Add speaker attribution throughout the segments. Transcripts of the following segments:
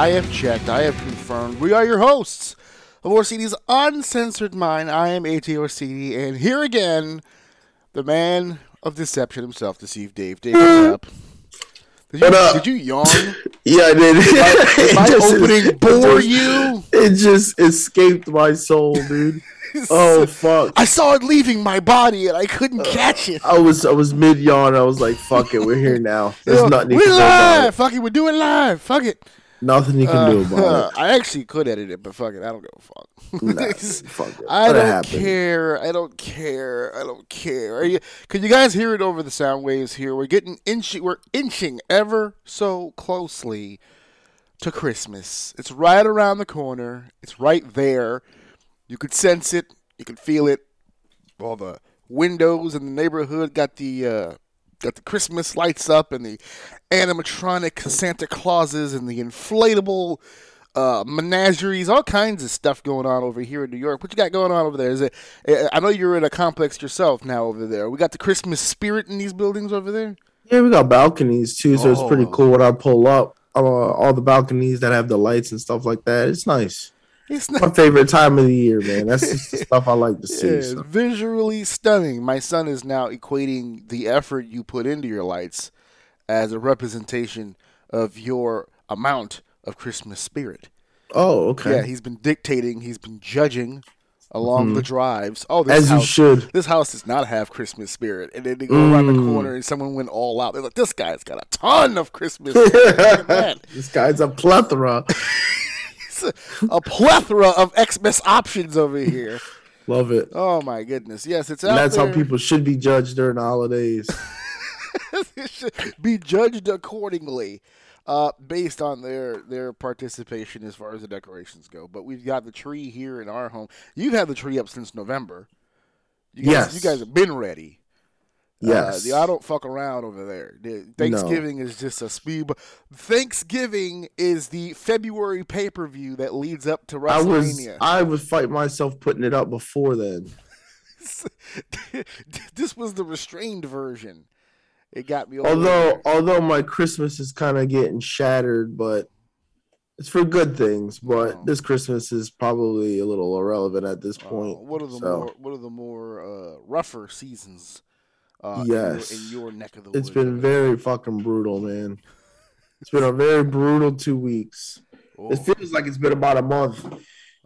Speaker 1: I have checked. I have confirmed. We are your hosts of Orsini's Uncensored Mind. I am AJ Orsini, and here again, the man of deception himself, Deceived Dave. Dave, what's up? Did you,
Speaker 2: up?
Speaker 1: did you yawn?
Speaker 2: Yeah, I did.
Speaker 1: Did my
Speaker 2: just-
Speaker 1: opening bore you?
Speaker 2: It just escaped my soul, dude. oh fuck!
Speaker 1: I saw it leaving my body, and I couldn't
Speaker 2: Uh,
Speaker 1: catch it.
Speaker 2: I was I was mid yawn. I was like, "Fuck it, we're here now. There's
Speaker 1: know,
Speaker 2: nothing you
Speaker 1: we
Speaker 2: can do
Speaker 1: live. Fuck it, we're doing live. Fuck it.
Speaker 2: Nothing you can do about it.
Speaker 1: I actually could edit it, but fuck it, I don't give a fuck.
Speaker 2: Nah, fuck it.
Speaker 1: I don't care. I don't care. I don't care. Are you? Could you guys hear it over the sound waves here? We're getting inching. We're inching ever so closely to Christmas. It's right around the corner. It's right there. You could sense it. You could feel it. All the windows in the neighborhood got the uh, got the Christmas lights up and the animatronic Santa Clauses and the inflatable uh, menageries, all kinds of stuff going on over here in New York. What you got going on over there? Is it? eh, I know you're in a complex yourself now over there. We got the Christmas spirit in these buildings over there.
Speaker 2: Yeah, we got balconies too, so it's pretty
Speaker 1: Oh.
Speaker 2: cool when I pull up. Uh, all the balconies that have the lights and stuff like that. It's nice.
Speaker 1: It's not- My
Speaker 2: favorite time of the year, man. That's just the stuff I like to see.
Speaker 1: it's
Speaker 2: so.
Speaker 1: visually stunning. My son is now equating the effort you put into your lights as a representation of your amount of Christmas spirit.
Speaker 2: Oh, okay.
Speaker 1: Yeah, he's been dictating. He's been judging along the drives. Oh, this
Speaker 2: Mm-hmm. As you should.
Speaker 1: This house does not have Christmas spirit. And then they go around the
Speaker 2: Mm.
Speaker 1: corner and someone went all out. They're like, this guy's got a ton of Christmas spirit. Look at that.
Speaker 2: this guy's a plethora.
Speaker 1: A, plethora of Xmas options over here.
Speaker 2: Love it.
Speaker 1: Oh my goodness! Yes, it's
Speaker 2: that's how people should be judged during the holidays.
Speaker 1: Should be judged accordingly, uh, based on their their participation as far as the decorations go. But we've got the tree here in our home. You've had the tree up since November. You guys,
Speaker 2: Yes.
Speaker 1: you guys have been ready.
Speaker 2: Yes.
Speaker 1: Uh, I don't fuck around over there. The- Thanksgiving is just a speed. Thanksgiving is the February pay per view that leads up to
Speaker 2: I was I was fighting myself putting it up before then.
Speaker 1: this was the restrained version. It got me.
Speaker 2: Although
Speaker 1: there.
Speaker 2: although my Christmas is kind of getting shattered, but it's for good things. But
Speaker 1: Oh.
Speaker 2: this Christmas is probably a little irrelevant at this
Speaker 1: Uh,
Speaker 2: point.
Speaker 1: what are the
Speaker 2: so.
Speaker 1: more what are the more uh, rougher seasons? Uh,
Speaker 2: Yes.
Speaker 1: in your, in your neck of the
Speaker 2: It's
Speaker 1: woods
Speaker 2: been very fucking brutal, man. It's been a very brutal two weeks.
Speaker 1: Oh,
Speaker 2: It feels like it's been about a month.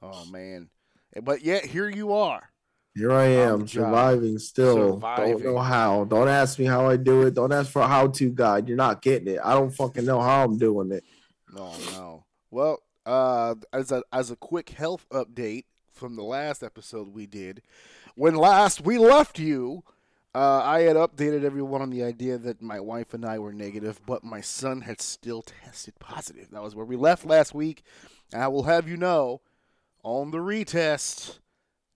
Speaker 1: oh, man, Eh, but yet here you are.
Speaker 2: Here I am, surviving still.
Speaker 1: Surviving.
Speaker 2: Don't know how. Don't ask me how I do it. Don't ask for a how to guide. You're not getting it. I don't fucking know how I'm doing it.
Speaker 1: Oh no. Well, uh, as a as a quick health update from the last episode we did, when last we left you, uh, I had updated everyone on the idea that my wife and I were negative, but my son had still tested positive. That was where we left last week. And I will have you know, on the retest,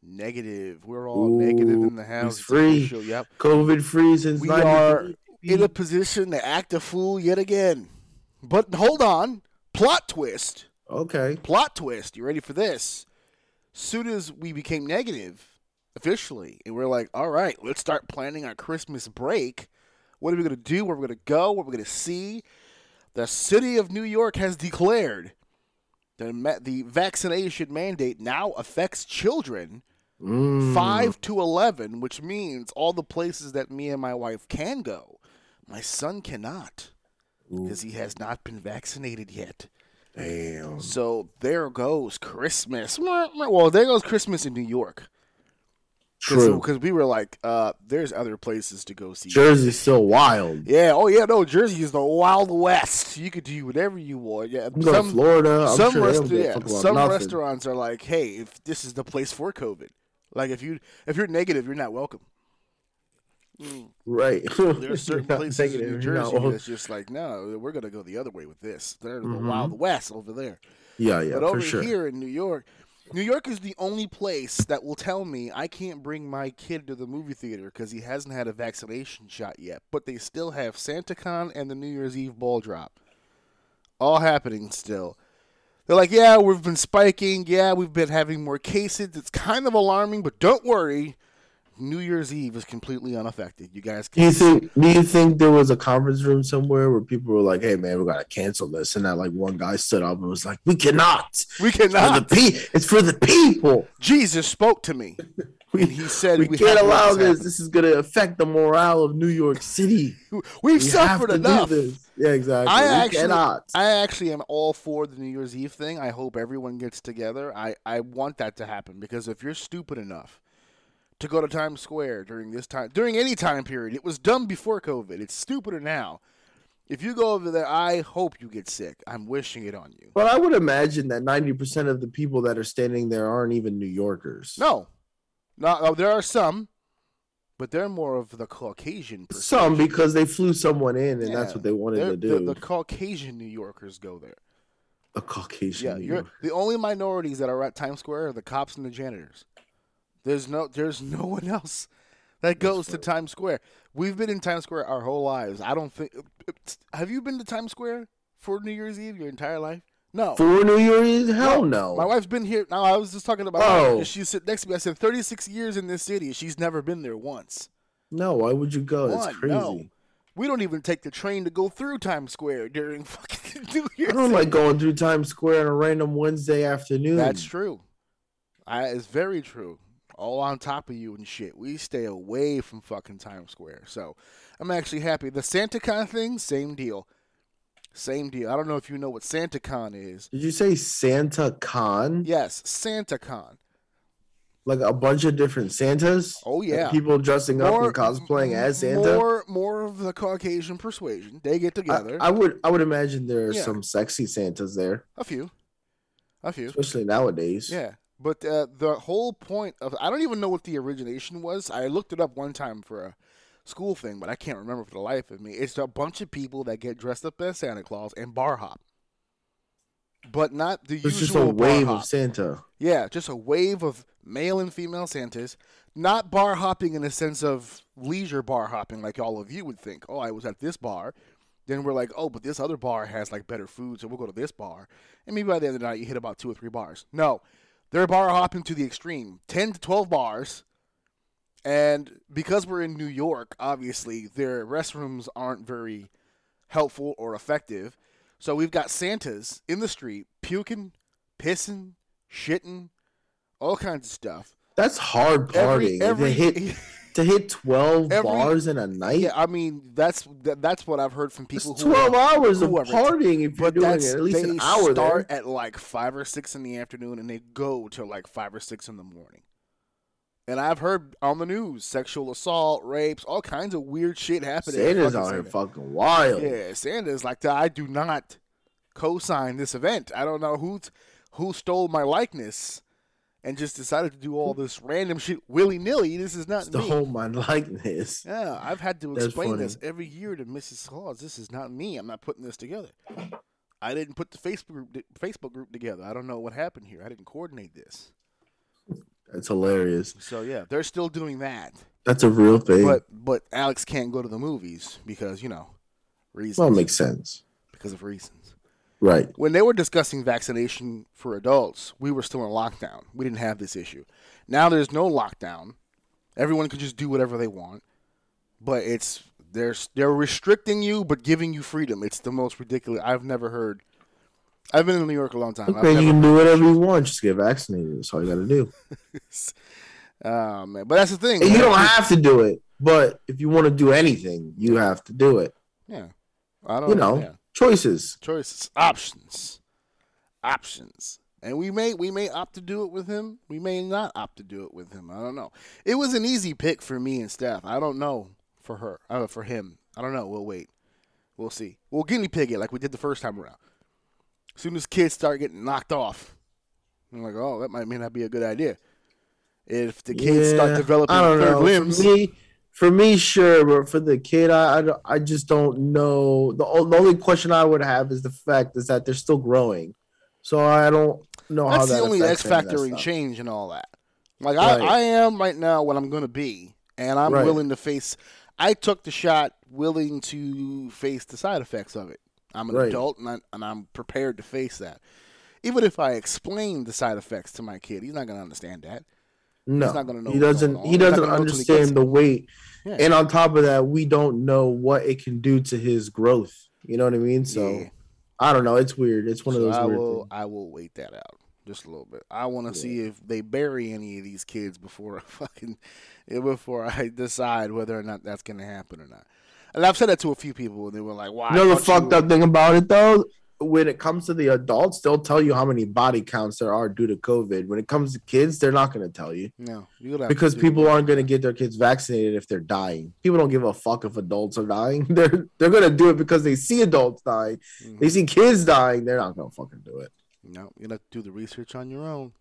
Speaker 1: negative. We're all negative in the house.
Speaker 2: Free.
Speaker 1: Yep.
Speaker 2: COVID free since
Speaker 1: We are in a position to act a fool yet again. But hold on. Plot twist.
Speaker 2: Okay.
Speaker 1: Plot twist. You ready for this? soon as we became negative officially, and we're like, all right, let's start planning our Christmas break. What are we going to do? Where are we're going to go? What are we're going to see? The city of New York has declared the ma- the vaccination mandate now affects children
Speaker 2: Mm.
Speaker 1: five to eleven, which means all the places that me and my wife can go, my son cannot because he has not been vaccinated yet.
Speaker 2: Damn.
Speaker 1: So there goes Christmas. Well, there goes Christmas in New York.
Speaker 2: True.
Speaker 1: Because we were like, uh, there's other places to go see.
Speaker 2: Jersey's still wild.
Speaker 1: Yeah. Oh yeah. No, Jersey is the Wild West. You could do whatever you want. Yeah.
Speaker 2: You to Florida. I'm
Speaker 1: some
Speaker 2: sure they
Speaker 1: rest-
Speaker 2: don't give a
Speaker 1: yeah, some
Speaker 2: nothing.
Speaker 1: restaurants are like, hey, if this is the place for COVID, like if you if you're negative, you're not welcome.
Speaker 2: Right.
Speaker 1: There's certain places in New Jersey that's just like, no, we're gonna go the other way with this. They're the
Speaker 2: Mhm.
Speaker 1: Wild West over there.
Speaker 2: Yeah, yeah,
Speaker 1: but over
Speaker 2: sure.
Speaker 1: here in New York, New York is the only place that will tell me I can't bring my kid to the movie theater because he hasn't had a vaccination shot yet. But they still have SantaCon and the New Year's Eve ball drop, all happening still. They're like, yeah, we've been spiking. Yeah, we've been having more cases. It's kind of alarming, but don't worry. New Year's Eve is completely unaffected. You guys
Speaker 2: Do you think? Do you think there was a conference room somewhere where people were like, "Hey, man, we gotta cancel this," and that like one guy stood up and was like, "We cannot.
Speaker 1: we
Speaker 2: It's for the
Speaker 1: cannot.
Speaker 2: pe- It's for the people.
Speaker 1: Jesus spoke to me,
Speaker 2: We,
Speaker 1: and he said
Speaker 2: we,
Speaker 1: we,
Speaker 2: can't
Speaker 1: have to let
Speaker 2: allow
Speaker 1: this
Speaker 2: this. This is gonna affect the morale of New York City.
Speaker 1: We've
Speaker 2: We
Speaker 1: suffered enough.
Speaker 2: Yeah, exactly.
Speaker 1: I
Speaker 2: we
Speaker 1: actually-
Speaker 2: cannot.
Speaker 1: I actually am all for the New Year's Eve thing. I hope everyone gets together. I, I want that to happen because if you're stupid enough to go to Times Square during this time, during any time period, it was done before COVID. It's stupider now. If you go over there, I hope you get sick. I'm wishing it on you.
Speaker 2: But I would imagine that ninety percent of the people that are standing there aren't even New Yorkers.
Speaker 1: No, no, oh, there are some, but they're more of the Caucasian.
Speaker 2: some because they flew someone in, and that's what they wanted to do.
Speaker 1: The, the Caucasian New Yorkers go there.
Speaker 2: a Caucasian.
Speaker 1: Yeah,
Speaker 2: New
Speaker 1: you're the only minorities that are at Times Square are the cops and the janitors. There's no there's no one else that goes to Times Square. We've been in Times Square our whole lives. I don't think have you been to Times Square for New Year's Eve your entire life? No.
Speaker 2: for New Year's. Eve? Hell no.
Speaker 1: My wife's been here. No, I was just talking about.
Speaker 2: Oh.
Speaker 1: her. She sit next to me. I said, 36 years in this city. She's never been there once.
Speaker 2: no, why would you go? That's
Speaker 1: One,
Speaker 2: crazy.
Speaker 1: no. We don't even take the train to go through Times Square during fucking New Year's.
Speaker 2: I don't like going through Times Square on a random Wednesday afternoon.
Speaker 1: That's true. I, it's very true. All on top of you and shit. We stay away from fucking Times Square. So I'm actually happy. The SantaCon thing, same deal. Same deal. I don't know if you know what SantaCon is.
Speaker 2: Did you say Santa Con?
Speaker 1: Yes, SantaCon.
Speaker 2: Like a bunch of different Santas?
Speaker 1: Oh
Speaker 2: Like
Speaker 1: yeah.
Speaker 2: people dressing up and cosplaying as Santa?
Speaker 1: More, more of the Caucasian persuasion. They get
Speaker 2: I,
Speaker 1: together.
Speaker 2: I would I would imagine there are
Speaker 1: Yeah.
Speaker 2: some sexy Santas there,
Speaker 1: a few, a few.
Speaker 2: especially nowadays.
Speaker 1: Yeah, but uh, the whole point of I don't even know what the origination was. I looked it up one time for a school thing, but I can't remember for the life of me. It's a bunch of people that get dressed up as Santa Claus and bar hop, but not the
Speaker 2: It's
Speaker 1: usual
Speaker 2: just a wave
Speaker 1: hop.
Speaker 2: of Santa.
Speaker 1: Yeah, just a wave of male and female Santas. Not bar hopping in the sense of leisure bar hopping like all of you would think. Oh, I was at this bar. Then we're like, oh, but this other bar has like better food, so we'll go to this bar. And maybe by the end of the night, you hit about two or three bars. No, they're bar hopping to the extreme 10 to 12 bars. And because we're in New York, obviously, their restrooms aren't very helpful or effective. So we've got Santas in the street puking, pissing, shitting, all kinds of stuff.
Speaker 2: That's hard partying.
Speaker 1: Every, every
Speaker 2: to hit twelve
Speaker 1: every-
Speaker 2: bars in a night.
Speaker 1: yeah, I mean that's that, that's what I've heard from people
Speaker 2: it's twelve
Speaker 1: are,
Speaker 2: hours of partying if you're doing it at least an hour
Speaker 1: start
Speaker 2: there.
Speaker 1: at like five or six in the afternoon and they go till like five or six in the morning. And I've heard on the news sexual assault, rapes, all kinds of weird shit happening.
Speaker 2: Santa's out here
Speaker 1: Santa.
Speaker 2: fucking wild.
Speaker 1: Yeah, Santa's like I do not co-sign this event. I don't know who who stole my likeness and just decided to do all this random shit willy nilly. This is not
Speaker 2: It's the
Speaker 1: me.
Speaker 2: whole my likeness.
Speaker 1: Yeah, I've had to
Speaker 2: That's
Speaker 1: explain
Speaker 2: funny.
Speaker 1: this every year to Mrs. Claus. This is not me. I'm not putting this together. I didn't put the Facebook group Facebook group together. I don't know what happened here. I didn't coordinate this.
Speaker 2: That's hilarious.
Speaker 1: So yeah, they're still doing that.
Speaker 2: That's a real thing.
Speaker 1: But but Alex can't go to the movies because you know reasons.
Speaker 2: well, it makes sense.
Speaker 1: because of reasons.
Speaker 2: Right.
Speaker 1: When they were discussing vaccination for adults, we were still in lockdown. We didn't have this issue. Now there's no lockdown. Everyone can just do whatever they want. But it's they're they're restricting you but giving you freedom. It's the most ridiculous. I've never heard. I've been in New York a long time.
Speaker 2: Okay, you can do whatever you want. Just get vaccinated. That's all you got to do.
Speaker 1: Oh man, but that's the thing.
Speaker 2: You don't have to do it, but if you want to do anything, you have to do it.
Speaker 1: Yeah, I don't
Speaker 2: You know,
Speaker 1: Yeah.
Speaker 2: Choices.
Speaker 1: choices, options, options, and we may we may opt to do it with him. We may not opt to do it with him. I don't know. It was an easy pick for me and Steph. I don't know for her, uh, for him. I don't know. We'll wait. We'll see. We'll guinea pig it like we did the first time around. As soon as kids start getting knocked off, I'm like, oh, that might may not be a good idea. If the kids start developing third
Speaker 2: know.
Speaker 1: limbs,
Speaker 2: me, for me, sure, but for the kid, I, I, I just don't know. The, the only question I would have is the fact is that they're still growing, so I don't know how
Speaker 1: That's
Speaker 2: that
Speaker 1: the only X
Speaker 2: that
Speaker 1: factor in change and all that. Like
Speaker 2: Right.
Speaker 1: I, I am right now what I'm going to be, and I'm
Speaker 2: Right.
Speaker 1: willing to face. I took the shot, willing to face the side effects of it. I'm an
Speaker 2: Right.
Speaker 1: adult, and, I, and I'm prepared to face that. Even if I explain the side effects to my kid, he's not going to understand that.
Speaker 2: No,
Speaker 1: He's not gonna know
Speaker 2: he doesn't. He doesn't
Speaker 1: gonna know till he gets
Speaker 2: understand the weight,
Speaker 1: Yeah.
Speaker 2: and on top of that, we don't know what it can do to his growth. You know what I mean? So
Speaker 1: Yeah.
Speaker 2: I don't know. It's weird. It's one of those
Speaker 1: I
Speaker 2: weird
Speaker 1: will.
Speaker 2: things.
Speaker 1: I will wait that out just a little bit. I want to see if they bury any of these kids before I fucking eh, before I decide whether or not that's going to happen or not. And I've said that to a few people, and they were like, "Why?"
Speaker 2: You know the fucked up thing about it though? When it comes to the adults, they'll tell you how many body counts there are due to COVID. When it comes to kids, they're not going to tell you
Speaker 1: No, you
Speaker 2: because people aren't going to get their kids vaccinated if they're dying. People don't give a fuck if adults are dying. They're they're going to do it because they see adults dying.
Speaker 1: Mhm.
Speaker 2: They see kids dying. They're not going to fucking do it.
Speaker 1: No, you have to do the research on your own.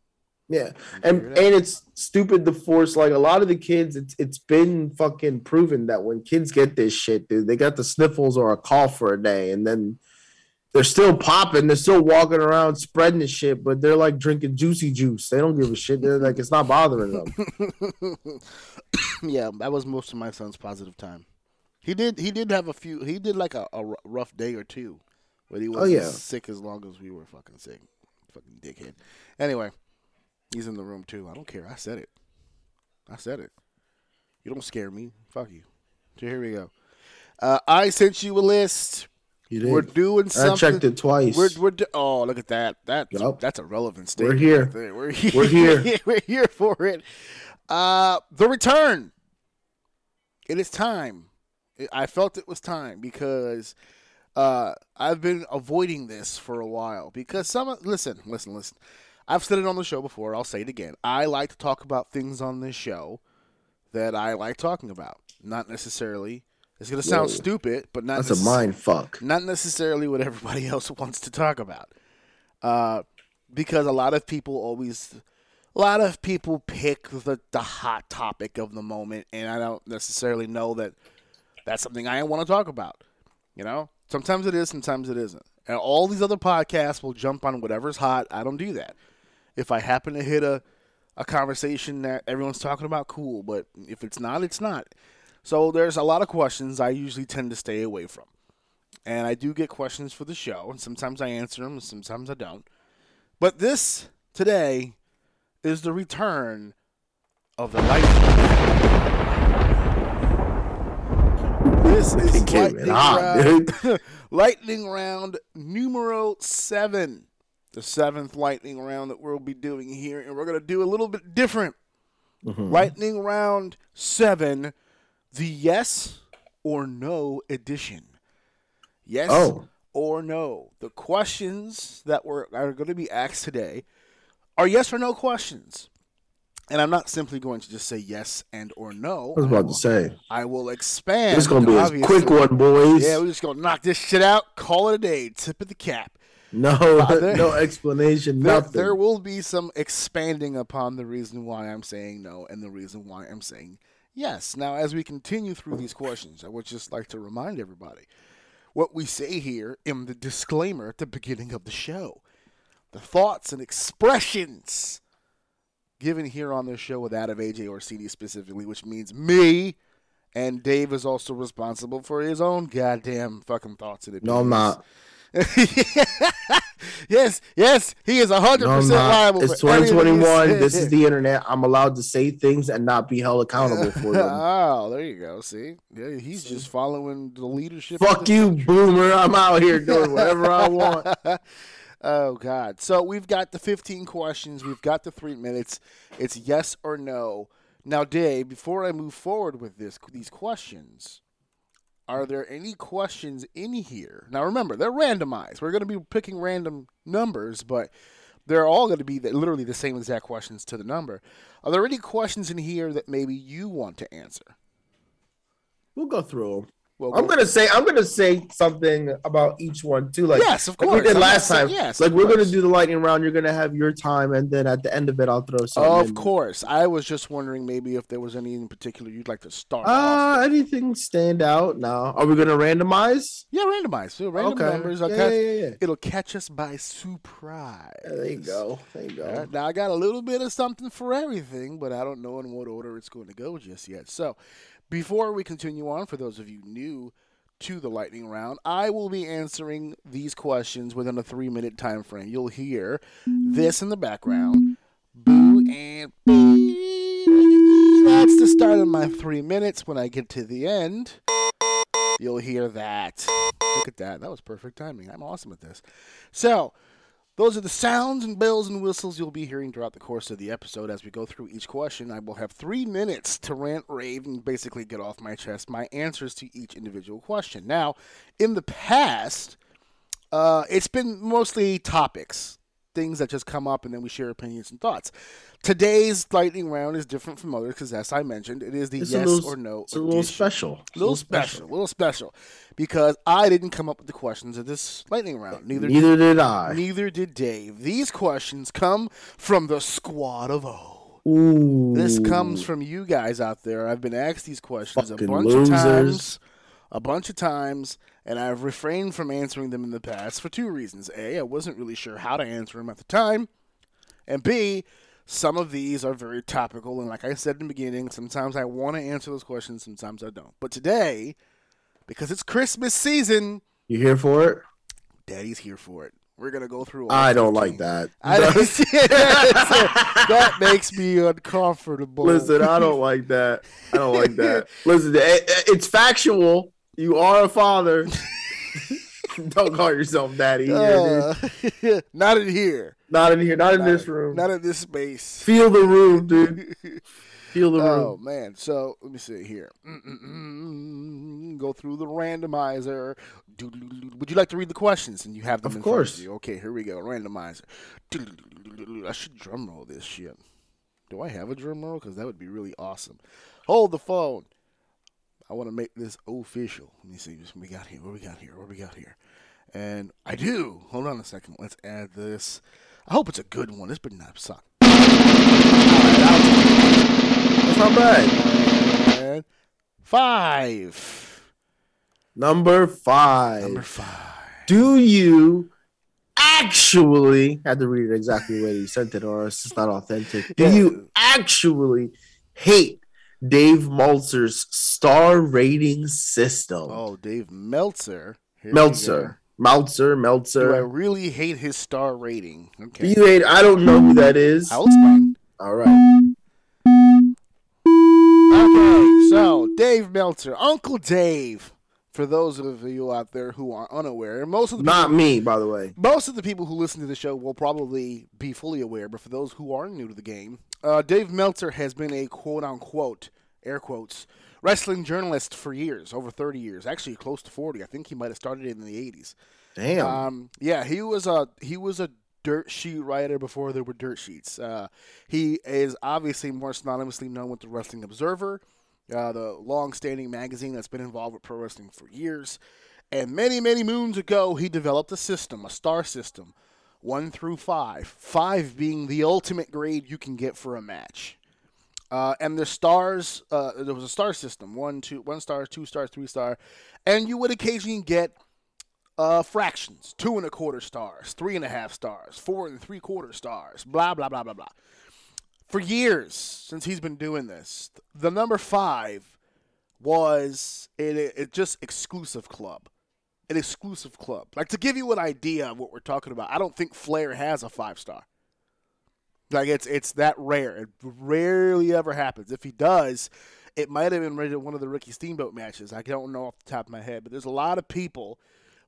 Speaker 2: Yeah,
Speaker 1: and
Speaker 2: and
Speaker 1: it
Speaker 2: and it's stupid to force like a lot of the kids. It's it's been fucking proven that when kids get this shit, dude, they got the sniffles or a cough for a day, and then they're still popping. They're still walking around spreading the shit, but they're like drinking juicy juice. They don't give a shit. They're like it's not bothering them.
Speaker 1: yeah, that was most of my son's positive time. He did. He did have a few. He did like a rough day or two, but he
Speaker 2: Oh,
Speaker 1: wasn't
Speaker 2: yeah.
Speaker 1: sick as long as we were fucking sick. Fucking dickhead. Anyway, he's in the room too. I don't care. I said it. I said it. You don't scare me. Fuck you. So here we go. Uh, I sent you a list.
Speaker 2: You did.
Speaker 1: We're doing something.
Speaker 2: I checked it twice.
Speaker 1: We're, we're do- oh look at that that's
Speaker 2: Yup.
Speaker 1: that's a relevant
Speaker 2: We're
Speaker 1: statement.
Speaker 2: here.
Speaker 1: right. We're here.
Speaker 2: We're here.
Speaker 1: we're here for it. Uh, the return. It is time. I felt it was time because uh, I've been avoiding this for a while because some listen, listen, listen. I've said it on the show before. I'll say it again. I like to talk about things on this show that I like talking about. Not necessarily. It's gonna sound
Speaker 2: Whoa.
Speaker 1: stupid, but not
Speaker 2: That's a mind fuck.
Speaker 1: not necessarily what everybody else wants to talk about. Uh, because a lot of people always, a lot of people pick the, the hot topic of the moment, and I don't necessarily know that that's something I want to talk about. You know, sometimes it is, sometimes it isn't. And all these other podcasts will jump on whatever's hot. I don't do that. If I happen to hit a, a conversation that everyone's talking about, cool. But if it's not, it's not. So there's a lot of questions I usually tend to stay away from and I do get questions for the show, and sometimes I answer them, and sometimes I don't. But this today is the return of the lightning. This is
Speaker 2: It came in
Speaker 1: lightning round, lightning round numero seven, the seventh lightning round that we'll be doing here, and we're gonna do a little bit different.
Speaker 2: Mhm.
Speaker 1: Lightning round seven, the yes or no edition. Yes
Speaker 2: Oh.
Speaker 1: or no. The questions that were are going to be asked today are yes or no questions. And I'm not simply going to just say yes and or no.
Speaker 2: I was about
Speaker 1: will,
Speaker 2: to say
Speaker 1: I will expand.
Speaker 2: it's gonna be a quick one, boys.
Speaker 1: Yeah, we're just gonna knock this shit out. Call it a day. Tip of the cap.
Speaker 2: no,
Speaker 1: Uh, there-
Speaker 2: no explanation.
Speaker 1: There,
Speaker 2: nothing.
Speaker 1: there will be some expanding upon the reason why I'm saying no and the reason why I'm saying yes. Now, as we continue through these questions, I would just like to remind everybody what we say here in the disclaimer at the beginning of the show. The thoughts and expressions given here on this show with that of AJ Orsini specifically, which means me, and Dave is also responsible for his own goddamn fucking thoughts and opinions.
Speaker 2: no, I'm not.
Speaker 1: yes, yes, he is hundred
Speaker 2: no,
Speaker 1: percent liable.
Speaker 2: It's
Speaker 1: anything he
Speaker 2: 2021. This is the internet. I'm allowed to say things and not be held accountable for them.
Speaker 1: oh, there you go. See, yeah, he's just following the leadership.
Speaker 2: Fuck you, boomer. I'm out here doing whatever I want.
Speaker 1: oh God! So we've got the 15 questions. We've got the three minutes. It's yes or no. Now, Dave, before I move forward with this, these questions, are there any questions in here? Now, remember, they're randomized. We're going to be picking random numbers, but they're all going to be the, literally the same exact questions to the number. Are there any questions in here that maybe you want to answer?
Speaker 2: We'll go through them.
Speaker 1: Well,
Speaker 2: I'm gonna say I'm gonna say something about each one too. Like
Speaker 1: Yes, of
Speaker 2: like
Speaker 1: course.
Speaker 2: we did
Speaker 1: I'm
Speaker 2: last
Speaker 1: saying-
Speaker 2: time.
Speaker 1: yes,
Speaker 2: like we're
Speaker 1: course.
Speaker 2: gonna do the lightning round. You're gonna have your time, and then at the end of it, I'll throw something.
Speaker 1: Of
Speaker 2: in.
Speaker 1: course. I was just wondering maybe if there was any in particular you'd like to start off.
Speaker 2: Uh, anything stand out? No. Are we gonna randomize?
Speaker 1: Yeah, randomize. So random
Speaker 2: okay.
Speaker 1: numbers.
Speaker 2: Yeah, yeah,
Speaker 1: catch-
Speaker 2: yeah, yeah.
Speaker 1: It'll catch us by surprise.
Speaker 2: There you go. There you go.
Speaker 1: right, now I got a little bit of something for everything, but I don't know in what order it's going to go just yet. So, before we continue on, for those of you new to the lightning round, I will be answering these questions within a three-minute time frame. You'll hear this in the background, boo and beep. That's the start of my three minutes. When I get to the end, you'll hear that. Look at that. That was perfect timing. I'm awesome at this. So, those are the sounds and bells and whistles you'll be hearing throughout the course of the episode as we go through each question. I will have three minutes to rant, rave, and basically get off my chest my answers to each individual question. Now, in the past, uh, it's been mostly topics, things that just come up, and then we share opinions and thoughts. Today's lightning round is different from others because, as I mentioned, it is the
Speaker 2: It's
Speaker 1: yes
Speaker 2: little-
Speaker 1: or no.
Speaker 2: It's a little
Speaker 1: edition
Speaker 2: special.
Speaker 1: a little special, a little special, because I didn't come up with the questions of this lightning round. Neither,
Speaker 2: Neither did I.
Speaker 1: neither did Dave. These questions come from the squad of O.
Speaker 2: Ooh.
Speaker 1: This comes from you guys out there. I've been asked these questions
Speaker 2: Fucking
Speaker 1: a bunch
Speaker 2: losers.
Speaker 1: of times, a bunch of times, and I've refrained from answering them in the past for two reasons: a, I wasn't really sure how to answer them at the time, and b, some of these are very topical. And like I said in the beginning, sometimes I want to answer those questions, sometimes I don't. But today, because it's Christmas season,
Speaker 2: You here for it?
Speaker 1: Daddy's here for it. We're gonna go through. all
Speaker 2: I don't
Speaker 1: 15.
Speaker 2: like that.
Speaker 1: I don't see it. that makes me uncomfortable.
Speaker 2: Listen, I don't like that. I don't like that. Listen, it- it- it's factual. You are a father. don't call yourself daddy. Here, dude.
Speaker 1: Uh, not in here.
Speaker 2: Not in here. Not in this room.
Speaker 1: Not in this space.
Speaker 2: Feel the room, dude. Feel the room.
Speaker 1: Oh man! So let me see here. Mm-mm-mm. Go through the randomizer. Would you like to read the questions? And you have them
Speaker 2: Of course.
Speaker 1: you. Okay, here we go. Randomizer. I should drum roll this shit. Do I have a drum roll? Because that would be really awesome. Hold the phone. I want to make this official. Let me see what we got here. What we got here? What we got here? And I do. Hold on a second. Let's add this. I hope it's a good one. This better not suck.
Speaker 2: That's not bad.
Speaker 1: And five.
Speaker 2: Number five.
Speaker 1: Number five.
Speaker 2: Do you actually had to read it exactly the way you sent it, or it's just not authentic? Do
Speaker 1: Yeah.
Speaker 2: you actually hate Dave Meltzer's star rating system?
Speaker 1: Oh, Dave Meltzer. Here we
Speaker 2: Meltzer. Meltzer.
Speaker 1: Do I really hate his star rating? Okay.
Speaker 2: you hate? I don't know who that is.
Speaker 1: I'll explain.
Speaker 2: All right.
Speaker 1: Okay, so Dave Meltzer, Uncle Dave. For those of you out there who are unaware, most of the
Speaker 2: Not
Speaker 1: people,
Speaker 2: me, by the way.
Speaker 1: most of the people who listen to the show will probably be fully aware. But for those who are new to the game, uh, Dave Meltzer has been a quote unquote air quotes wrestling journalist for years, over thirty years, actually close to forty. I think he might have started in the eighties.
Speaker 2: Damn.
Speaker 1: Um, yeah, he was a he was a dirt sheet writer before there were dirt sheets. Uh, he is obviously more synonymously known with the Wrestling Observer, uh, the long-standing magazine that's been involved with pro wrestling for years. And many, many moons ago, he developed a system, a star system, one through five. Five being the ultimate grade you can get for a match. Uh, and the stars, uh, there was a star system: one, two, one star, two stars, three star, and you would occasionally get uh, fractions, two and a quarter stars, three and a half stars, four and three quarter stars, blah, blah, blah, blah, blah. For years, since he's been doing this, the number five was it, it just exclusive club. An exclusive club. Like to give you an idea of what we're talking about, I don't think Flair has a five star. Like it's it's that rare. It rarely ever happens. If he does, it might have been rated one of the Ricky Steamboat matches. I don't know off the top of my head, but there's a lot of people,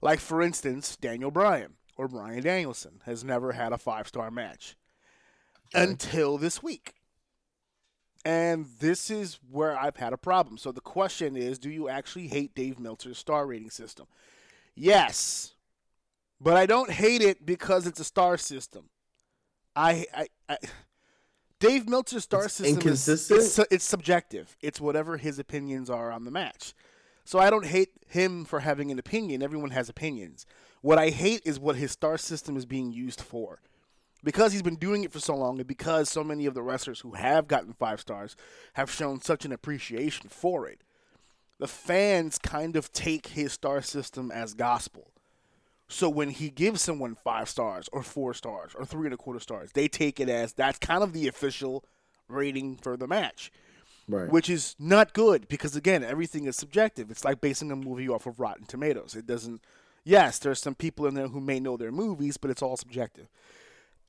Speaker 1: like for instance Daniel Bryan or Bryan Danielson, has never had a five star match until this week. And this is where I've had a problem. So the question is do you actually hate Dave Meltzer's star rating system? Yes. But I don't hate it because it's a star system. I, I, I Dave Meltzer's star
Speaker 2: It's
Speaker 1: system
Speaker 2: inconsistent?
Speaker 1: is it's, it's subjective. It's whatever his opinions are on the match. So I don't hate him for having an opinion. Everyone has opinions. What I hate is what his star system is being used for because he's been doing it for so long and because so many of the wrestlers who have gotten five stars have shown such an appreciation for it the fans kind of take his star system as gospel. So when he gives someone five stars or four stars or three and a quarter stars they take it as that's kind of the official rating for the match
Speaker 2: Right.
Speaker 1: which is not good because again everything is subjective. It's like basing a movie off of rotten tomatoes. It doesn't yes there's some people in there who may know their movies but it's all subjective.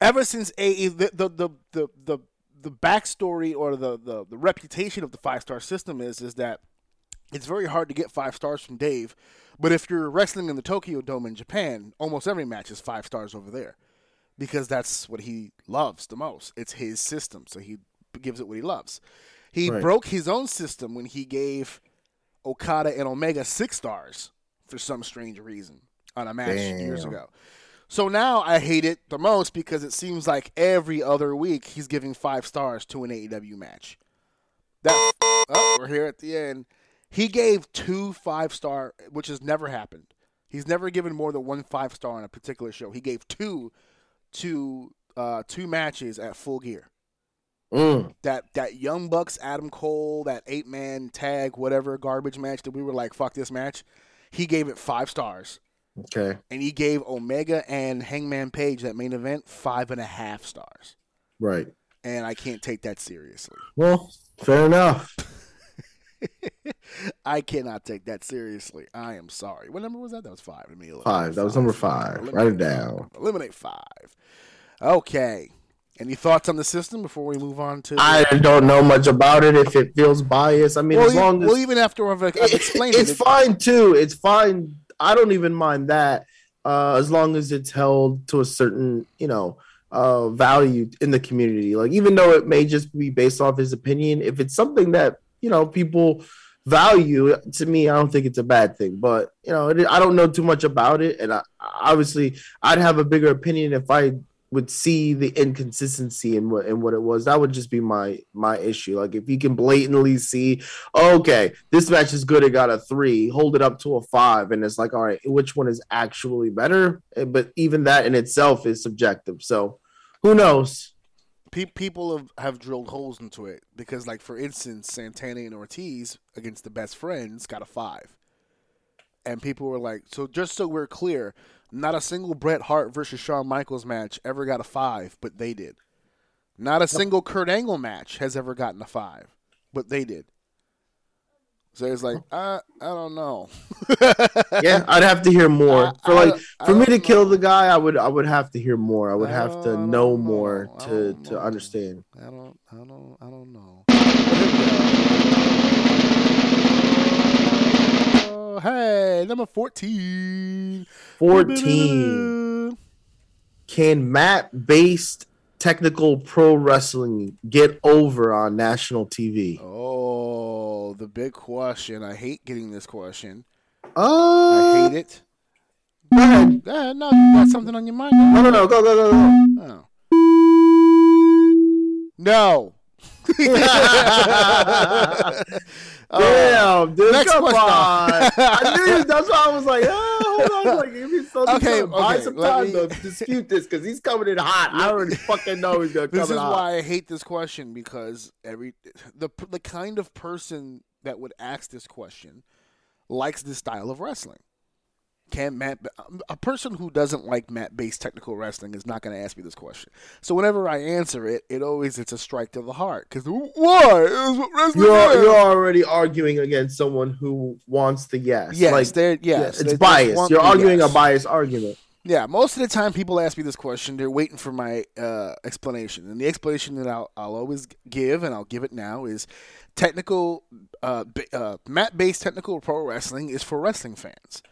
Speaker 1: Ever since a the the the the, the, the backstory or the, the the reputation of the five star system is is that it's very hard to get five stars from Dave, but if you're wrestling in the Tokyo Dome in Japan, almost every match is five stars over there because that's what he loves the most. It's his system, so he gives it what he loves. He
Speaker 2: Right.
Speaker 1: broke his own system when he gave Okada and Omega six stars for some strange reason on a match years ago. So now I hate it the most because it seems like every other week he's giving five stars to an AEW match. That oh, we're here at the end. He gave two five star, which has never happened. He's never given more than one five star on a particular show. He gave two to uh, two matches at Full Gear.
Speaker 2: Mm.
Speaker 1: That that Young Bucks Adam Cole that eight man tag whatever garbage match that we were like fuck this match. He gave it five stars,
Speaker 2: Okay.
Speaker 1: and he gave Omega and Hangman Page that main event five and a half stars.
Speaker 2: Right.
Speaker 1: And I can't take that seriously.
Speaker 2: Well, fair enough.
Speaker 1: I cannot take that seriously. I am sorry. What number was that? That was five. Let me
Speaker 2: Five. That was number five.
Speaker 1: Eliminate
Speaker 2: Write it down.
Speaker 1: Eliminate five. Okay. Any thoughts on the system before we move on to?
Speaker 2: I don't know much about it. If it feels biased, I mean,
Speaker 1: well,
Speaker 2: as long as
Speaker 1: well, even after I've, I've
Speaker 2: it- it's
Speaker 1: it,
Speaker 2: fine too. It's fine. I don't even mind that, uh, as long as it's held to a certain, you know, uh, value in the community. Like even though it may just be based off his opinion, if it's something that you know people value, to me, I don't think it's a bad thing. But you know, it, I don't know too much about it, and I, obviously, I'd have a bigger opinion if I would see the inconsistency in what in what it was. That would just be my my issue. Like if you can blatantly see okay, this match is good. It got a three. Hold it up to a five, and it's like, all right, which one is actually better? Eh, But even that in itself is subjective. So who knows?
Speaker 1: Pe- people have, have drilled holes into it because, like for instance, Santana and Ortiz against the best friends got a five, and people were like, "So just so we're clear, not a single Bret Hart versus Shawn Michaels match ever got a five, but they did. Not a single Kurt Angle match has ever gotten a five, but they did." So it's like, uh, I don't know.
Speaker 2: Yeah, I'd have to hear more.
Speaker 1: I-
Speaker 2: for like
Speaker 1: I
Speaker 2: for me
Speaker 1: don't
Speaker 2: to kill the guy, I would I would have to hear more. I would
Speaker 1: I
Speaker 2: have to know
Speaker 1: know.
Speaker 2: more
Speaker 1: I
Speaker 2: to to
Speaker 1: know.
Speaker 2: understand.
Speaker 1: I don't, I don't, I don't know. Oh, hey, number 14.
Speaker 2: 14. Can mat based technical pro wrestling get over on national TV?
Speaker 1: Oh, the big question. I hate getting this question.
Speaker 2: Uh,
Speaker 1: I hate it.
Speaker 2: Go ahead.
Speaker 1: Uh, no, you got something on your mind?
Speaker 2: No, no, no. Go, go, go, go.
Speaker 1: Oh. No. Oh.
Speaker 2: Damn, dude,
Speaker 1: next
Speaker 2: come
Speaker 1: question.
Speaker 2: on. I knew you. That's why I was like, oh, hold on. Like, give me some,
Speaker 1: Okay,
Speaker 2: some, buy
Speaker 1: okay,
Speaker 2: some time
Speaker 1: me-
Speaker 2: to dispute this because he's coming in hot. I already fucking know he's gonna come
Speaker 1: This is
Speaker 2: hot.
Speaker 1: why I hate this question because every the the kind of person that would ask this question likes this style of wrestling. Can mat a person who doesn't like mat based technical wrestling is not going to ask me this question. So whenever I answer it, it always it's a strike to the heart because why? It's what wrestling
Speaker 2: You're you're already arguing against someone who wants the yes.
Speaker 1: yes,
Speaker 2: like
Speaker 1: they're,
Speaker 2: yeah,
Speaker 1: yes,
Speaker 2: it's biased. You're arguing
Speaker 1: yes.
Speaker 2: a biased argument.
Speaker 1: Yeah, most of the time people ask me this question, they're waiting for my uh, explanation. And the explanation that I'll, I'll always give, and I'll give it now, is technical, uh, uh, mat based technical pro wrestling is for wrestling fans.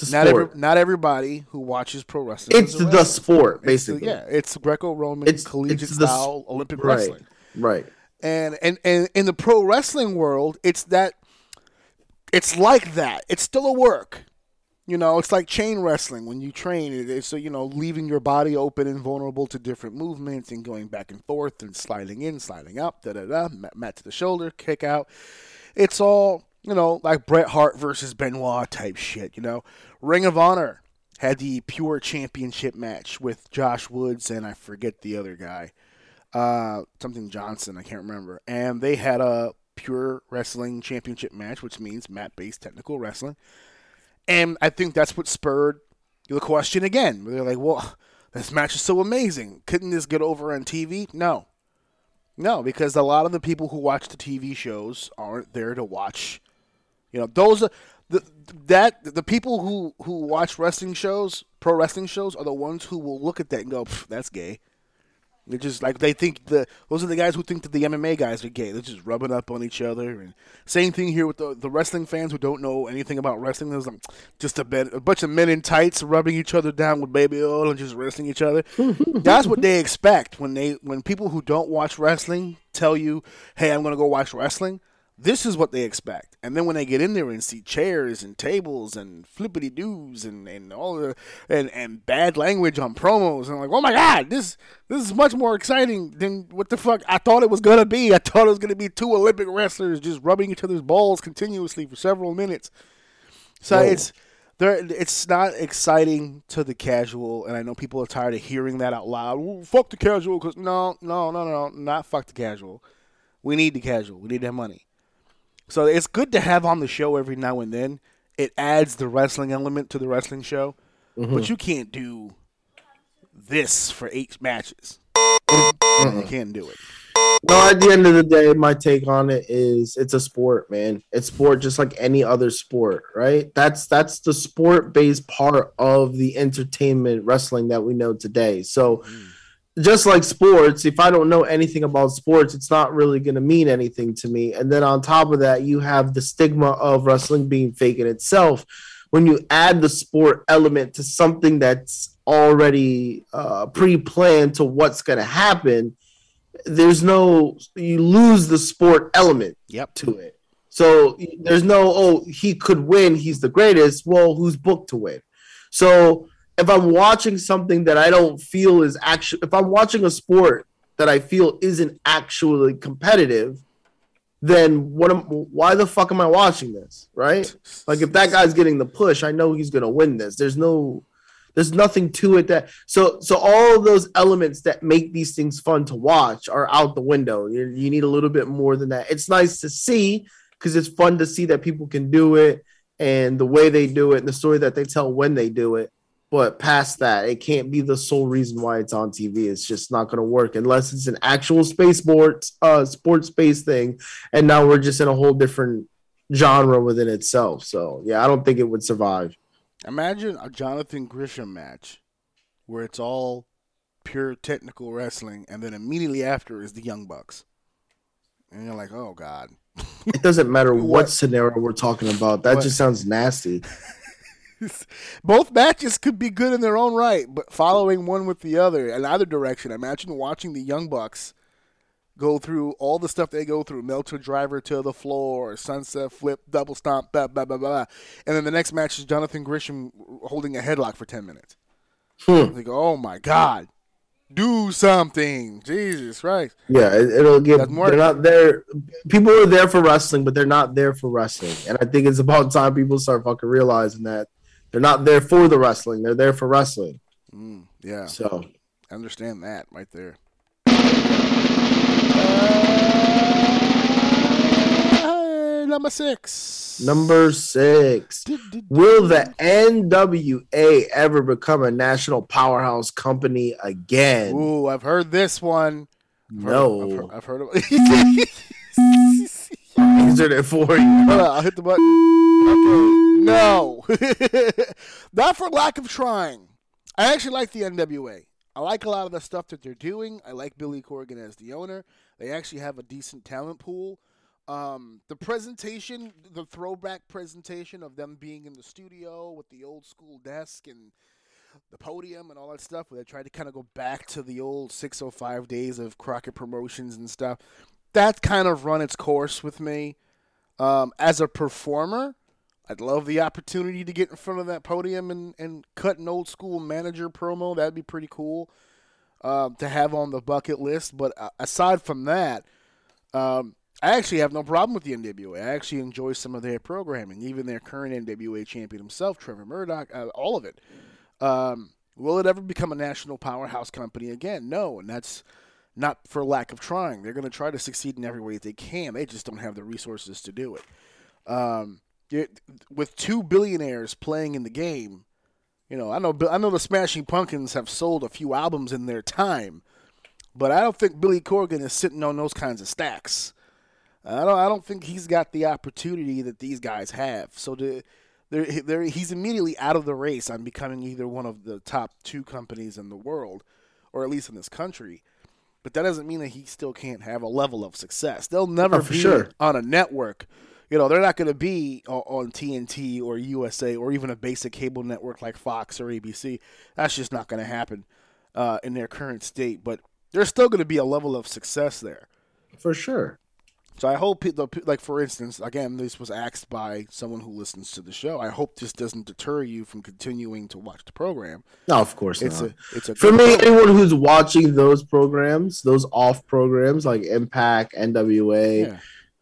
Speaker 2: It's
Speaker 1: Not every, not everybody who watches pro wrestling.
Speaker 2: it's the
Speaker 1: wrestler.
Speaker 2: sport,
Speaker 1: It's the-
Speaker 2: basically.
Speaker 1: yeah, it's Greco-Roman
Speaker 2: It's-
Speaker 1: collegiate
Speaker 2: it's the
Speaker 1: style Olympic
Speaker 2: right.
Speaker 1: wrestling.
Speaker 2: Right.
Speaker 1: And, and and in the pro wrestling world, it's that it's like that. It's still a work. You know, it's like chain wrestling when you train. It's so you know leaving your body open and vulnerable to different movements and going back and forth and sliding in, sliding up, da da da, mat to the shoulder, kick out. It's all you know, like Bret Hart versus Benoit type shit. You know, Ring of Honor had the pure championship match with Josh Woods and I forget the other guy, uh, something Johnson. I can't remember. And they had a pure wrestling championship match, which means mat-based technical wrestling. And I think that's what spurred the question again. Where They're like, well, this match is so amazing. Couldn't this get over on TV? No. No, because a lot of the people who watch the TV shows aren't there to watch. You know, those are the that the people who who watch wrestling shows, pro wrestling shows, are the ones who will look at that and go, "That's gay." They're just like they think the those are the guys who think that the MMA guys are gay. They're just rubbing up on each other. And same thing here with the the wrestling fans who don't know anything about wrestling. There's like just a, bit, a bunch of men in tights rubbing each other down with baby oil and just wrestling each other. That's what they expect when they when people who don't watch wrestling tell you, "Hey, I'm going to go watch wrestling." This is what they expect. And then when they get in there and see chairs and tables and flippity doos and, and all the and, and bad language on promos and like, oh my god, this this is much more exciting than what the fuck I thought it was gonna be. I thought it was gonna be two Olympic wrestlers just rubbing each other's balls continuously for several minutes. So
Speaker 2: Whoa.
Speaker 1: it's there it's not exciting to the casual and I know people are tired of hearing that out loud. "Ooh, fuck the casual cuz no, no, no, no, not fuck the casual. We need the casual. We need that money. So it's good to have on the show every now and then. It adds the wrestling element to the wrestling show, but mm-hmm. you can't do this for eight matches. You can't do it.
Speaker 2: No, at the end of the day, my take on it is it's a sport, man. It's sport just like any other sport, right? That's that's the sport-based part of the entertainment wrestling that we know today. So mm. Just like sports, if I don't know anything about sports, it's not really going to mean anything to me. And then on top of that, you have the stigma of wrestling being fake in itself. When you add the sport element to something that's already uh, pre-planned to what's going to happen, there's no you lose the sport element
Speaker 1: Yep.
Speaker 2: to it. So there's no oh he could win, he's the greatest. Well, who's booked to win? So if I'm watching something that I don't feel is actually if I'm watching a sport that I feel isn't actually competitive, then what am why the fuck am I watching this? Right? Like if that guy's getting the push, I know he's gonna win this. There's no there's nothing to it that so so all those elements that make these things fun to watch are out the window. You, you need a little bit more than that. It's nice to see because it's fun to see that people can do it and the way they do it and the story that they tell when they do it. But past that, it can't be the sole reason why it's on TV. It's just not going to work unless it's an actual space sports, uh, sports space thing. And now we're just in a whole different genre within itself. So yeah, I don't think it would survive.
Speaker 1: Imagine a Jonathan Gresham match where it's all pure technical wrestling, and then immediately after is the Young Bucks, and you're like, oh god.
Speaker 2: It doesn't matter what,
Speaker 1: What-
Speaker 2: scenario we're talking about. That
Speaker 1: What-
Speaker 2: just sounds nasty.
Speaker 1: Both matches could be good in their own right, but following one with the other in either direction. Imagine watching the Young Bucks go through all the stuff they go through: Meltzer driver to the floor, sunset flip, double stomp, blah blah blah blah, and then the next match is Jonathan Gresham holding a headlock for ten minutes.
Speaker 2: Hmm.
Speaker 1: Like, oh my god, do something, Jesus Christ!
Speaker 2: Yeah, it, it'll get.
Speaker 1: Doesn't.
Speaker 2: They're not there. People are there for wrestling, but they're not there for wrestling. And I think it's about time people start fucking realizing that they're not there for the wrestling. They're there for wrestling.
Speaker 1: Mm, yeah,
Speaker 2: So
Speaker 1: I understand that right there. Uh, number six.
Speaker 2: Number six. Will the NWA ever become a national powerhouse company again?
Speaker 1: Ooh, I've heard this one. I've heard-
Speaker 2: No.
Speaker 1: I've heard, I've heard of
Speaker 2: Answered it for you.
Speaker 1: Hold on, I'll hit the button. Okay. No. Not for lack of trying. I actually like the NWA. I like a lot of the stuff that they're doing. I like Billy Corgan as the owner. They actually have a decent talent pool. Um, the presentation, the throwback presentation of them being in the studio with the old school desk and the podium and all that stuff, where they tried to kind of go back to the old 605 days of Crockett Promotions and stuff. That kind of run its course with me. Um, as a performer, I'd love the opportunity to get in front of that podium and, and cut an old school manager promo. That'd be pretty cool um, to have on the bucket list. But uh, aside from that, um, I actually have no problem with the NWA. I actually enjoy some of their programming, even their current NWA champion himself, Trevor Murdoch, uh, all of it. Um, will it ever become a national powerhouse company again? No, and that's not for lack of trying. They're going to try to succeed in every way that they can. They just don't have the resources to do it. Um, it- with two billionaires playing in the game, you know, I know I know the Smashing Pumpkins have sold a few albums in their time, but I don't think Billy Corgan is sitting on those kinds of stacks. I don't. I don't think he's got the opportunity that these guys have. So to, he's immediately out of the race on becoming either one of the top two companies in the world, or at least in this country. But that doesn't mean that he still can't have a level of success. They'll never
Speaker 2: Oh, for
Speaker 1: be
Speaker 2: sure.
Speaker 1: on a network. You know, they're not going to be on TNT or USA or even a basic cable network like Fox or ABC. That's just not going to happen uh, in their current state. But there's still going to be a level of success there.
Speaker 2: For sure.
Speaker 1: So I hope, the, like for instance, again, this was asked by someone who listens to the show. I hope this doesn't deter you from continuing to watch the program.
Speaker 2: No, of course
Speaker 1: It's
Speaker 2: not.
Speaker 1: a, it's a
Speaker 2: For me,
Speaker 1: program.
Speaker 2: anyone who's watching those programs, those off programs like Impact, NWA,
Speaker 1: Yeah.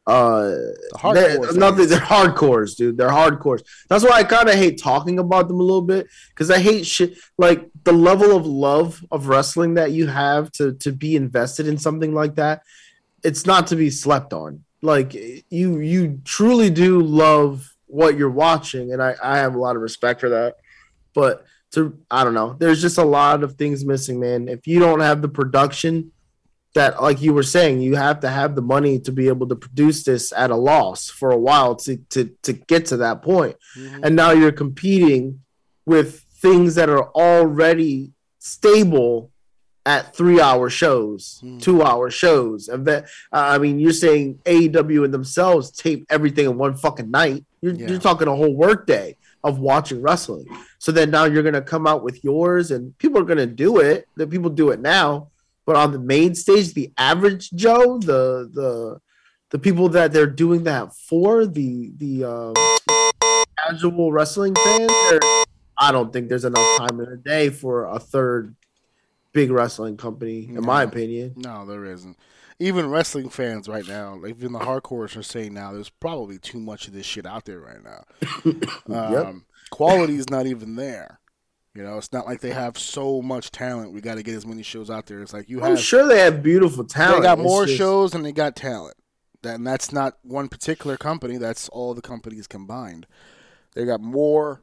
Speaker 2: uh,
Speaker 1: The
Speaker 2: they're, nothing, they're hardcores, dude. They're hardcores. That's why I kind of hate talking about them a little bit because I hate shit like the level of love of wrestling that you have to to be invested in something like that. It's not to be slept on. Like you, you truly do love what you're watching, and I I have a lot of respect for that. But to I don't know, there's just a lot of things missing, man. If you don't have the production that like you were saying you have to have the money to be able to produce this at a loss for a while to to, to get to that point
Speaker 1: Mhm.
Speaker 2: and now you're competing with things that are already stable at three hour shows
Speaker 1: Hmm.
Speaker 2: two hour shows. I mean you're saying aew and themselves tape everything in one fucking night. You're,
Speaker 1: Yeah.
Speaker 2: you're talking a whole work day of watching wrestling. So then now you're gonna come out with yours and people are gonna do it. The people do it now. But on the main stage the average joe the the the people that they're doing that for the the um casual wrestling fan there i don't think there's enough time in a day for a third big wrestling company in my opinion
Speaker 1: No, there isn't. Even wrestling fans right now, like even the hardcores are saying now, there's probably too much of this shit out there right now.
Speaker 2: Yep.
Speaker 1: Um, Quality is not even there. You know, it's not like they have so much talent. We got to get as many shows out there. It's like you
Speaker 2: i'm
Speaker 1: have.
Speaker 2: sure they have beautiful talent
Speaker 1: they got more
Speaker 2: just-
Speaker 1: shows than they got talent. That- And that's not one particular company. That's all the companies combined. They got more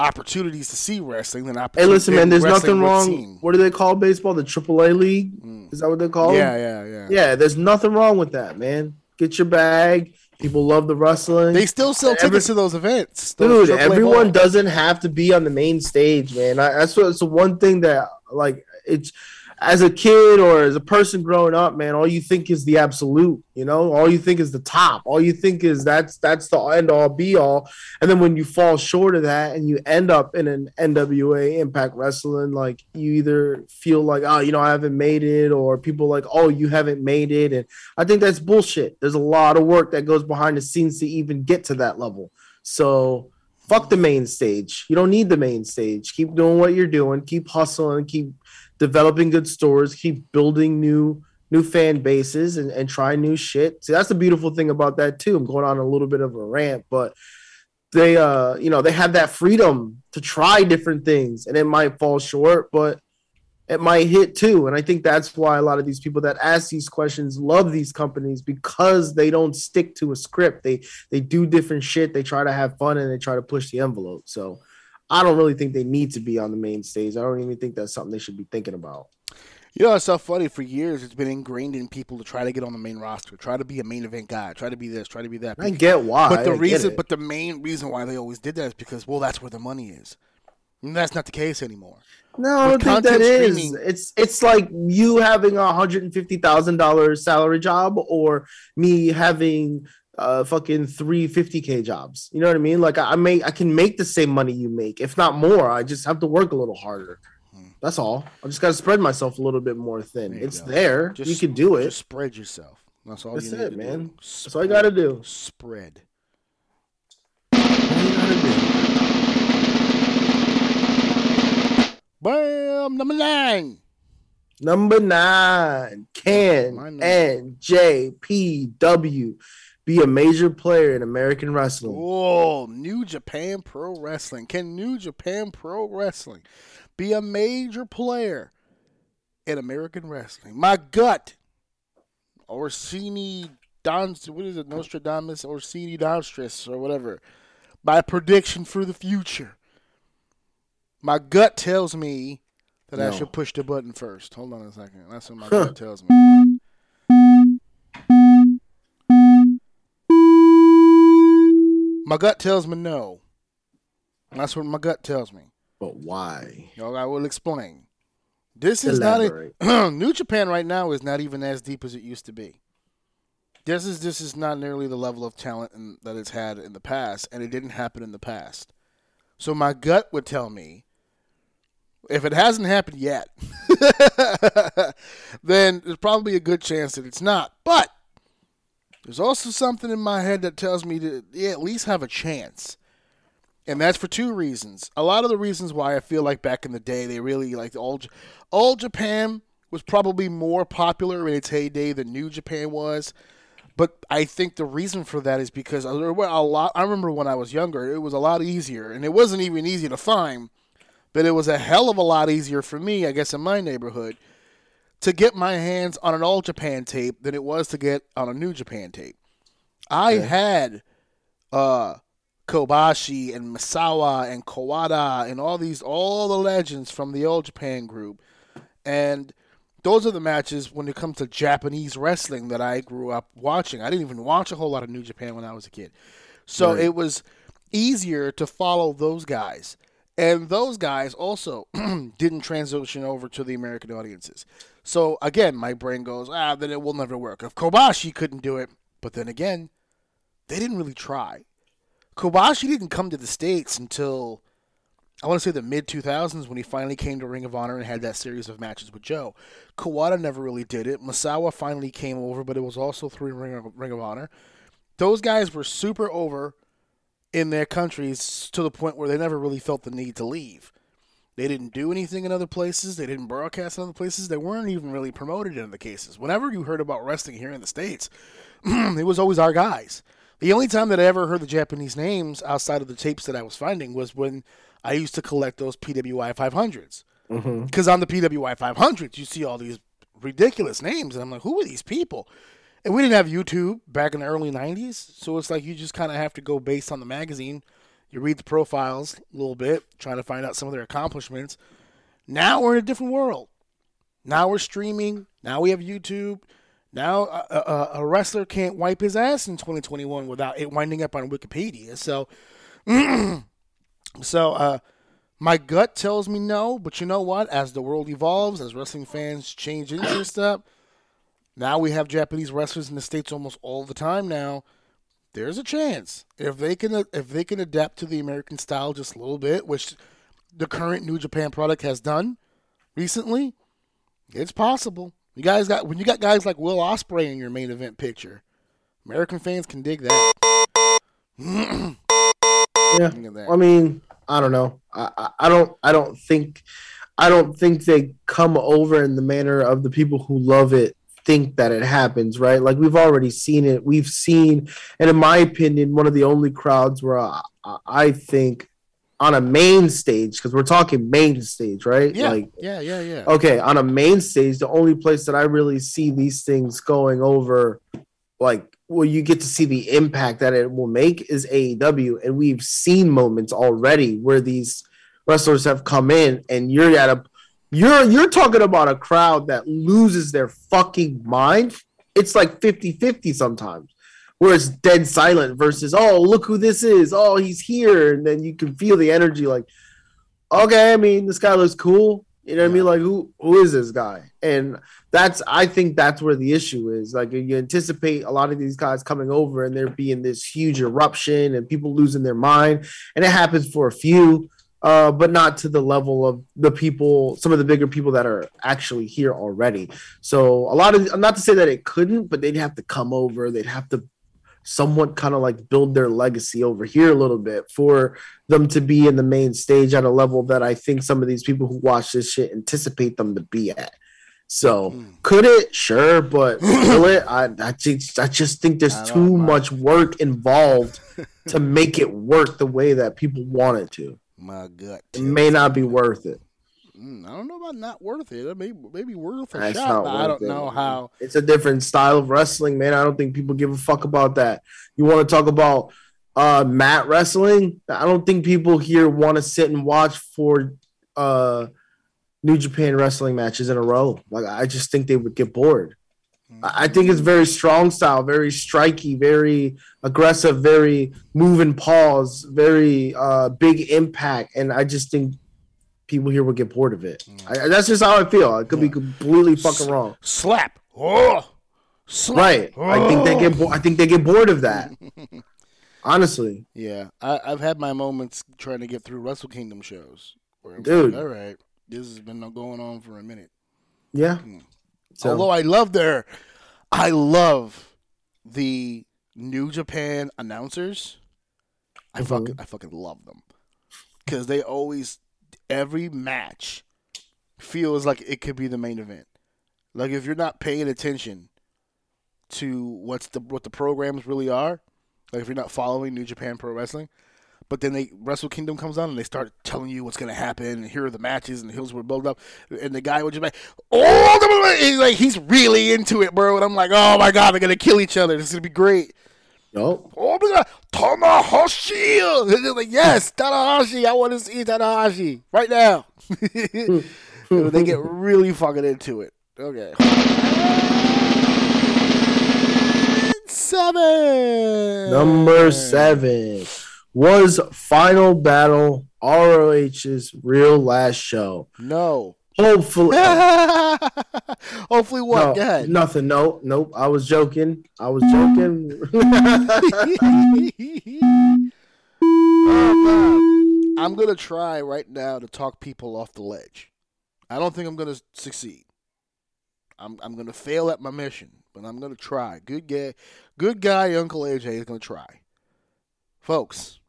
Speaker 1: opportunities to see wrestling than opportunities.
Speaker 2: hey listen man there's nothing wrong
Speaker 1: seeing.
Speaker 2: what do they call baseball the aaa league
Speaker 1: Mm.
Speaker 2: is that what they call
Speaker 1: Yeah,
Speaker 2: it
Speaker 1: yeah, yeah.
Speaker 2: yeah there's nothing wrong with that man get your bag people love the wrestling
Speaker 1: They still sell
Speaker 2: Every-
Speaker 1: tickets to those events. those
Speaker 2: dude
Speaker 1: AAA
Speaker 2: everyone
Speaker 1: balls.
Speaker 2: doesn't have to be on the main stage man I, that's what it's the one thing that like it's as a kid or as a person growing up man all you think is the absolute you know all you think is the top all you think is that's that's the end all be all and then when you fall short of that and you end up in an nwa impact wrestling like you either feel like oh you know i haven't made it or people like oh you haven't made it and i think that's bullshit there's a lot of work that goes behind the scenes to even get to that level so fuck the main stage. You don't need the main stage. Keep doing what you're doing. Keep hustling. Keep developing good stores. Keep building new new fan bases and, and try new shit. See, that's the beautiful thing about that too. I'm going on a little bit of a rant, but they uh you know they have that freedom to try different things and it might fall short, but it might hit too. And I think that's why a lot of these people that ask these questions love these companies because they don't stick to a script. They they do different shit. They try to have fun and they try to push the envelope. So I don't really think they need to be on the main stage. I don't even think that's something they should be thinking about.
Speaker 1: You know, it's so funny. For years, it's been ingrained in people to try to get on the main roster, try to be a main event guy, try to be this, try to be that.
Speaker 2: I get why.
Speaker 1: But the
Speaker 2: I
Speaker 1: reason, but the main reason why they always did that is because, well, that's where the money is. And that's not the case anymore.
Speaker 2: No, I don't think that is. It's it's like you having a hundred and fifty thousand dollars salary job, or me having uh fucking three fifty k jobs. You know what I mean? Like I, I make I can make the same money you make, if not more. I just have to work a little harder. That's all. I just got to spread myself a little bit more thin.
Speaker 1: Hmm. There
Speaker 2: it's
Speaker 1: go.
Speaker 2: there. you can do it.
Speaker 1: Just spread yourself. That's all
Speaker 2: That's
Speaker 1: you need
Speaker 2: it,
Speaker 1: to
Speaker 2: man.
Speaker 1: do.
Speaker 2: That's all you got to do.
Speaker 1: Spread.
Speaker 2: All you gotta do.
Speaker 1: Bam! Number nine.
Speaker 2: Number nine, can
Speaker 1: My number.
Speaker 2: Be a major player in American wrestling?
Speaker 1: Oh, New Japan Pro Wrestling. Can New Japan Pro Wrestling be a major player in American wrestling? My gut, Orsini Don, what is it, Nostradamus, Orsini Donstris, or whatever. My prediction for the future. My gut tells me that I should push the button first. Hold on a second. That's what my
Speaker 2: Huh.
Speaker 1: gut tells me. My gut tells me no. That's what my gut tells me.
Speaker 2: But why?
Speaker 1: Yo, I will explain. This is not a New Japan right now is not even as deep as it used to be. This is this is not nearly the level of talent in, that it's had in the past, and it didn't happen in the past. So my gut would tell me, if it hasn't happened yet, then there's probably a good chance that it's not. But there's also something in my head that tells me to yeah, at least have a chance. And that's for two reasons. A lot of the reasons why I feel like back in the day they really like old old Japan was probably more popular in its heyday than New Japan was. But I think the reason for that is because a lot. I remember when I was younger, it was a lot easier, and it wasn't even easy to find, but it was a hell of a lot easier for me, I guess, in my neighborhood, to get my hands on an All Japan tape than it was to get on a New Japan tape. I had uh, Kobashi and Misawa and Kawada and all these all the legends from the old Japan group. And those are the matches when it comes to Japanese wrestling that I grew up watching. I didn't even watch a whole lot of New Japan when I was a kid. So
Speaker 2: Right.
Speaker 1: it was easier to follow those guys. And those guys also didn't transition over to the American audiences. So again, my brain goes, ah, then it will never work. If Kobashi couldn't do it, but then again, they didn't really try. Kobashi didn't come to the States until I want to say the mid 2000s when he finally came to Ring of Honor and had that series of matches with Joe. Kawada never really did it. Misawa finally came over, but it was also through Ring of, Ring of Honor. Those guys were super over in their countries to the point where they never really felt the need to leave. They didn't do anything in other places. They didn't broadcast in other places. They weren't even really promoted in other cases. Whenever you heard about wrestling here in the States, it was always our guys. The only time that I ever heard the Japanese names outside of the tapes that I was finding was when I used to collect those PWI 500s.
Speaker 2: Mm-hmm.
Speaker 1: Because on the PWI 500s, you see all these ridiculous names. And I'm like, who are these people? And we didn't have YouTube back in the early 90s. So it's like you just kind of have to go based on the magazine. You read the profiles a little bit, trying to find out some of their accomplishments. Now we're in a different world. Now we're streaming. Now we have YouTube. Now a, a, a wrestler can't wipe his ass in 2021 without it winding up on Wikipedia. So, so uh, my gut tells me no. But you know what? As the world evolves, as wrestling fans change interest up, now we have Japanese wrestlers in the states almost all the time now. There's a chance if they can uh, if they can adapt to the American style just a little bit, which the current New Japan product has done recently. It's possible. You guys got when you got guys like Will Ospreay in your main event picture. American fans can dig that.
Speaker 2: Yeah.
Speaker 1: That.
Speaker 2: I mean, I don't know. I, I, I don't I don't think I don't think they come over in the manner of the people who love it think that it happens, right? Like we've already seen it. We've seen, and in my opinion, one of the only crowds where I, I- think on a main stage because we're talking main stage, right?
Speaker 1: Yeah,
Speaker 2: Like
Speaker 1: yeah, yeah, yeah.
Speaker 2: okay, on a main stage, the only place that I really see these things going over, like where you get to see the impact that it will make, is AEW, and we've seen moments already where these wrestlers have come in, and you're at a, you're you're talking about a crowd that loses their fucking mind. It's like 50-50 sometimes. Where it's dead silent versus, oh, look who this is. Oh, he's here. And then you can feel the energy like, okay, I mean, this guy looks cool. You know what I mean? Like, who who is this guy? And that's I think that's where the issue is. Like, you anticipate a lot of these guys coming over and there being this huge eruption and people losing their mind, and it happens for a few, uh, but not to the level of the people, some of the bigger people that are actually here already. So a lot of I'm not to say that it couldn't, but they'd have to come over. They'd have to somewhat kind of like build their legacy over here a little bit for them to be in the main stage at a level that I think some of these people who watch this shit anticipate them to be at. So
Speaker 1: Hmm.
Speaker 2: could it? Sure, but will it? I, I just I just think there's too much work involved to make it work the way that people want it to.
Speaker 1: My gut.
Speaker 2: It may not be worth it.
Speaker 1: Mm, I don't know about not worth it. It may maybe worth a
Speaker 2: It's
Speaker 1: shot. but I don't
Speaker 2: it,
Speaker 1: know how.
Speaker 2: It's a different style of wrestling, man. I don't think people give a fuck about that. You want to talk about uh mat wrestling? I don't think people here want to sit and watch for uh New Japan wrestling matches in a row. Like I just think they would get bored. I think it's very strong style, very striky, very aggressive, very move and pause, very uh big impact, and I just think people here will get bored of it. I, that's just how I feel. I could be completely fucking wrong.
Speaker 1: slap. Oh, slap.
Speaker 2: Right. I think they get. Bo- I think they get bored of that. Honestly,
Speaker 1: Yeah, I, I've had my moments trying to get through Wrestle Kingdom shows.
Speaker 2: Dude.
Speaker 1: like, all right, this has been going on for a minute.
Speaker 2: yeah. So,
Speaker 1: Although I love their, I love the New Japan announcers. I
Speaker 2: Mhm.
Speaker 1: fucking I fucking love them because they always every match feels like it could be the main event. Like if you're not paying attention to what's the what the programs really are, like if you're not following New Japan Pro Wrestling, but then they Wrestle Kingdom comes on and they start telling you what's gonna happen and here are the matches and the hills where build up and the guy would just be like, oh, he's like he's really into it, bro, and I'm like, oh my god, they're gonna kill each other. This is gonna be great.
Speaker 2: nope.
Speaker 1: Oh my god, uh, Tanahashi! And they're like, yes, Tanahashi. I want to see Tanahashi right now. they get really fucking into it. Okay. Seven.
Speaker 2: Number seven was Final Battle ROH's real last show.
Speaker 1: No.
Speaker 2: Hopefully,
Speaker 1: Hopefully, what?
Speaker 2: no,
Speaker 1: Go ahead.
Speaker 2: nothing. No, nope. I was joking. I was joking.
Speaker 1: Oh. I'm gonna try right now to talk people off the ledge. I don't think I'm gonna succeed. I'm I'm gonna fail at my mission, but I'm gonna try. Good guy, good guy, Uncle AJ is gonna try. Folks,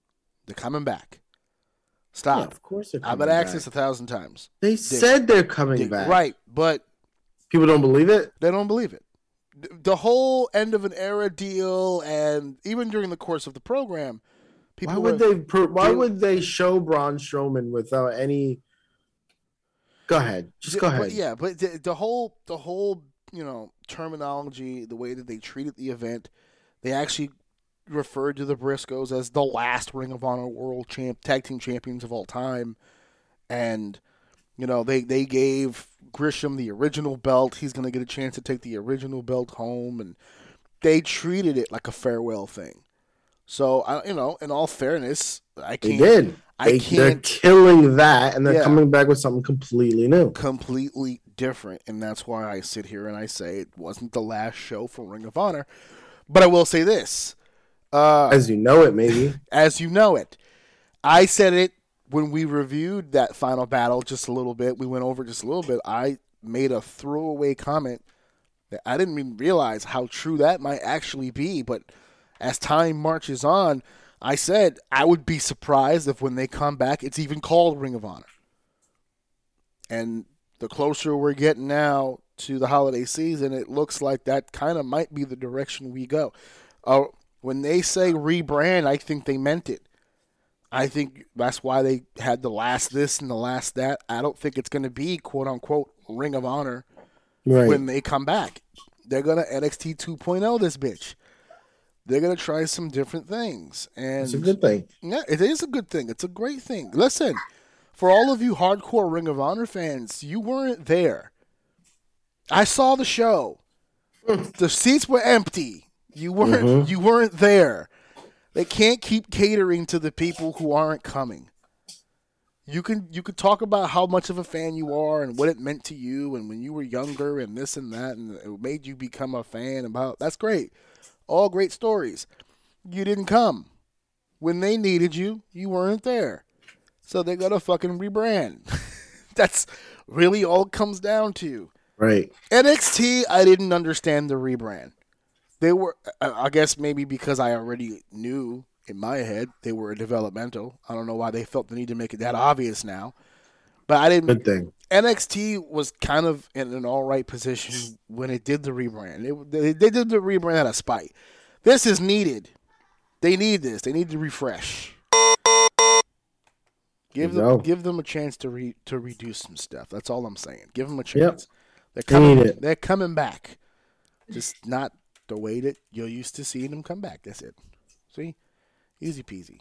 Speaker 1: they're coming back.
Speaker 2: yeah,
Speaker 1: Stop.
Speaker 2: of course, they're
Speaker 1: I've been asked this a thousand times.
Speaker 2: They said they're coming
Speaker 1: Dick,
Speaker 2: back.
Speaker 1: Right, but
Speaker 2: People don't believe it.
Speaker 1: they don't believe it. The whole end of an era deal, and even during the course of the program, people
Speaker 2: Why would
Speaker 1: were,
Speaker 2: they? Per, why
Speaker 1: they-
Speaker 2: would they show Braun Strowman without any? Go ahead. Just go
Speaker 1: Yeah,
Speaker 2: ahead.
Speaker 1: But yeah, but the, the whole the whole you know terminology, the way that they treated the event, they actually referred to the Briscoes as the last Ring of Honor World Champ Tag Team Champions of all time, and you know they they gave Gresham the original belt. He's gonna get a chance to take the original belt home, and they treated it like a farewell thing. So I, you know, in all fairness, I
Speaker 2: They
Speaker 1: can't.
Speaker 2: did.
Speaker 1: I
Speaker 2: They, they're
Speaker 1: can't
Speaker 2: killing that, and they're
Speaker 1: Yeah.
Speaker 2: coming back with something completely new.
Speaker 1: completely different, and that's why I sit here and I say it wasn't the last show for Ring of Honor. But I will say this, uh,
Speaker 2: As you know it, maybe.
Speaker 1: as you know it, I said it when we reviewed that final battle just a little bit. We went over just a little bit. I made a throwaway comment that I didn't even realize how true that might actually be. But as time marches on, I said I would be surprised if when they come back, it's even called Ring of Honor. And the closer we're getting now to the holiday season, it looks like that kind of might be the direction we go. Uh, when they say rebrand, I think they meant it. I think that's why they had the last this and the last that. I don't think it's going to be quote unquote Ring of Honor
Speaker 2: Right.
Speaker 1: when they come back. They're gonna NXT 2.0 this bitch. They're gonna try some different things, and
Speaker 2: it's a good thing.
Speaker 1: yeah, it is a good thing. It's a great thing. Listen, for all of you hardcore Ring of Honor fans, you weren't there. I saw the show. Hmm. the seats were empty. You weren't. Mm-hmm. You weren't there. They can't keep catering to the people who aren't coming. You can you could talk about how much of a fan you are and what it meant to you and when you were younger and this and that and it made you become a fan about that's great. All great stories. You didn't come. When they needed you, you weren't there. So they gotta fucking rebrand. that's really all it comes down to.
Speaker 2: Right.
Speaker 1: NXT, I didn't understand the rebrand. They were, I guess, maybe because I already knew in my head they were a developmental. I don't know why they felt the need to make it that obvious now. But I didn't.
Speaker 2: Good thing.
Speaker 1: NXT was kind of in an all right position when it did the rebrand. It, they, they did the rebrand out of spite. This is needed. They need this. They need to refresh. Give them, give them a chance to re, to redo some stuff. That's all I'm saying. Give them a
Speaker 2: Yep.
Speaker 1: chance. They're
Speaker 2: They
Speaker 1: coming. They're coming back. Just not the way that you're used to seeing them come back. That's it. See, easy peasy.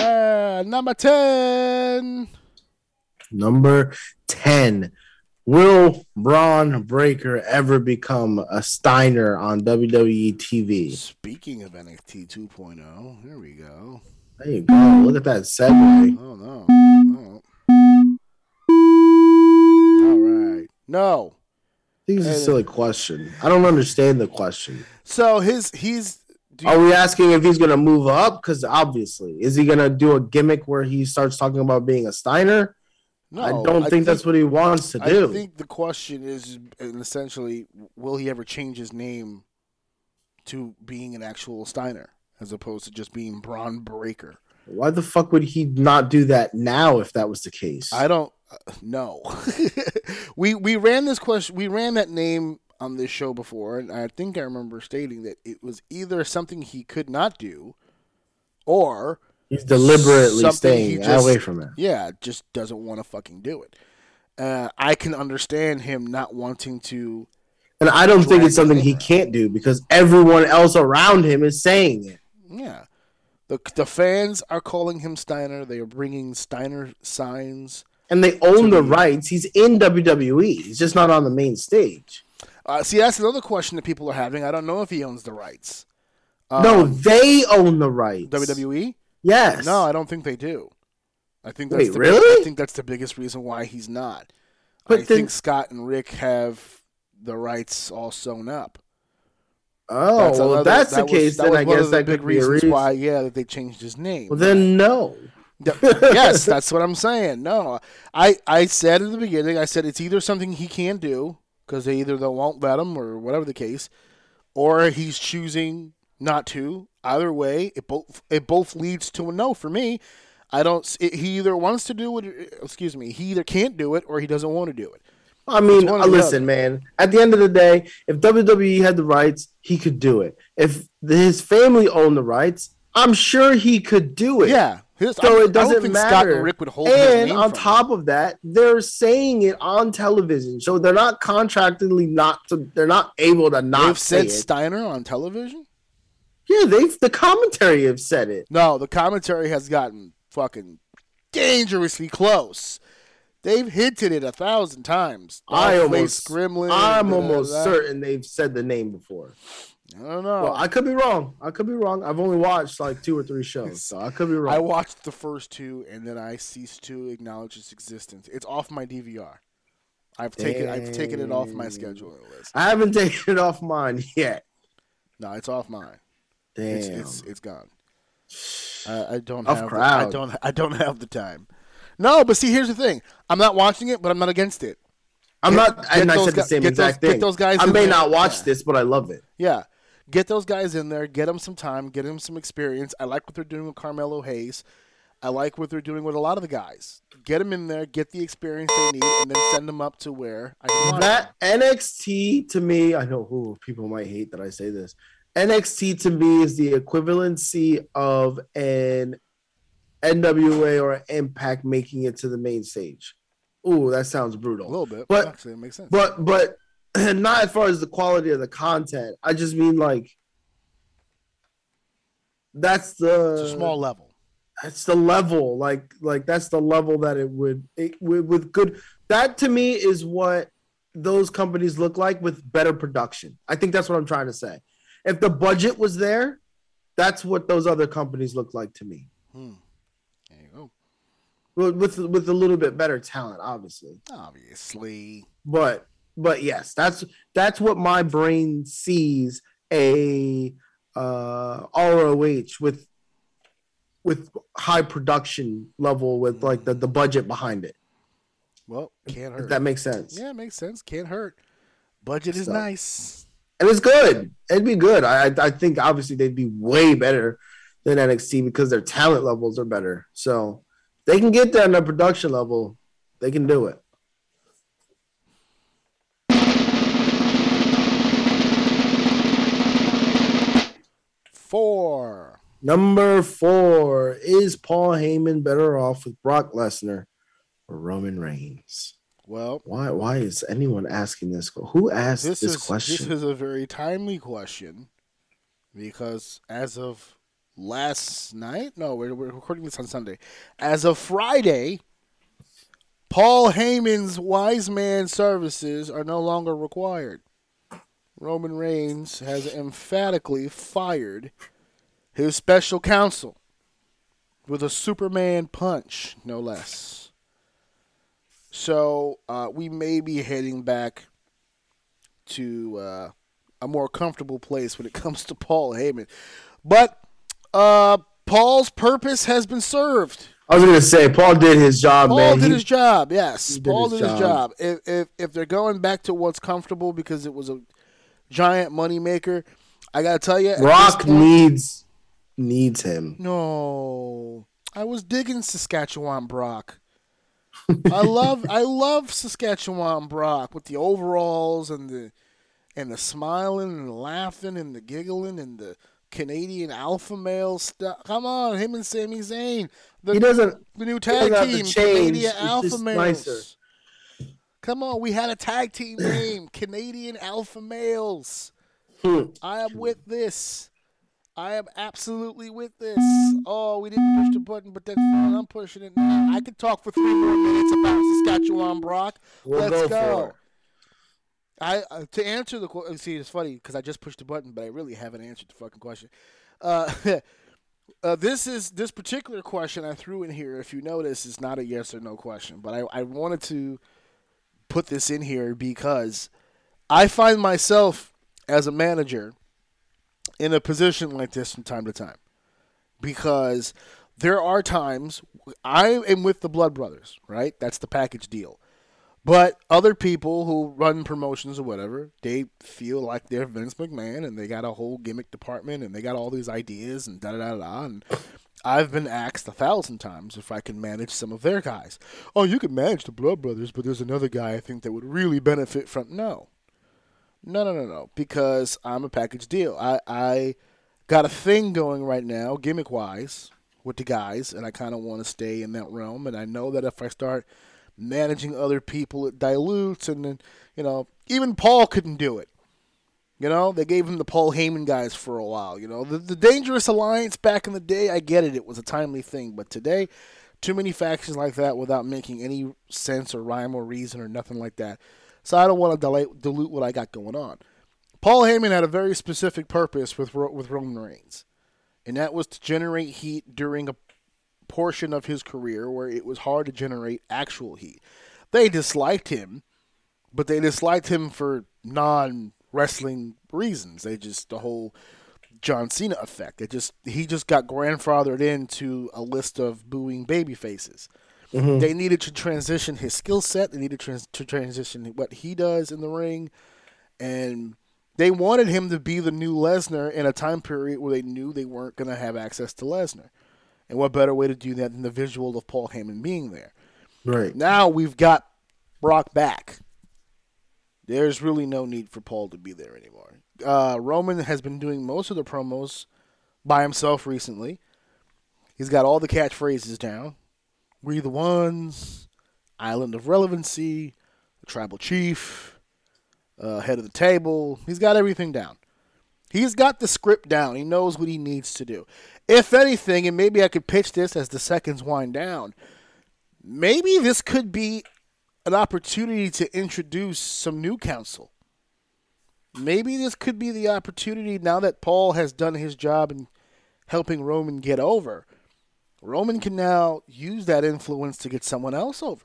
Speaker 1: Uh, number ten.
Speaker 2: Number 10. Will Bron Breakker ever become a Steiner on WWE TV?
Speaker 1: Speaking of NXT 2.0, here we go.
Speaker 2: There you go. Look at that segue.
Speaker 1: Oh no. Oh. All right. No.
Speaker 2: I think it's a silly question. I don't understand the question.
Speaker 1: So his he's.
Speaker 2: Are we asking if he's going to move up? Because obviously, is he going to do a gimmick where he starts talking about being a Steiner?
Speaker 1: no,
Speaker 2: I don't think, that's what he wants to do.
Speaker 1: I think the question is and essentially, will he ever change his name to being an actual Steiner as opposed to just being Bron Breakker?
Speaker 2: Why the fuck would he not do that now if that was the case?
Speaker 1: I don't uh, know. we we ran this question. We ran that name on this show before, and I think I remember stating that it was either something he could not do, or
Speaker 2: he's deliberately staying
Speaker 1: just-
Speaker 2: away from it.
Speaker 1: yeah, just doesn't want to fucking do it. Uh, I can understand him not wanting to.
Speaker 2: And I don't think it's something he can't do because everyone else around him is saying it.
Speaker 1: Yeah, the the fans are calling him Steiner. They are bringing Steiner signs.
Speaker 2: And they own the rights. He's in WWE. He's just not on the main stage.
Speaker 1: Uh, see, that's another question that people are having. I don't know if he owns the rights.
Speaker 2: no,
Speaker 1: Um,
Speaker 2: they own the rights.
Speaker 1: WWE.
Speaker 2: Yes.
Speaker 1: No, I don't think they do. I think that's
Speaker 2: Wait,
Speaker 1: the,
Speaker 2: really?
Speaker 1: I think that's the biggest reason why he's not.
Speaker 2: But
Speaker 1: I
Speaker 2: then-
Speaker 1: think Scott and Rick have the rights all sewn up.
Speaker 2: Oh,
Speaker 1: That's
Speaker 2: well,
Speaker 1: another-
Speaker 2: if that's the
Speaker 1: was-
Speaker 2: case,
Speaker 1: that
Speaker 2: then I guess that
Speaker 1: big
Speaker 2: could
Speaker 1: reasons
Speaker 2: reason.
Speaker 1: why. Yeah, that they changed his name.
Speaker 2: Well, then no.
Speaker 1: Yes, that's what I'm saying. No, I I said in the beginning, I said it's either something he can do because they either they won't let him or whatever the case, or he's choosing not to. Either way, it both it both leads to a no for me. I don't. It, he either wants to do it. Excuse me. He either can't do it or he doesn't want to do it.
Speaker 2: I mean, listen, man. At the end of the day, if WWE had the rights, he could do it. If his family owned the rights, I'm sure he could do it.
Speaker 1: Yeah. His,
Speaker 2: So
Speaker 1: I,
Speaker 2: it doesn't matter.
Speaker 1: And Rick would hold his
Speaker 2: and on top of that, they're saying it on television, so they're not contractually not to. They're not able to not
Speaker 1: They've
Speaker 2: say
Speaker 1: said
Speaker 2: it.
Speaker 1: Steiner on television.
Speaker 2: yeah, they've the commentary have said it.
Speaker 1: No, the commentary has gotten fucking dangerously close. They've hinted it a thousand times.
Speaker 2: I almost,
Speaker 1: Gremlin.
Speaker 2: I'm almost certain they've said the name before.
Speaker 1: I don't know.
Speaker 2: Well, I could be wrong. I could be wrong. I've only watched like two or three shows, so I could be wrong.
Speaker 1: I watched the first two and then I ceased to acknowledge its existence. It's off my DVR. I've taken I've taken it off my
Speaker 2: Dang.
Speaker 1: schedule list.
Speaker 2: I haven't taken it off mine yet.
Speaker 1: No, it's off mine.
Speaker 2: Damn.
Speaker 1: It's it's it's gone. I, I don't
Speaker 2: Tough
Speaker 1: have the, I don't I don't have the time. No, but see, here's the thing. I'm not watching it, but I'm not against it.
Speaker 2: I'm
Speaker 1: Get-
Speaker 2: not,
Speaker 1: get
Speaker 2: and I said the same exact
Speaker 1: those- get
Speaker 2: thing.
Speaker 1: those guys
Speaker 2: I may
Speaker 1: there.
Speaker 2: not watch
Speaker 1: Yeah.
Speaker 2: this, but I love it.
Speaker 1: Yeah. Get those guys in there, get them some time, get them some experience. I like what they're doing with Carmelo Hayes. I like what they're doing with a lot of the guys. Get them in there, get the experience they need, and then send them up to where I them.
Speaker 2: That NXT to me, I know who people might hate that I say this. NXT to me is the equivalency of an NWA or Impact making it to the main stage. Ooh, that sounds brutal.
Speaker 1: A little bit,
Speaker 2: But-
Speaker 1: but actually, it makes sense.
Speaker 2: But but not as far as the quality of the content. I just mean like that's the
Speaker 1: it's a small level.
Speaker 2: that's the level like like that's the level that it would it with, with good that to me is what those companies look like with better production i think that's what i'm trying to say if the budget was there that's what those other companies look like to me
Speaker 1: Hmm. There you go.
Speaker 2: with with, with a little bit better talent obviously
Speaker 1: Obviously.
Speaker 2: but but yes that's that's what my brain sees a uh roh with with high production level with like the, the budget behind it
Speaker 1: Well, can't
Speaker 2: if
Speaker 1: hurt.
Speaker 2: that makes sense
Speaker 1: yeah, it makes sense. Can't hurt. Budget is
Speaker 2: So-
Speaker 1: nice.
Speaker 2: and it's good it'd be good I, I I think obviously they'd be way better than nxt because their talent levels are better so they can get there on their production level they can do it
Speaker 1: Four.
Speaker 2: Number four is Paul Heyman better off with Brock Lesnar or Roman Reigns?
Speaker 1: Well,
Speaker 2: Why? Why is anyone asking this? Who asked
Speaker 1: this,
Speaker 2: this,
Speaker 1: is
Speaker 2: question?
Speaker 1: this is a very timely question because as of last night, no, we're, we're recording this on Sunday. As of Friday, Paul Heyman's wise man services are no longer required. Roman Reigns has emphatically fired his special counsel with a Superman punch, no less. So uh, we may be heading back to uh, a more comfortable place when it comes to Paul Heyman. But uh, Paul's purpose has been served.
Speaker 2: I was gonna say Paul did his job, man.
Speaker 1: Paul
Speaker 2: man.
Speaker 1: did
Speaker 2: He-
Speaker 1: his job. Yes,
Speaker 2: he did
Speaker 1: Paul
Speaker 2: his
Speaker 1: did his
Speaker 2: job.
Speaker 1: job. If, if if they're going back to what's comfortable because it was a giant moneymaker, I gotta tell you,
Speaker 2: Rock
Speaker 1: point-
Speaker 2: needs needs him.
Speaker 1: No, I was digging Saskatchewan Brock. I love I love Saskatchewan Brock with the overalls and the and the smiling and the laughing and the giggling and the Canadian alpha male stuff. Come on, him and Sami Zayn. The,
Speaker 2: He doesn't.
Speaker 1: the new tag team,
Speaker 2: change.
Speaker 1: Canadian Alpha Males.
Speaker 2: nicer.
Speaker 1: Come on, we had a tag team name, Canadian Alpha Males.
Speaker 2: Hmm.
Speaker 1: I am with this. I am absolutely with this. Oh, we didn't push the button, but that's fine. I'm pushing it now. I could talk for three more minutes about Saskatchewan Brock.
Speaker 2: We'll
Speaker 1: Let's
Speaker 2: go
Speaker 1: go. I uh, to answer the question. See, it's funny because I just pushed the button, but I really haven't answered the fucking question. Uh, uh, this is this particular question I threw in here. If you notice, is not a yes or no question, but I, I wanted to put this in here because I find myself as a manager in a position like this from time to time because there are times I am with the Blood Brothers, right? That's the package deal. But other people who run promotions or whatever, they feel like they're Vince McMahon and they got a whole gimmick department and they got all these ideas and da da da da. And I've been asked a thousand times if I can manage some of their guys. Oh, you can manage the Blood Brothers, but there's another guy I think that would really benefit from. No, no, no, no, no. Because I'm a package deal. I I got a thing going right now, gimmick wise, with the guys, and I kind of want to stay in that realm. And I know that if I start managing other people, it dilutes, and then you know, even Paul couldn't do it. You know, they gave him the Paul Heyman guys for a while. You know, the, the Dangerous Alliance back in the day, I get it; it was a timely thing. But today, too many factions like that without making any sense or rhyme or reason or nothing like that. So I don't want to dilute, what I got going on. Paul Heyman had a very specific purpose with with Roman Reigns, and that was to generate heat during a portion of his career where it was hard to generate actual heat. They disliked him, but they disliked him for non wrestling reasons. They just the whole John Cena effect. It just he just got grandfathered into a list of booing baby faces. Mm-hmm. They needed to transition his skill set. They needed trans- to transition what he does in the ring, and they wanted him to be the new Lesnar in a time period where they knew they weren't going to have access to Lesnar. And what better way to do that than the visual of Paul Heyman being there?
Speaker 2: Right.
Speaker 1: Now we've got Brock back. There's really no need for Paul to be there anymore. Uh, Roman has been doing most of the promos by himself recently. He's got all the catchphrases down. We the ones, Island of Relevancy, the Tribal Chief, uh, Head of the Table. He's got everything down. He's got the script down. He knows what he needs to do. If anything, and maybe I could pitch this as the seconds wind down, maybe this could be an opportunity to introduce some new counsel. Maybe this could be the opportunity now that Paul has done his job in helping Roman get over. Roman can now use that influence to get someone else over.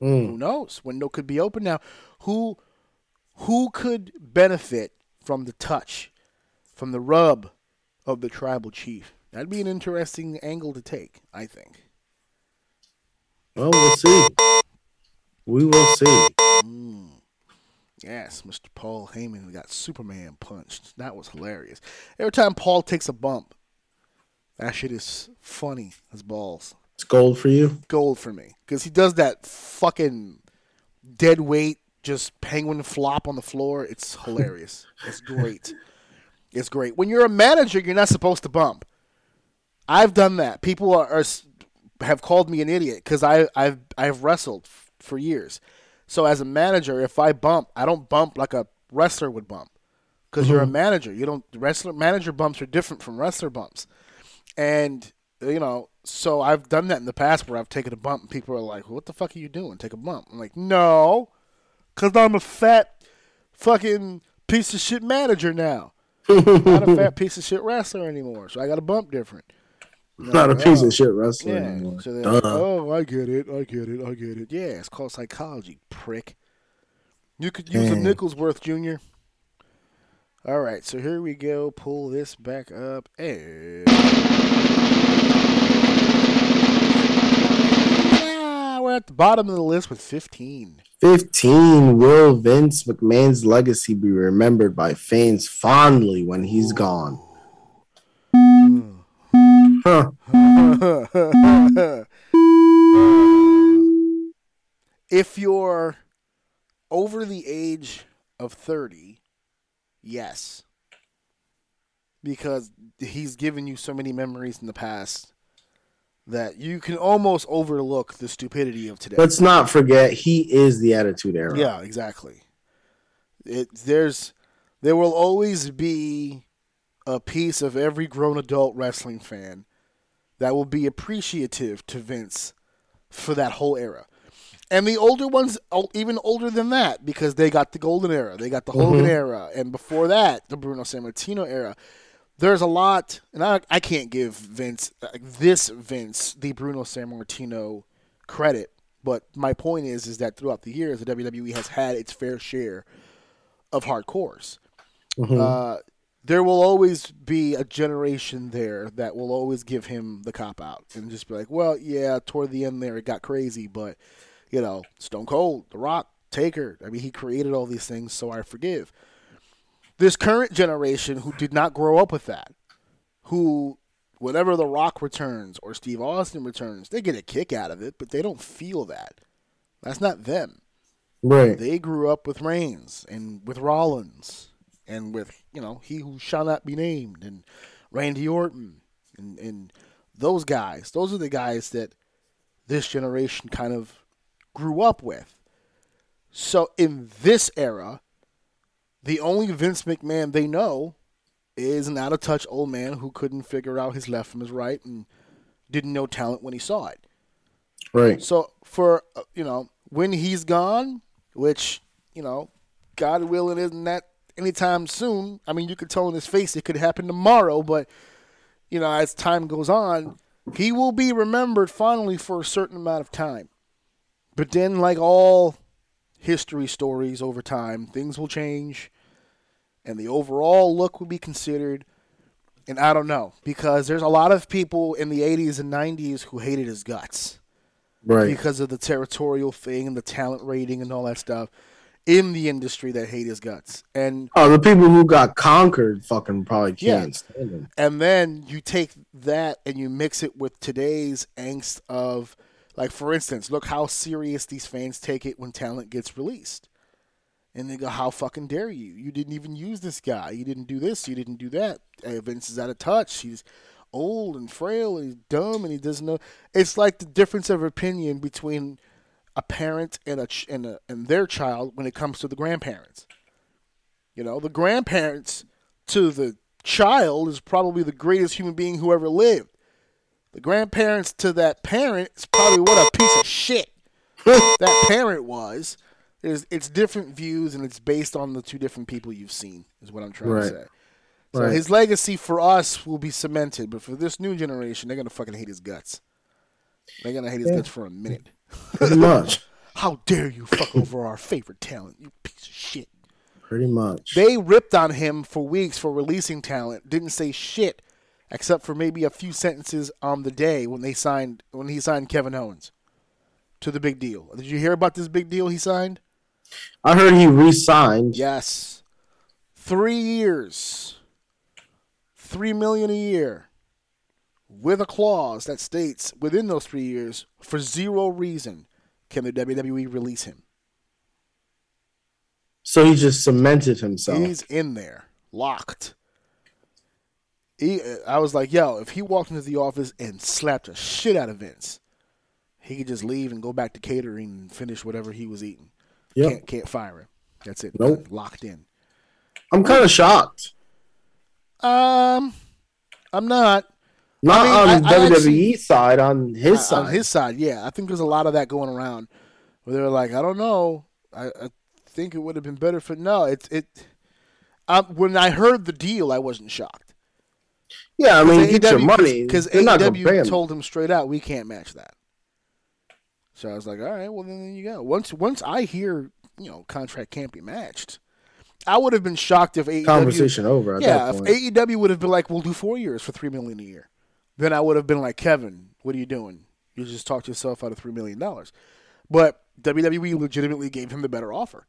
Speaker 1: Hmm. Who knows? Window could be open now. Who who could benefit from the touch, from the rub of the tribal chief? That'd be an interesting angle to take, I think.
Speaker 2: Well, we'll see. We will see. Mm.
Speaker 1: Yes, Mr. Paul Heyman got Superman punched. That was hilarious. Every time Paul takes a bump, that shit is funny as balls.
Speaker 2: It's gold for you.
Speaker 1: Gold for me. Because he does that fucking dead weight, just penguin flop on the floor. It's hilarious. it's great. It's great. When you're a manager, you're not supposed to bump. I've done that. People are, are have called me an idiot because I I've I've wrestled for years. So as a manager, if I bump, I don't bump like a wrestler would bump because you're a mm-hmm. manager. You don't wrestler manager bumps are different from wrestler bumps, and you know. So I've done that in the past where I've taken a bump and people are like, "What the fuck are you doing? Take a bump." I'm like, "No, because I'm a fat fucking piece of shit manager now. not a fat piece of shit wrestler anymore. So I got to bump different."
Speaker 2: Not a
Speaker 1: Yeah.
Speaker 2: piece of shit wrestler
Speaker 1: Yeah.
Speaker 2: anymore.
Speaker 1: So
Speaker 2: Duh.
Speaker 1: like, oh, I get it. I get it. I get it. Yeah, it's called psychology, prick. You could use a
Speaker 2: Dang.
Speaker 1: Nicholsworth Jr. All right, so here we go. Pull this back up. And... Yeah, we're at the bottom of the list with 15.
Speaker 2: 15. Will Vince McMahon's legacy be remembered by fans fondly when he's gone? Huh.
Speaker 1: if you're over the age of 30, yes. Because he's given you so many memories in the past that you can almost overlook the stupidity of today.
Speaker 2: Let's not forget he is the Attitude Era.
Speaker 1: Yeah, exactly. It there's there will always be a piece of every grown adult wrestling fan that will be appreciative to Vince for that whole era. And the older ones, even older than that, because they got the golden era, they got the Hogan era, and before that, the Bruno Sammartino era. There's a lot, and I, I can't give Vince uh, this Vince the Bruno Sammartino credit, but my point is, is that throughout the years, the WWE has had its fair share of hardcores. Uh, there will always be a generation there that will always give him the cop out and just be like, well, yeah, toward the end there it got crazy, but you know, Stone Cold, The Rock, Taker, I mean, he created all these things, so I forgive. This current generation who did not grow up with that, who whenever The Rock returns or Steve Austin returns, they get a kick out of it, but they don't feel that. That's not them
Speaker 2: Right.
Speaker 1: they grew up with Reigns and with Rollins and with you know he who shall not be named and Randy Orton and and those guys. Those are the guys that this generation kind of grew up with. So in this era, the only Vince McMahon they know is an out of touch old man who couldn't figure out his left from his right and didn't know talent when he saw it.
Speaker 2: Right.
Speaker 1: So for uh, you know when he's gone, which you know, God willing, isn't that anytime soon? I mean, you could tell in his face it could happen tomorrow, but you know, as time goes on, he will be remembered fondly for a certain amount of time. But then, like all history stories over time, things will change, and the overall look will be considered. And I don't know because there's a lot of people in the 80s and 90s who hated his guts
Speaker 2: Right.
Speaker 1: because of the territorial thing and the talent rating and all that stuff in the industry that hate his guts. And
Speaker 2: Oh, the people who got conquered fucking probably can't stand him.
Speaker 1: and then you take that and you mix it with today's angst of like for instance, look how serious these fans take it when talent gets released. And they go, "How fucking dare you? You didn't even use this guy. You didn't do this. You didn't do that. Vince is out of touch. He's old and frail. And he's dumb, and he doesn't know." It's like the difference of opinion between a parent and a and a, and their child when it comes to the grandparents. You know, the grandparents to the child is probably the greatest human being who ever lived. The grandparents to that parent is probably what a piece of shit that parent was. It's, it's different views and it's based on the two different people you've seen, is what I'm trying
Speaker 2: Right.
Speaker 1: to say. So
Speaker 2: Right.
Speaker 1: his legacy for us will be cemented, but for this new generation, they're gonna fucking hate his guts. They're gonna hate his
Speaker 2: Yeah.
Speaker 1: guts for a minute.
Speaker 2: Pretty much.
Speaker 1: How dare you fuck over our favorite talent, you piece of shit.
Speaker 2: Pretty much.
Speaker 1: They ripped on him for weeks for releasing talent. Didn't say shit, except for maybe a few sentences on the day when they signed when he signed Kevin Owens to the big deal. Did you hear about this big deal he signed?
Speaker 2: I heard he re-signed.
Speaker 1: Yes, three years, three million a year, with a clause that states within those three years, for zero reason, can the WWE release him.
Speaker 2: So he just cemented himself.
Speaker 1: He's in there, locked. He, I was like, yo, if he walked into the office and slapped the shit out of Vince, he could just leave and go back to catering and finish whatever he was eating.
Speaker 2: Yep.
Speaker 1: Can't can't fire him. That's it.
Speaker 2: Nope.
Speaker 1: Locked in.
Speaker 2: I'm kind of shocked.
Speaker 1: Um, I'm not.
Speaker 2: Not
Speaker 1: mean,
Speaker 2: on
Speaker 1: I- I
Speaker 2: WWE
Speaker 1: actually-
Speaker 2: side, on his side.
Speaker 1: On his side, yeah. I think there's a lot of that going around where they're like, I don't know. I, I think it would have been better for no. It's it. Um, when I heard the deal, I wasn't shocked.
Speaker 2: yeah, I mean, get your money.
Speaker 1: because
Speaker 2: They're not gonna pay
Speaker 1: AEW told him straight out, we can't match that. So I was like, all right, well then there you go. Once once I hear you know contract can't be matched, I would have been shocked if AEW
Speaker 2: Conversation over at
Speaker 1: yeah, if. AEW would have been like, we'll do four years for three million a year, then I would have been like, Kevin, what are you doing? You just talked yourself out of three million dollars. But WWE legitimately gave him the better offer.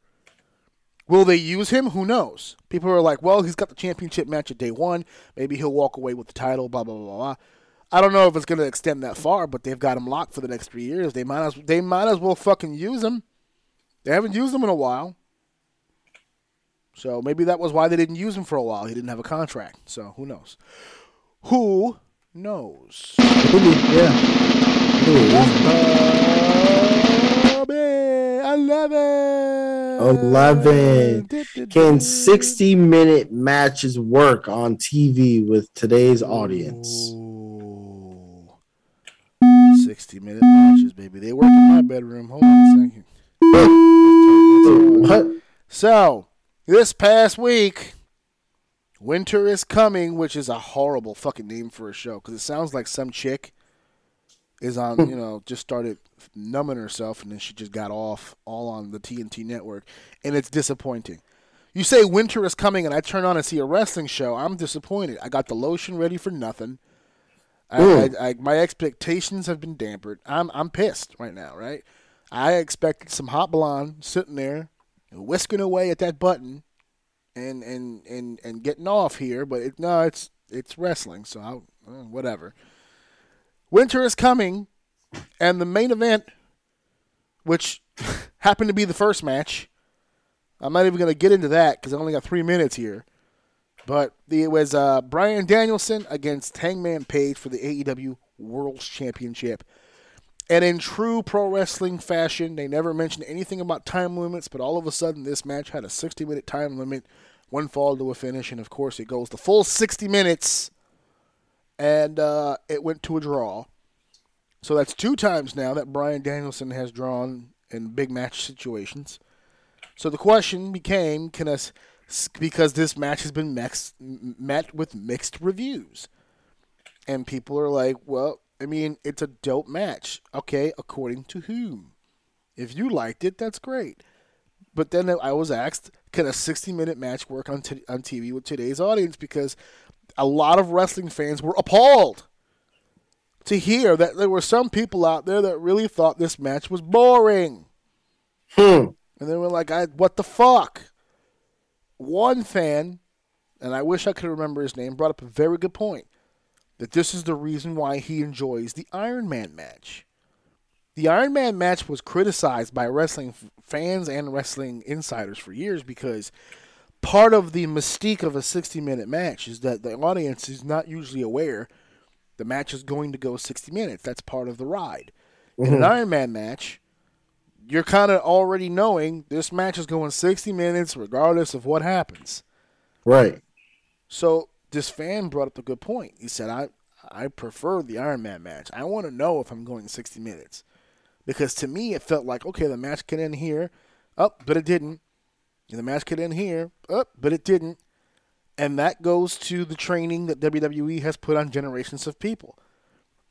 Speaker 1: Will they use him? Who knows? People are like, well, he's got the championship match at day one. Maybe he'll walk away with the title. Blah blah blah blah. blah. I don't know if it's going to extend that far, but they've got him locked for the next three years. They might as they might as well fucking use him. They haven't used him in a while. So maybe that was why they didn't use him for a while. He didn't have a contract. So who knows? Who knows?
Speaker 2: yeah.
Speaker 1: Eleven.
Speaker 2: 11. Can 60 minute matches work on TV with today's audience?
Speaker 1: Ooh. 60 minute matches, baby. They work in my bedroom. Hold on a second.
Speaker 2: What?
Speaker 1: So, this past week, Winter is Coming, which is a horrible fucking name for a show because it sounds like some chick is on, you hmm. know, just started numbing herself and then she just got off all on the TNT network. And it's disappointing. You say Winter is Coming and I turn on and see a wrestling show, I'm disappointed. I got the lotion ready for nothing. I. I, I, my expectations have been dampered. I'm I'm pissed right now, right? I expected some hot blonde sitting there whisking away at that button and and and and getting off here, but it, no, it's it's wrestling, so I'll, uh, whatever. Winter is coming, and the main event, which happened to be the first match. I'm not even going to get into that because I only got three minutes here. But it was uh, Bryan Danielson against Hangman Page for the AEW World Championship. And in true pro wrestling fashion, they never mentioned anything about time limits, but all of a sudden this match had a 60 minute time limit, one fall to a finish, and of course it goes the full 60 minutes, and uh, it went to a draw. So that's two times now that Bryan Danielson has drawn in big match situations. So the question became, can us, because this match has been mixed, met with mixed reviews, and people are like, well, I mean, it's a dope match. Okay, according to whom? If you liked it, that's great. But then I was asked, can a 60 minute match work on, t- on TV with today's audience? Because a lot of wrestling fans were appalled to hear that there were some people out there that really thought this match was boring.
Speaker 2: Hmm.
Speaker 1: And they were like, I, what the fuck? One fan, and I wish I could remember his name, brought up a very good point that this is the reason why he enjoys the Iron Man match. the Iron Man match was criticized by wrestling fans and wrestling insiders for years because part of the mystique of a 60 minute match is that the audience is not usually aware the match is going to go 60 minutes. That's part of the ride. In an mm-hmm. Iron Man match, you're kind of already knowing this match is going 60 minutes regardless of what happens.
Speaker 2: Right.
Speaker 1: So this fan brought up a good point. He said, "I I prefer the Iron Man match. I want to know if I'm going 60 minutes because to me it felt like okay, the match could end here, up, but it didn't. And the match could end here, up, but it didn't. And that goes to the training that WWE has put on generations of people.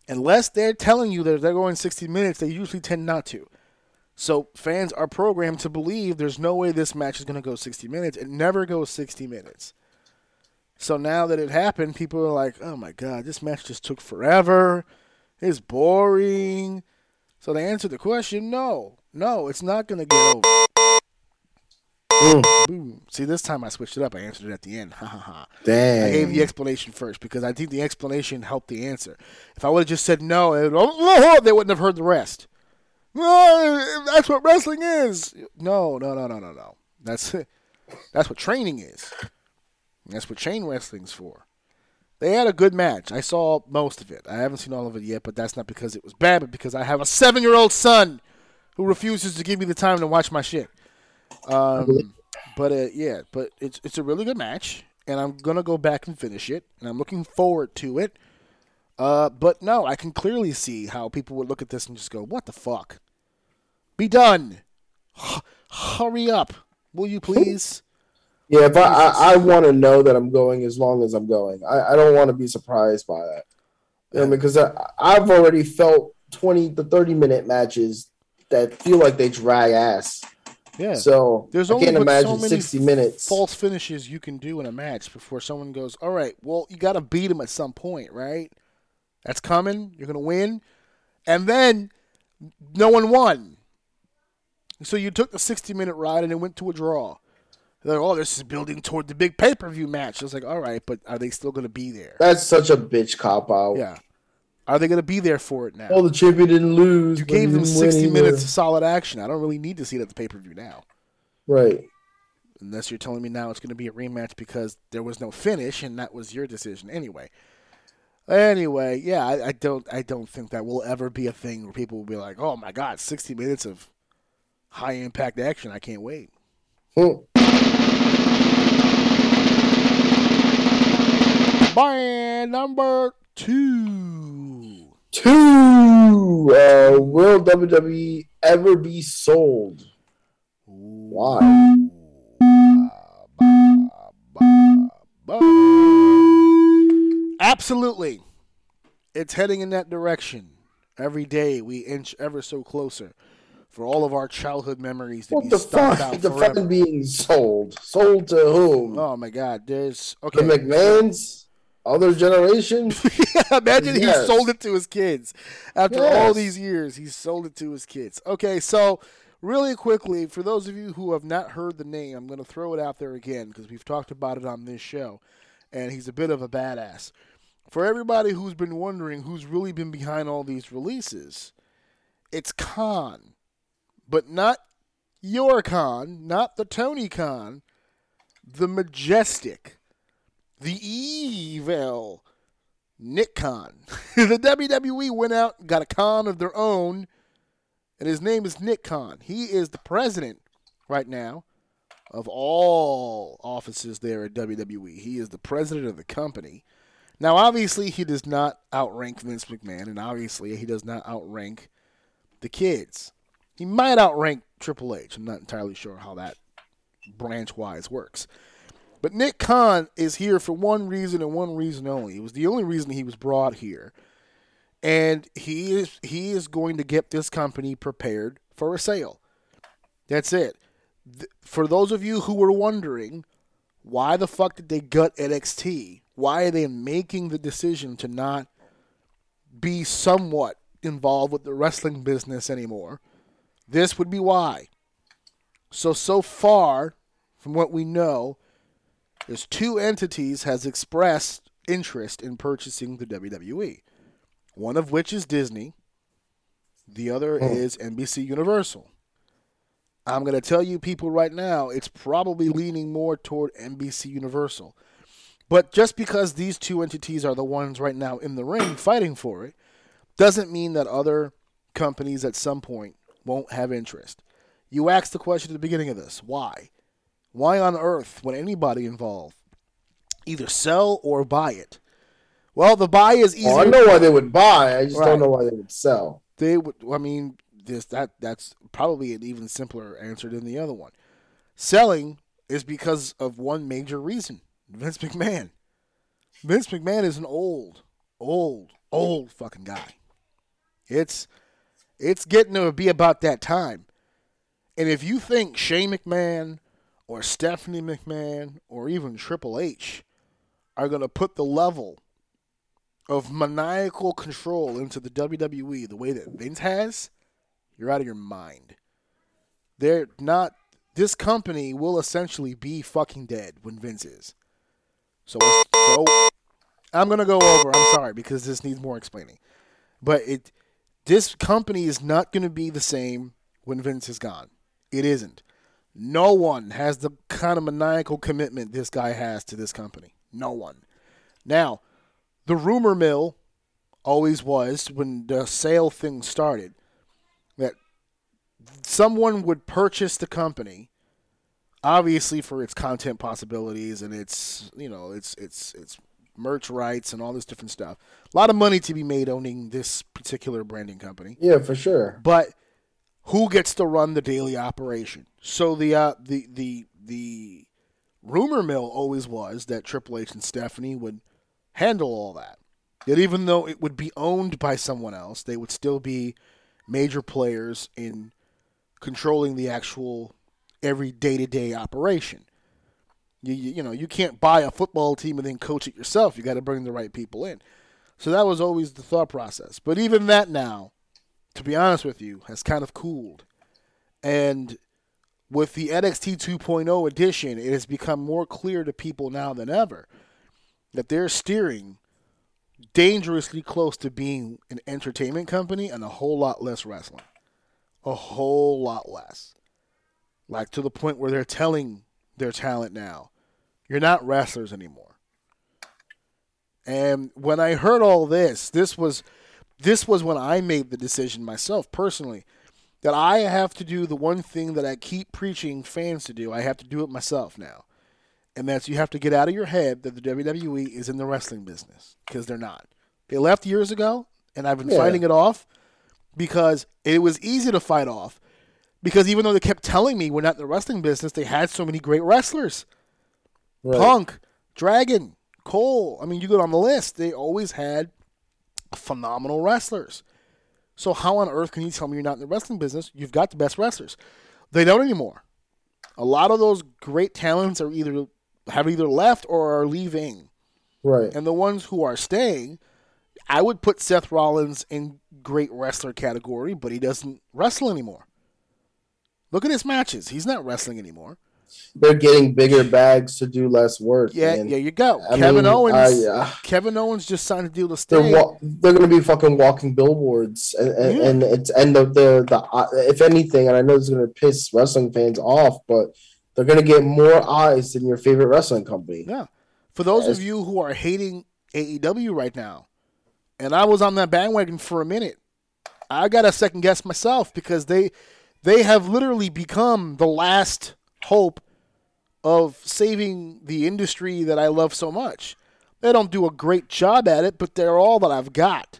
Speaker 1: Unless they're telling you that they're going 60 minutes, they usually tend not to. So fans are programmed to believe there's no way this match is going to go 60 minutes. It never goes 60 minutes. So now that it happened, people are like, "Oh my god, this match just took forever. It's boring." So they answered the question, "No, no, it's not going to get over."
Speaker 2: Mm.
Speaker 1: Boom. See, this time I switched it up. I answered it at the end. Ha ha ha.
Speaker 2: Dang.
Speaker 1: I gave the explanation first because I think the explanation helped the answer. If I would have just said no, it, oh, they wouldn't have heard the rest. Oh, that's what wrestling is. No, no, no, no, no, no. That's that's what training is. That's what chain wrestling's for. They had a good match. I saw most of it. I haven't seen all of it yet, but that's not because it was bad, but because I have a seven-year-old son who refuses to give me the time to watch my shit. Um, but uh, yeah, but it's it's a really good match, and I'm gonna go back and finish it, and I'm looking forward to it. Uh, but no, I can clearly see how people would look at this and just go, "What the fuck? Be done! H- hurry up, will you please?"
Speaker 2: Yeah, but I, I, want to know that I'm going as long as I'm going. I, I don't want to be surprised by that. You know, because I, I've already felt 20 to 30 minute matches that feel like they drag ass.
Speaker 1: Yeah.
Speaker 2: So
Speaker 1: There's
Speaker 2: I
Speaker 1: only
Speaker 2: can't imagine
Speaker 1: so many
Speaker 2: 60 minutes.
Speaker 1: false finishes you can do in a match before someone goes, "All right, well, you got to beat him at some point, right? That's coming. You're gonna win." And then no one won. So you took the 60 minute ride and it went to a draw. They're like, oh, this is building toward the big pay per view match. I was like, all right, but are they still going to be there?
Speaker 2: That's such a bitch cop out.
Speaker 1: Yeah. Are they going to be there for it now?
Speaker 2: Oh, the champion didn't lose.
Speaker 1: you gave
Speaker 2: he
Speaker 1: them
Speaker 2: didn't
Speaker 1: 60
Speaker 2: either.
Speaker 1: minutes of solid action. I don't really need to see it at the pay per view now.
Speaker 2: Right.
Speaker 1: Unless you're telling me now it's going to be a rematch because there was no finish and that was your decision anyway. Anyway, yeah, I, I don't, I don't think that will ever be a thing where people will be like, "Oh my God, 60 minutes of high impact action! I can't wait."
Speaker 2: Hmm.
Speaker 1: By number two,
Speaker 2: Two. Uh, will WWE ever be sold? Why?
Speaker 1: Absolutely. It's heading in that direction. Every day we inch ever so closer for all of our childhood memories to
Speaker 2: What
Speaker 1: be
Speaker 2: the
Speaker 1: stuffed
Speaker 2: fuck?
Speaker 1: out
Speaker 2: The
Speaker 1: forever.
Speaker 2: fuck being sold? Sold to whom?
Speaker 1: Oh my god, there's
Speaker 2: The
Speaker 1: okay.
Speaker 2: McMahons? Other generation?
Speaker 1: Imagine he sold it to his kids. After all these years, he sold it to his kids. Okay, so really quickly, for those of you who have not heard the name, I'm going to throw it out there again because we've talked about it on this show, and he's a bit of a badass. For everybody who's been wondering who's really been behind all these releases, it's Khan, but not your Khan, not the Tony Khan, the majestic, the evil Nick Khan. the WWE went out and got a con of their own, and his name is Nick Khan. He is the president right now of all offices there at WWE. He is the president of the company. Now, obviously, he does not outrank Vince McMahon, and obviously, he does not outrank the kids. He might outrank Triple H. I'm not entirely sure how that branch wise works. But Nick Khan is here for one reason and one reason only. It was the only reason he was brought here. And he is he is going to get this company prepared for a sale. That's it. For those of you who were wondering why the fuck did they gut NXT? Why are they making the decision to not be somewhat involved with the wrestling business anymore? This would be why. So so far, from what we know, there's two entities has expressed interest in purchasing the WWE. One of which is Disney. The other
Speaker 2: Hmm.
Speaker 1: is NBC Universal. I'm going to tell you people right now, it's probably leaning more toward NBC Universal. But just because these two entities are the ones right now in the ring fighting for it, doesn't mean that other companies at some point won't have interest. You asked the question at the beginning of this why? Why on earth would anybody involved either sell or buy it? Well, the buy is easy.
Speaker 2: Oh, I know why they would buy. I just
Speaker 1: Right.
Speaker 2: don't know why they would sell.
Speaker 1: they would i mean this that that's probably an even simpler answer than the other one selling is because of one major reason vince mcmahon vince mcmahon is an old old old fucking guy it's it's getting to be about that time and if you think shane mcmahon or stephanie mcmahon or even triple h are going to put the level of maniacal control into the WWE the way that Vince has, you're out of your mind. They're not. This company will essentially be fucking dead when Vince is. So, so I'm gonna go over. I'm sorry because this needs more explaining, but it this company is not gonna be the same when Vince is gone. It isn't. No one has the kind of maniacal commitment this guy has to this company. No one. Now, the rumor mill always was when the sale thing started that someone would purchase the company obviously for its content possibilities and its you know its its its merch rights and all this different stuff a lot of money to be made owning this particular branding company
Speaker 2: Yeah, for sure.
Speaker 1: but who gets to run the daily operation? So the uh, the the the rumor mill always was that Triple H and Stephanie would handle all that. That even though it would be owned by someone else, they would still be major players in controlling the actual every day to day operation. You, you you know you can't buy a football team and then coach it yourself. You got to bring the right people in. So that was always the thought process. But even that now, to be honest with you, has kind of cooled. And with the NXT 2.0 edition, it has become more clear to people now than ever that they're steering dangerously close to being an entertainment company and a whole lot less wrestling. A whole lot less. Like to the point where they're telling their talent now, you're not wrestlers anymore. And when I heard all this, this was this was when I made the decision myself personally that I have to do the one thing that I keep preaching fans to do. I have to do it myself now. And that's you have to get out of your head that the WWE is in the wrestling business because they're not. They left years ago, and I've been
Speaker 2: Yeah.
Speaker 1: fighting it off because it was easy to fight off. Because even though they kept telling me we're not in the wrestling business, they had so many great wrestlers.
Speaker 2: Right.
Speaker 1: Punk, Dragon, Cole. I mean, you go down the list. They always had phenomenal wrestlers. So how on earth can you tell me you're not in the wrestling business? You've got the best wrestlers. They don't anymore. A lot of those great talents are either have either left or are leaving.
Speaker 2: Right.
Speaker 1: And the ones who are staying, I would put Seth Rollins in great wrestler category, but he doesn't wrestle anymore. Look at his matches. He's not wrestling anymore.
Speaker 2: They're getting bigger bags to do less work.
Speaker 1: Yeah,
Speaker 2: man.
Speaker 1: yeah, you go.
Speaker 2: I
Speaker 1: Kevin
Speaker 2: mean,
Speaker 1: Owens.
Speaker 2: I, uh,
Speaker 1: Kevin Owens just signed a deal to
Speaker 2: they're
Speaker 1: stay.
Speaker 2: wa- they're going to be fucking walking billboards, and and,
Speaker 1: Yeah.
Speaker 2: and it's and the the the uh, if anything, and I know it's going to piss wrestling fans off, but they're going to get more eyes than your favorite wrestling company.
Speaker 1: Yeah. For those of you who are hating AEW right now, and I was on that bandwagon for a minute, I got to second guess myself because they they have literally become the last hope of saving the industry that I love so much. They don't do a great job at it, but they're all that I've got.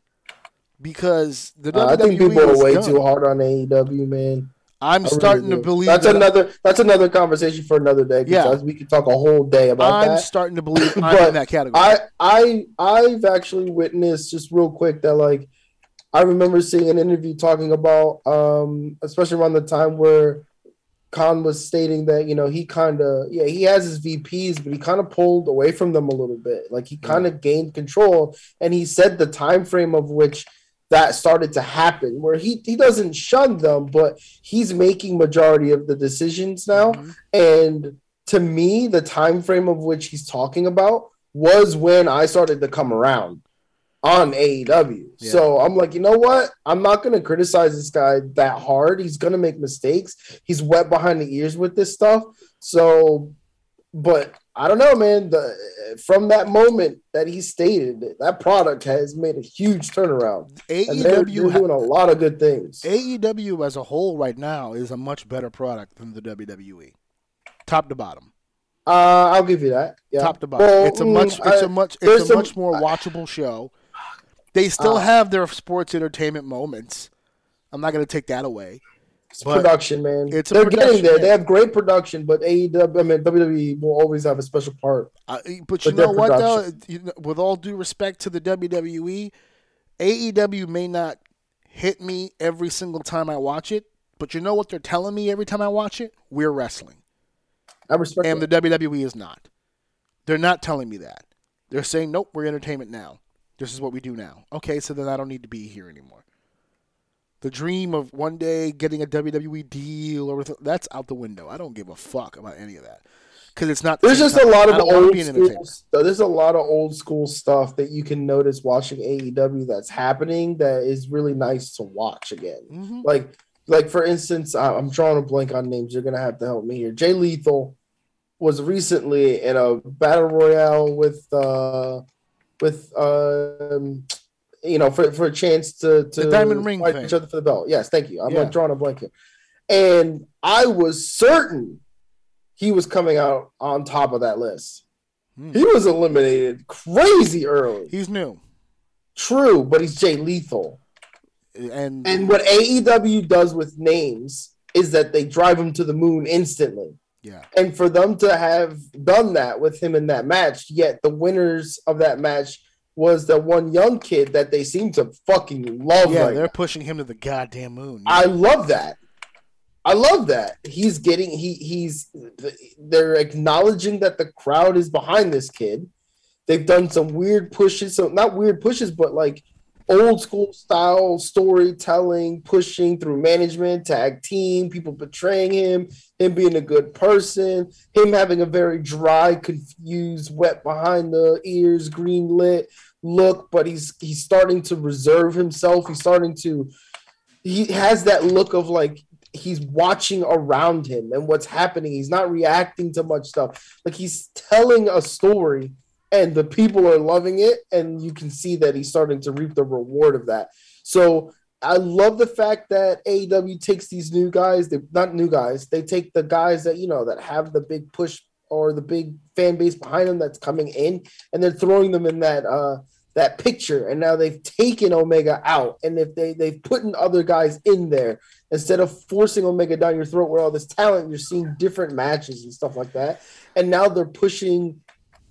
Speaker 1: Because the
Speaker 2: Uh, I think people are way
Speaker 1: done.
Speaker 2: too hard on AEW, man.
Speaker 1: I'm
Speaker 2: I really
Speaker 1: starting to believe
Speaker 2: that's
Speaker 1: that
Speaker 2: another that's another conversation for another day.
Speaker 1: Yeah.
Speaker 2: because we could talk a whole day about
Speaker 1: I'm
Speaker 2: that.
Speaker 1: starting to believe I'm
Speaker 2: But
Speaker 1: in that category.
Speaker 2: I I I've actually witnessed just real quick that like I remember seeing an interview talking about um especially around the time where Khan was stating that you know he kind of yeah he has his VPs but he kind of pulled away from them a little bit. Like he kind of gained control and he said the time frame of which that started to happen where he he doesn't shun them but he's making majority of the decisions now.
Speaker 1: Mhm.
Speaker 2: and to me the time frame of which he's talking about was when i started to come around on AEW.
Speaker 1: Yeah.
Speaker 2: So I'm like, you know what? I'm not gonna criticize this guy that hard. He's gonna make mistakes. He's wet behind the ears with this stuff. So, but I don't know, man. The from that moment that he stated, that product has made a huge turnaround, and they're, they're
Speaker 1: AEW
Speaker 2: doing a lot of good things.
Speaker 1: AEW as a whole right now is a much better product than the WWE, top to bottom.
Speaker 2: Uh, I'll give you that. Yeah.
Speaker 1: top to bottom.
Speaker 2: Well,
Speaker 1: it's a
Speaker 2: mm,
Speaker 1: much, it's
Speaker 2: I-
Speaker 1: a much, it's a much more watchable show. They still
Speaker 2: Uh,
Speaker 1: have their sports entertainment moments. I'm not going to take that away.
Speaker 2: It's
Speaker 1: but
Speaker 2: production, man.
Speaker 1: it's
Speaker 2: They're
Speaker 1: production,
Speaker 2: getting there.
Speaker 1: yeah.
Speaker 2: They have great production, but AEW, I mean WWE will always have a special part.
Speaker 1: Uh, but you know what, though? You know, with all due respect to the WWE, AEW may not hit me every single time I watch it, but you know what they're telling me every time I watch it? We're wrestling.
Speaker 2: I respect
Speaker 1: And
Speaker 2: that.
Speaker 1: the WWE is not. They're not telling me that. They're saying, nope, we're entertainment now. This is what we do now. Okay, so then I don't need to be here anymore. The dream of one day getting a WWE deal or that's out the window. I don't give a fuck about any of that because it's not. the
Speaker 2: There's just a lot of old school. Stuff. There's a lot of old school stuff that you can notice watching AEW that's happening that is really nice to watch again.
Speaker 1: Mhm.
Speaker 2: Like, like for instance, I'm drawing a blank on names. You're gonna have to help me here. Jay Lethal was recently in a battle royale with uh with um you know for, for a chance to to
Speaker 1: The Diamond Ring
Speaker 2: fight
Speaker 1: thing.
Speaker 2: each other for the belt. Yes, thank you. I'm
Speaker 1: Yeah.
Speaker 2: like drawing a blank here. And I was certain he was coming out on top of that list.
Speaker 1: Hmm.
Speaker 2: He was eliminated crazy early.
Speaker 1: He's new,
Speaker 2: True, but he's Jay Lethal.
Speaker 1: and
Speaker 2: And what AEW does with names is that they drive him to the moon instantly.
Speaker 1: Yeah,
Speaker 2: And for them to have done that with him in that match, yet the winners of that match was the one young kid that they seem to fucking love.
Speaker 1: yeah,
Speaker 2: right
Speaker 1: they're
Speaker 2: now.
Speaker 1: pushing him to the goddamn moon.
Speaker 2: I love that. I love that. He's getting he he's they're acknowledging that the crowd is behind this kid. They've done some weird pushes, so not weird pushes, but like old school style storytelling, pushing through management, tag team, people betraying him, him being a good person, him having a very dry, confused, wet behind the ears, green lit look, but he's he's starting to reserve himself. He's starting to he has that look of like he's watching around him and what's happening. He's not reacting to much stuff. Like he's telling a story and the people are loving it and you can see that he's starting to reap the reward of that. So I love the fact that AEW takes these new guys, they not new guys, they take the guys that you know that have the big push or the big fan base behind them that's coming in and they're throwing them in that uh that picture and now they've taken Omega out and if they they've put other guys in there instead of forcing Omega down your throat with all this talent you're seeing different matches and stuff like that and now they're pushing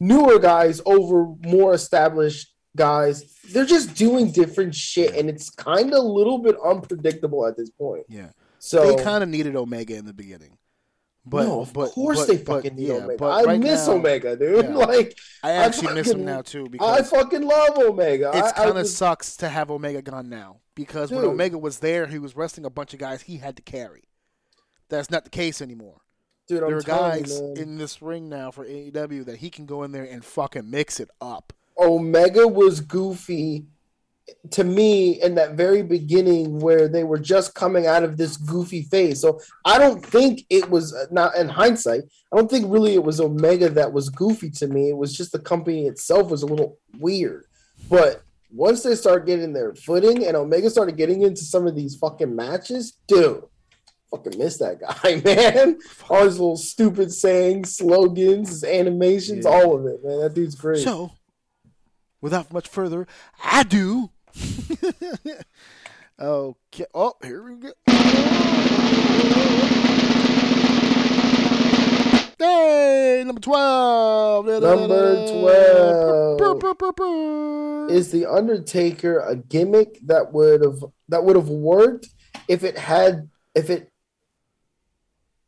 Speaker 2: newer guys over more established guys they're just doing different shit and it's kind of a little bit unpredictable at this point
Speaker 1: yeah,
Speaker 2: so
Speaker 1: they kind of needed Omega in the beginning, but
Speaker 2: no, of
Speaker 1: but,
Speaker 2: course
Speaker 1: but-
Speaker 2: they fucking need
Speaker 1: yeah,
Speaker 2: Omega.
Speaker 1: but
Speaker 2: I
Speaker 1: right
Speaker 2: miss
Speaker 1: now,
Speaker 2: Omega, dude.
Speaker 1: yeah.
Speaker 2: Like
Speaker 1: I actually miss him now too because I
Speaker 2: fucking love Omega.
Speaker 1: it's
Speaker 2: I- I
Speaker 1: kind of sucks to have Omega gone now because when Omega was there, he was wrestling a bunch of guys he had to carry. That's not the case anymore.
Speaker 2: Dude. I'm
Speaker 1: there are
Speaker 2: telling you,
Speaker 1: guys in this ring now for AEW that he can go in there and fucking mix it up.
Speaker 2: Omega was goofy to me in that very beginning where they were just coming out of this goofy phase. So I don't think it was uh, not in hindsight. I don't think really it was Omega that was goofy to me. It was just the company itself was a little weird. But once they start getting their footing and Omega started getting into some of these fucking matches, dude, fucking miss that guy, man. All his little stupid sayings, slogans, his animations,
Speaker 1: Yeah.
Speaker 2: all of it, man. That dude's great.
Speaker 1: So, without much further ado, okay. Oh, here we go. Hey, number twelve.
Speaker 2: Number 12. is the Undertaker a gimmick that would have that would have worked if it had if it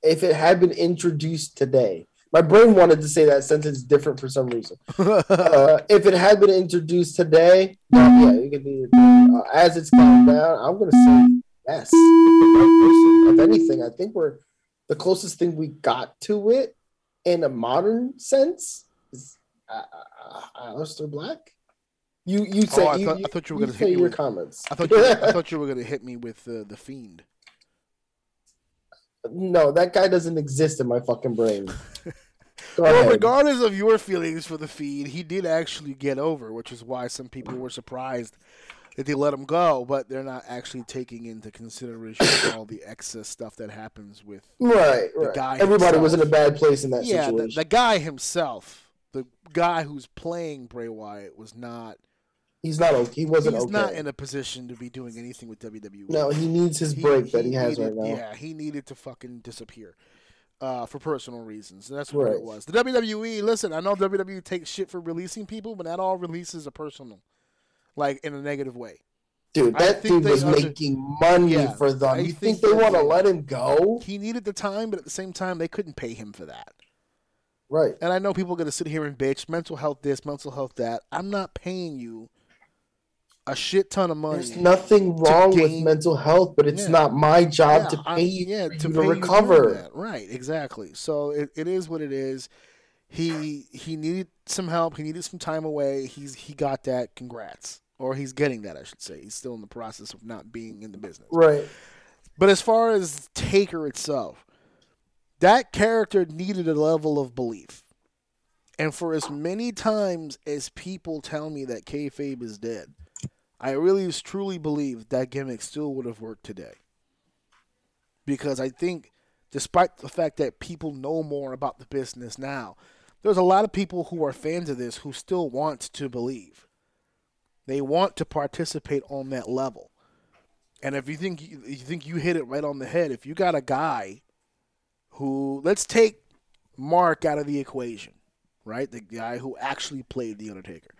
Speaker 2: if it had been introduced today? My brain wanted to say that sentence different for some reason. Uh, if it had been introduced today, yeah, you can do. Uh, as it's gone down, I'm gonna say yes. If anything, I think we're the closest thing we got to it in a modern sense is uh, uh, uh, Black. You you said
Speaker 1: Oh, I
Speaker 2: you,
Speaker 1: thought-
Speaker 2: you,
Speaker 1: I thought you were
Speaker 2: you
Speaker 1: gonna hit me
Speaker 2: your
Speaker 1: with-
Speaker 2: comments.
Speaker 1: I thought you, I thought you were gonna hit me with uh, the fiend.
Speaker 2: No, that guy doesn't exist in my fucking brain.
Speaker 1: Well, regardless of your feelings for the Fiend, he did actually get over, which is why some people were surprised that they let him go, but they're not actually taking into consideration all the excess stuff that happens with.
Speaker 2: right,
Speaker 1: the
Speaker 2: right.
Speaker 1: guy
Speaker 2: Everybody was in a bad place in that
Speaker 1: yeah, the,
Speaker 2: situation.
Speaker 1: the guy himself, the guy who's playing Bray Wyatt, was not.
Speaker 2: He's not okay. He wasn't
Speaker 1: He's
Speaker 2: okay.
Speaker 1: not in a position to be doing anything with WWE.
Speaker 2: no, he needs his
Speaker 1: He-
Speaker 2: break that he has
Speaker 1: needed-
Speaker 2: right now.
Speaker 1: Yeah, he needed to fucking disappear uh, for personal reasons. And that's what
Speaker 2: Right.
Speaker 1: it was. The WWE, listen, I know WWE takes shit for releasing people, but not all releases are personal, like in a negative way.
Speaker 2: Dude, that dude was
Speaker 1: under-
Speaker 2: making money
Speaker 1: Yeah,
Speaker 2: for them.
Speaker 1: I
Speaker 2: you
Speaker 1: think
Speaker 2: think, they want to let him go?
Speaker 1: He needed the time, but at the same time, they couldn't pay him for that.
Speaker 2: Right.
Speaker 1: And I know people are going to sit here and bitch mental health this, mental health that. I'm not paying you a shit ton of money.
Speaker 2: There's nothing wrong with mental health, but it's
Speaker 1: Yeah.
Speaker 2: not my job to pay you
Speaker 1: yeah, to, pay
Speaker 2: to recover.
Speaker 1: Right, exactly. So it, it is what it is. He he needed some help. He needed some time away. He's he got that. Congrats, or he's getting that. I should say. He's still in the process of not being in the business.
Speaker 2: Right.
Speaker 1: But as far as Taker itself, that character needed a level of belief. And for as many times as people tell me that kayfabe is dead, I really truly believe that gimmick still would have worked today. Because I think, despite the fact that people know more about the business now, there's a lot of people who are fans of this who still want to believe. They want to participate on that level. And if you think you, you think you hit it right on the head, if you got a guy who let's take Mark out of the equation, right? The guy who actually played the Undertaker.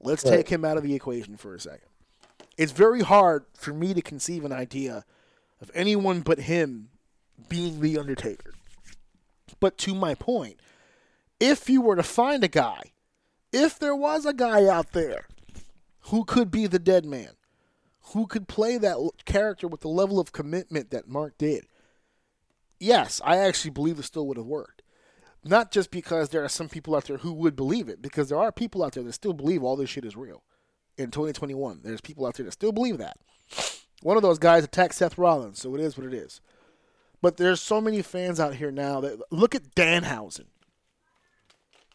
Speaker 1: Let's
Speaker 2: Right.
Speaker 1: take him out of the equation for a second. It's very hard for me to conceive an idea of anyone but him being the Undertaker. But to my point, if you were to find a guy, if there was a guy out there who could be the dead man, who could play that character with the level of commitment that Mark did, yes, I actually believe it still would have worked. Not just because there are some people out there who would believe it, because there are people out there that still believe all this shit is real. In 2021, there's people out there that still believe that. One of those guys attacked Seth Rollins, so it is what it is. But there's so many fans out here now that look at Danhausen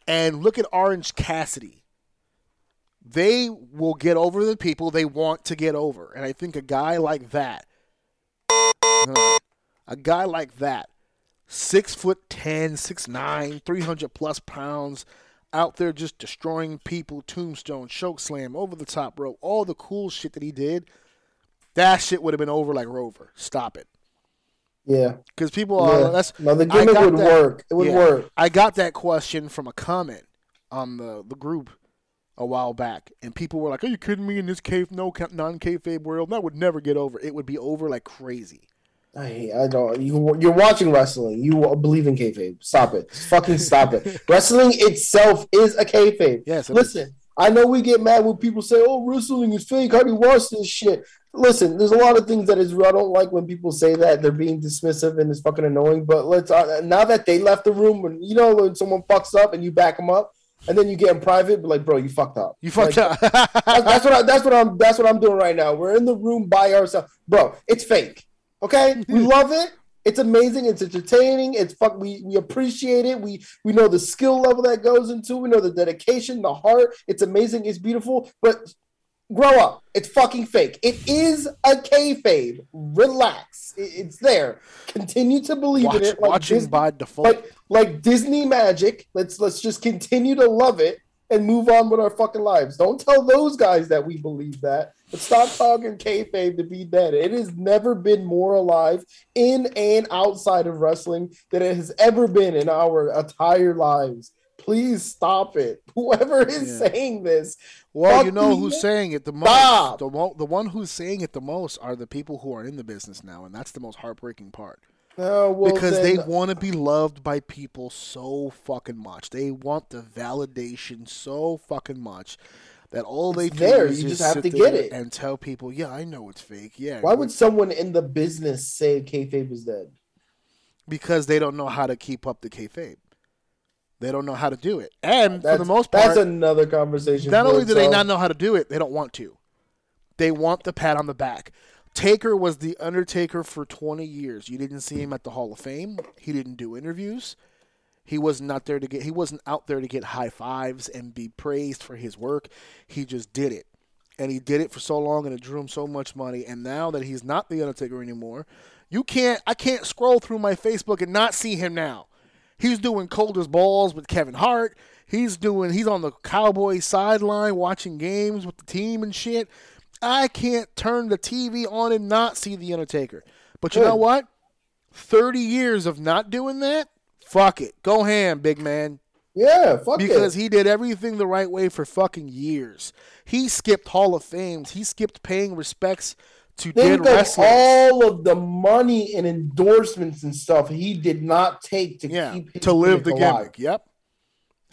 Speaker 1: and look at Orange Cassidy. They will get over the people they want to get over. And I think a guy like that, a guy like that, six foot ten, six nine, three hundred plus pounds, out there just destroying people, tombstone, choke slam, over the top rope, all the cool shit that he did. That shit would have been over like Rover. Stop it.
Speaker 2: Yeah.
Speaker 1: Because people are
Speaker 2: yeah.
Speaker 1: that's
Speaker 2: no, the gimmick would
Speaker 1: that-
Speaker 2: work. It would
Speaker 1: yeah.
Speaker 2: work.
Speaker 1: I got that question from a comment on the, the group a while back, and people were like, "Are you kidding me? In this cave, no non kayfabe world, that would never get over. It would be over like crazy."
Speaker 2: I, I don't. You, you're watching wrestling. You believe in kayfabe. Stop it. Fucking stop it. Wrestling itself is a kayfabe.
Speaker 1: Yes,
Speaker 2: Listen, I know we get mad when people say, "Oh, wrestling is fake." How do you watch this shit? Listen, there's a lot of things that is. I don't like when people say that they're being dismissive and it's fucking annoying. But let's uh, now that they left the room, when you know when someone fucks up and you back them up, and then you get in private, be like, "Bro, you fucked up."
Speaker 1: You fucked
Speaker 2: Like,
Speaker 1: up.
Speaker 2: that's, that's what I, that's what I'm that's what I'm doing right now. We're in the room by ourselves, bro. It's fake. Okay, we mm-hmm. love it. It's amazing. It's entertaining. It's fuck. We we appreciate it. We we know the skill level that goes into. We know the dedication, the heart. It's amazing. It's beautiful. But grow up. It's fucking fake. It is a kayfabe. Relax. It- it's there. Continue to believe
Speaker 1: Watch,
Speaker 2: in it. Like
Speaker 1: watching
Speaker 2: Disney-
Speaker 1: by default.
Speaker 2: like like Disney magic. Let's let's just continue to love it and move on with our fucking lives. Don't tell those guys that we believe that. But stop talking kayfabe to be dead. It has never been more alive in and outside of wrestling than it has ever been in our entire lives. Please stop it. Whoever is
Speaker 1: Yeah.
Speaker 2: saying this,
Speaker 1: well, you know who's saying it the most.
Speaker 2: Stop.
Speaker 1: The the one who's saying it the most are the people who are in the business now, and that's the most heartbreaking part.
Speaker 2: Oh, well,
Speaker 1: because
Speaker 2: then-
Speaker 1: they want to be loved by people so fucking much. They want the validation so fucking much that all they
Speaker 2: It's
Speaker 1: do
Speaker 2: there.
Speaker 1: is
Speaker 2: You
Speaker 1: just
Speaker 2: just have to get it.
Speaker 1: and tell people, "Yeah, I know it's fake." Yeah,
Speaker 2: why would someone in the business say kayfabe is dead?
Speaker 1: because they don't know how to keep up the kayfabe. They don't know how to do it, and for the most part,
Speaker 2: that's another conversation.
Speaker 1: not only do they not know how to do it, they don't want to. They want the pat on the back. Taker was the Undertaker for 20 years. You didn't see him at the Hall of Fame. He didn't do interviews. He wasn't out there to get he wasn't out there to get high fives and be praised for his work. He just did it. And he did it for so long and it drew him so much money. And now that he's not the Undertaker anymore, you can't I can't scroll through my Facebook and not see him now. He's doing cold as balls with Kevin Hart. He's doing he's on the Cowboy sideline watching games with the team and shit. I can't turn the TV on and not see the Undertaker. But you
Speaker 2: Good.
Speaker 1: know what? 30 years of not doing that? Fuck it. Go ham, big man.
Speaker 2: Yeah, fuck it.
Speaker 1: Because
Speaker 2: it.
Speaker 1: he did everything the right way for fucking years. He skipped Hall of Fames. He skipped paying respects to
Speaker 2: Think
Speaker 1: dead wrestlers.
Speaker 2: all of the money and endorsements and stuff he did not take to
Speaker 1: yeah,
Speaker 2: keep
Speaker 1: to live the
Speaker 2: alive.
Speaker 1: gimmick. Yep.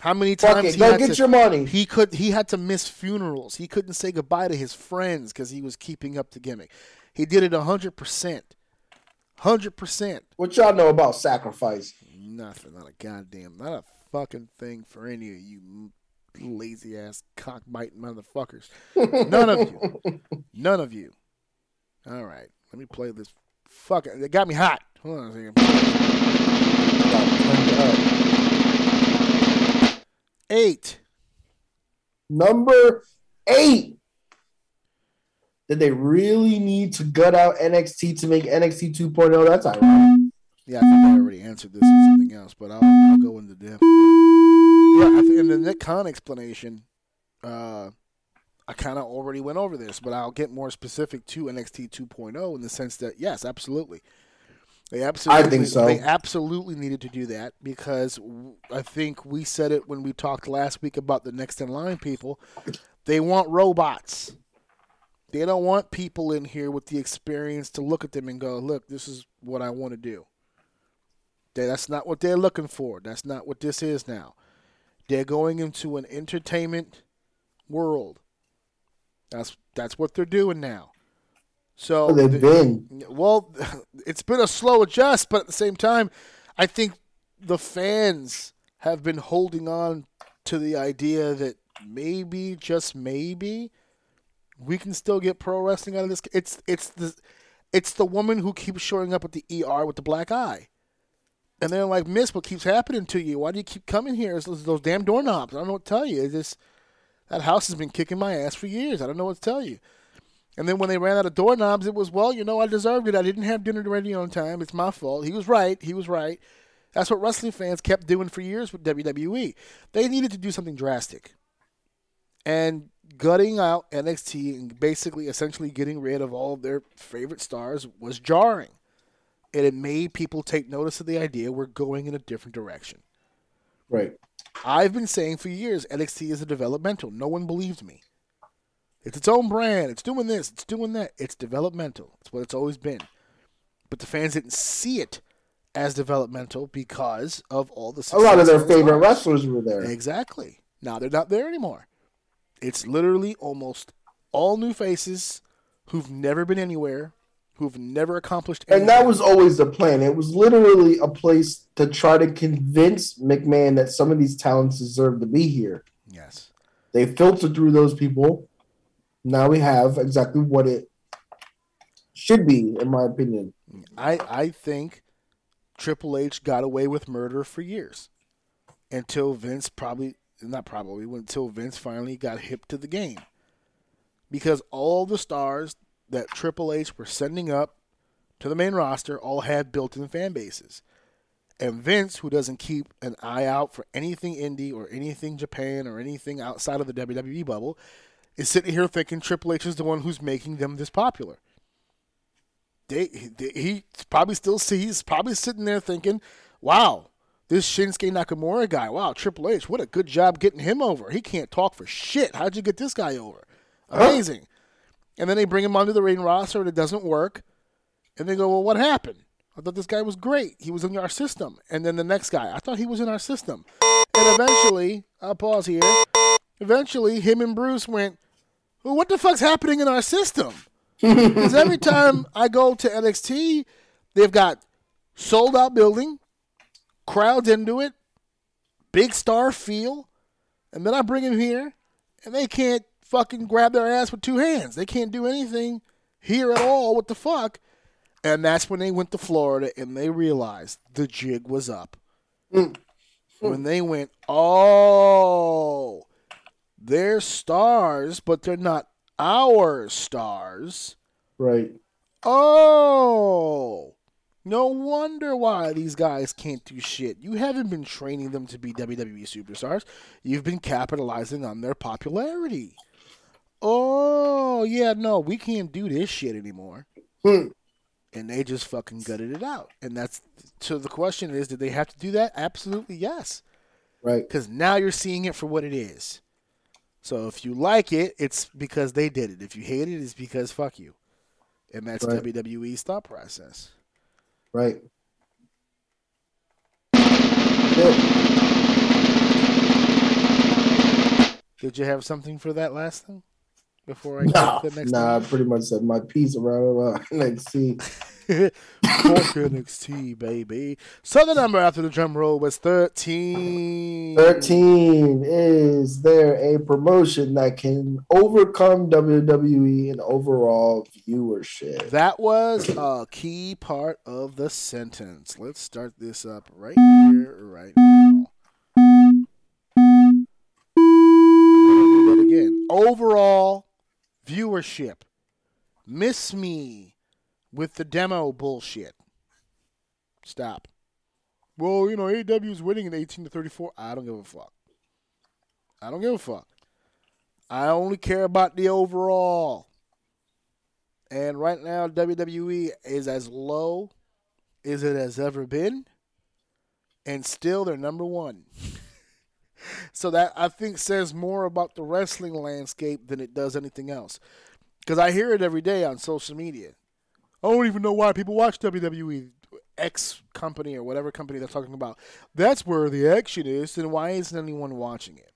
Speaker 1: How many
Speaker 2: Fuck
Speaker 1: times
Speaker 2: it,
Speaker 1: he
Speaker 2: go get
Speaker 1: to-
Speaker 2: your money.
Speaker 1: He could he had to miss funerals. He couldn't say goodbye to his friends because he was keeping up the gimmick. He did it hundred percent. Hundred percent.
Speaker 2: What y'all know about sacrifice?
Speaker 1: Nothing. Not a goddamn. Not a fucking thing for any of you lazy ass cockbiting motherfuckers. None of you. None of you. All right. Let me play this. Fucking. it. It got me hot. Hold on a second. Eight.
Speaker 2: Number eight. Did they really need to gut out NXT to make NXT 2.0? That's ironic.
Speaker 1: Yeah, I think I already answered this with something else, but I'll, I'll go into depth. Yeah, I think in the Nick Khan explanation, uh, I kind of already went over this, but I'll get more specific to NXT 2.0 in the sense that yes, absolutely, they absolutely, I
Speaker 2: think so.
Speaker 1: They absolutely needed to do that because I think we said it when we talked last week about the next in line people. They want robots. They don't want people in here with the experience to look at them and go, "Look, this is what I want to do." They- That's not what they're looking for. That's not what this is now. They're going into an entertainment world. That's that's what they're doing now. So
Speaker 2: They've been.
Speaker 1: well, it's been a slow adjust, but at the same time, I think the fans have been holding on to the idea that maybe, just maybe, we can still get pro wrestling out of this. It's it's the it's the woman who keeps showing up at the ER with the black eye. And they're like, Miss, what keeps happening to you? Why do you keep coming here? It's those, those damn doorknobs. I don't know what to tell you. It's just that house has been kicking my ass for years. I don't know what to tell you. And then when they ran out of doorknobs, it was, well, you know, I deserved it. I didn't have dinner ready on time. It's my fault. He was right. He was right. That's what wrestling fans kept doing for years with WWE. They needed to do something drastic. And gutting out NXT and basically essentially getting rid of all of their favorite stars was jarring. And it made people take notice of the idea we're going in a different direction.
Speaker 2: Right.
Speaker 1: I've been saying for years NXT is a developmental. No one believed me. It's its own brand. It's doing this. It's doing that. It's developmental. It's what it's always been. But the fans didn't see it as developmental because of all the
Speaker 2: A lot of their favorite wrestlers were there.
Speaker 1: Exactly. Now they're not there anymore. It's literally almost all new faces who've never been anywhere, who've never accomplished anything.
Speaker 2: And that was always the plan. It was literally a place to try to convince McMahon that some of these talents deserve to be here.
Speaker 1: yes.
Speaker 2: They filtered through those people. Now we have exactly what it should be, in my opinion.
Speaker 1: I I think Triple H got away with murder for years until Vince probably not probably until Vince finally got hip to the game because all the stars that Triple H were sending up to the main roster all had built-in fan bases. And Vince, who doesn't keep an eye out for anything indie or anything Japan or anything outside of the WWE bubble, is sitting here thinking Triple H is the one who's making them this popular they, he, he probably still sees, probably sitting there thinking, wow, this Shinsuke Nakamura guy, wow, Triple H, what a good job getting him over. He can't talk for shit. How'd you get this guy over? Amazing. And then they bring him onto the ring roster and it doesn't work. And they go, well, what happened? I thought this guy was great. He was in our system. And then the next guy, I thought he was in our system. And eventually, I'll pause here. Eventually, him and Bruce went, well, what the fuck's happening in our system? Because every time I go to NXT, they've got sold out building, crowds into it, big star feel, and then I bring him here, and they can't fucking grab their ass with two hands. They can't do anything here at all. What the fuck? And that's when they went to Florida and they realized the jig was up. Mm. When they went, oh, they're stars, but they're not our stars.
Speaker 2: Right.
Speaker 1: Oh, no wonder why these guys can't do shit. You haven't been training them to be WWE superstars. You've been capitalizing on their popularity. Oh, yeah, no, we can't do this shit anymore.
Speaker 2: Hmm.
Speaker 1: And they just fucking gutted it out. And that's so the question is, did they have to do that? Absolutely yes.
Speaker 2: Right.
Speaker 1: Because now you're seeing it for what it is. So if you like it, it's because they did it. If you hate it, it's because fuck you. And that's
Speaker 2: Right.
Speaker 1: WWE's thought process.
Speaker 2: Right.
Speaker 1: Did you have something for that last thing? Before I
Speaker 2: Nah,
Speaker 1: get to the next
Speaker 2: nah, I pretty much said my piece around uh, NXT.
Speaker 1: Fuck NXT, baby. So the number after the drum roll was 13.
Speaker 2: 13 is there a promotion that can overcome WWE in overall viewership?
Speaker 1: That was a key part of the sentence. Let's start this up right here, right now. Do that again. Overall viewership. Miss me with the demo bullshit. Stop. Well, you know, AEW is winning in 18 to 34. I don't give a fuck. I don't give a fuck. I only care about the overall. And right now, WWE is as low as it has ever been, and still they're number one. So that I think says more about the wrestling landscape than it does anything else. Because I hear it every day on social media. I don't even know why people watch WWE X company or whatever company they're talking about. That's where the action is, then why isn't anyone watching it?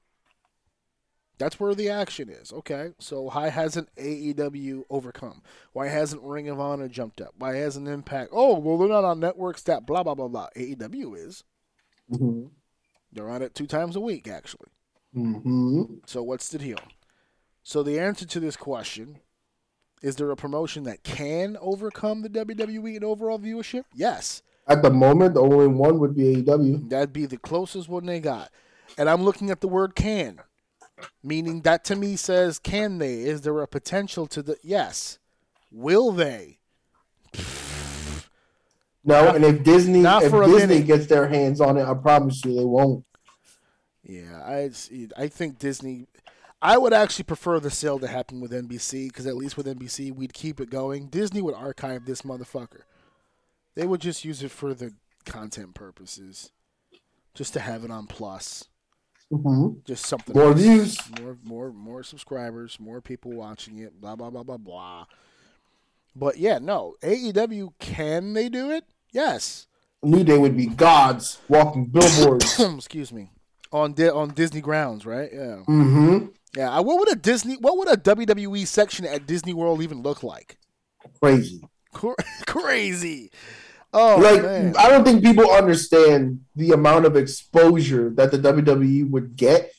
Speaker 1: That's where the action is. Okay, so why hasn't AEW overcome? Why hasn't Ring of Honor jumped up? Why hasn't Impact? Oh, well, they're not on networks that blah blah blah blah. AEW is.
Speaker 2: hmm
Speaker 1: They're on it two times a week actually.
Speaker 2: hmm
Speaker 1: So what's the deal? So the answer to this question is: there a promotion that can overcome the WWE in overall viewership? Yes,
Speaker 2: At the moment, the only one would be AEW.
Speaker 1: that'd be the closest one they got. And I'm looking at the word "can," meaning that to me says, can they? Is there a potential to the? Yes. Will they?
Speaker 2: No, and if Disney
Speaker 1: not
Speaker 2: if Disney
Speaker 1: minute.
Speaker 2: gets their hands on it, I promise you they won't.
Speaker 1: Yeah, I I think Disney. I would actually prefer the sale to happen with NBC because at least with NBC we'd keep it going. Disney would archive this motherfucker. They would just use it for the content purposes, just to have it on Plus.
Speaker 2: hmm
Speaker 1: Just something.
Speaker 2: More
Speaker 1: else.
Speaker 2: views.
Speaker 1: more more more subscribers, more people watching it. Blah blah blah blah blah. But yeah, no AEW. Can they do it? Yes.
Speaker 2: New Day would be gods walking billboards.
Speaker 1: Excuse me. On Di- on Disney grounds, right? Yeah.
Speaker 2: Mm-hmm.
Speaker 1: Yeah, what would a Disney, what would a WWE section at Disney World even look like?
Speaker 2: Crazy.
Speaker 1: Cra- Crazy. Oh
Speaker 2: like
Speaker 1: man,
Speaker 2: I don't think people understand the amount of exposure that the WWE would get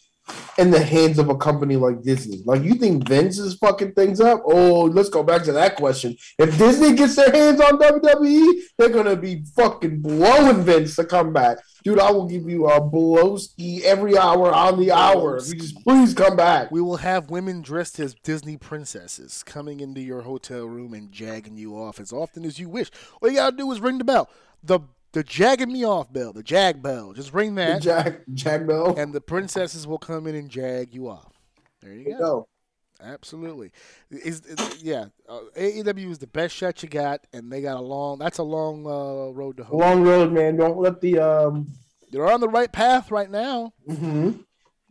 Speaker 2: in the hands of a company like Disney. Like you think Vince is fucking things up? Oh, let's go back to that question. If Disney gets their hands on WWE, they're gonna be fucking blowing Vince to come back. Dude, I will give you a blowski every hour on the hour. Just please come back.
Speaker 1: we will have women dressed as Disney princesses coming into your hotel room and jagging you off as often as you wish. All you gotta do is ring the bell, the the jagging me off bell, the jag bell. Just ring that,
Speaker 2: Jack Jack Bell.
Speaker 1: and the princesses will come in and jag you off. There you go.
Speaker 2: No.
Speaker 1: Absolutely. Is is- yeah. Uh, AEW is the best shot you got, and they got a long. That's a long uh, road to hoe.
Speaker 2: Long road, man. Don't let the um
Speaker 1: They're on the right path right now.
Speaker 2: mhm.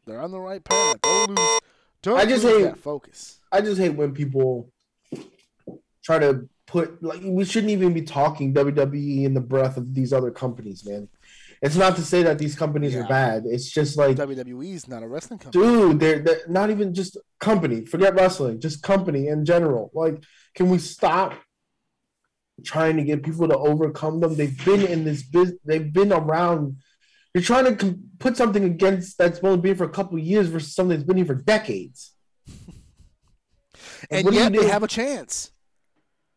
Speaker 1: They're on the right path. Don't lose. Don't
Speaker 2: I just
Speaker 1: lose
Speaker 2: hate-
Speaker 1: focus.
Speaker 2: I just hate when people try to put like we shouldn't even be talking WWE in the breath of these other companies, man. It's not to say that these companies
Speaker 1: Yeah.
Speaker 2: are bad. It's just like,
Speaker 1: WWE is not a wrestling company.
Speaker 2: dude, they're, they're not even just company. Forget wrestling, just company in general. Like, can we stop trying to get people to overcome them? They've been in this business. They've been around You're trying to com- put something against that's only been for a couple of years versus something that's been here for decades.
Speaker 1: and
Speaker 2: you
Speaker 1: yet they have a chance.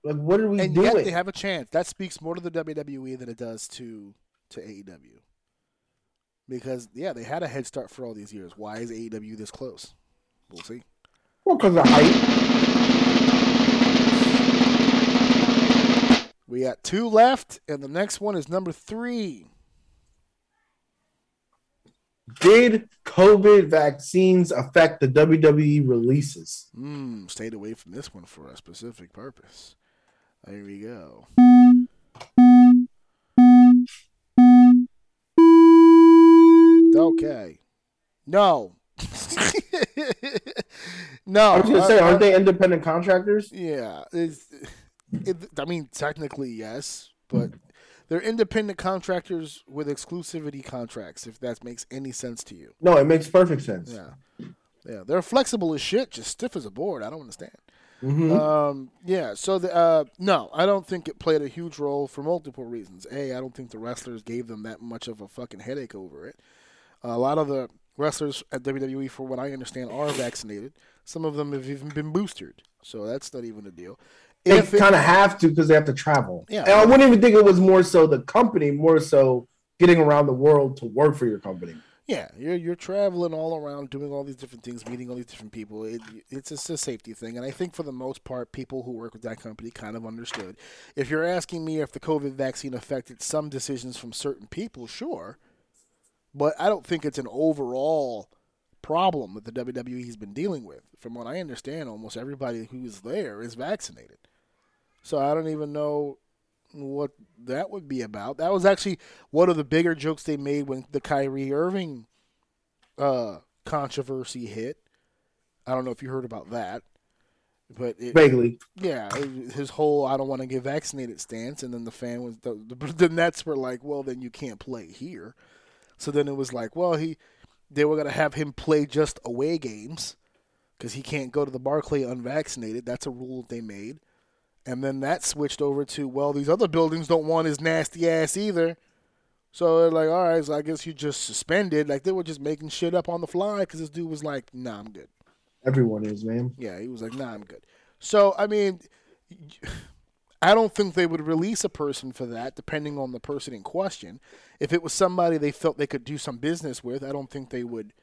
Speaker 2: Like, what are we
Speaker 1: And
Speaker 2: doing?
Speaker 1: yet they have a chance. That speaks more to the WWE than it does to to AEW. Because yeah, they had a head start for all these years. Why is AEW this close? We'll see.
Speaker 2: well, because of hype.
Speaker 1: We got two left, and the next one is number three.
Speaker 2: Did COVID vaccines affect the WWE releases?
Speaker 1: Hmm, stayed away from this one for a specific purpose. There we go. Okay. No. no.
Speaker 2: I was gonna say,
Speaker 1: uh,
Speaker 2: aren't they independent contractors?
Speaker 1: Yeah, it's, it, I mean, technically yes, but they're independent contractors with exclusivity contracts. If that makes any sense to you,
Speaker 2: No, it makes perfect sense.
Speaker 1: yeah, yeah, they're flexible as shit, just stiff as a board. I don't understand.
Speaker 2: Mhm.
Speaker 1: Um, yeah, so the uh, no, I don't think it played a huge role for multiple reasons. A, I don't think the wrestlers gave them that much of a fucking headache over it. a lot of the wrestlers at WWE, for what I understand, are vaccinated. Some of them have even been boosted, so that's not even a deal.
Speaker 2: They
Speaker 1: If it-
Speaker 2: kind of have to because they have to travel.
Speaker 1: Yeah.
Speaker 2: And I wouldn't even think it was more so the company, more so getting around the world to work for your company.
Speaker 1: Yeah, you're you're traveling all around, doing all these different things, meeting all these different people. It, it's just a safety thing, and I think for the most part, people who work with that company kind of understood. If you're asking me if the COVID vaccine affected some decisions from certain people, sure, but I don't think it's an overall problem that the WWE's been dealing with. From what I understand, almost everybody who's there is vaccinated, so I don't even know what that would be about. That was actually one of the bigger jokes they made when the Kyrie Irving uh, controversy hit. I don't know if you heard about that, but it,
Speaker 2: Vaguely.
Speaker 1: yeah, it- his whole "I don't want to get vaccinated" stance, and then the fan was the, the, the Nets were like, "Well, then you can't play here." So then it was like, "Well, he they were gonna have him play just away games because he can't go to the Barclay unvaccinated. That's a rule they made." And then that switched over to, "Well, these other buildings don't want his nasty ass either." So they're like, "All right, so I guess you just suspended." Like they were just making shit up on the fly because this dude was like, "Nah, I'm good."
Speaker 2: Everyone is, man.
Speaker 1: Yeah, he was like, "Nah, I'm good." So I mean, I don't think they would release a person for that, depending on the person in question. If it was somebody they felt they could do some business with, I don't think they would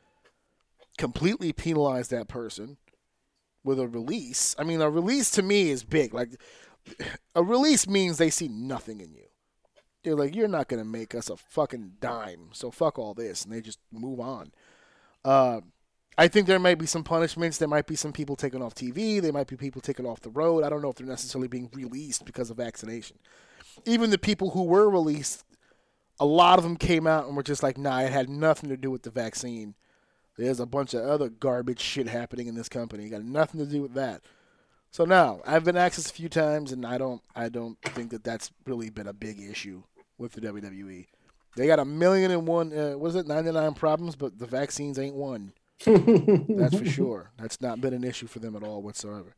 Speaker 1: completely penalize that person with a release. I mean, a release to me is big. Like a release means they see nothing in you. They're like, "You're not gonna make us a fucking dime, so fuck all this," and they just move on. Uh, I think there might be some punishments. There might be some people taken off TV. There might be people taken off the road. I don't know if they're necessarily being released because of vaccination. Even the people who were released, a lot of them came out and were just like, nah, it had nothing to do with the vaccine. There's a bunch of other garbage shit happening in this company. It got nothing to do with that. So now I've been asked this a few times, and I don't, I don't think that that's really been a big issue with the WWE. They got a million and one, uh, what is it, 99 problems, but the vaccines ain't one. That's for sure. That's not been an issue for them at all whatsoever.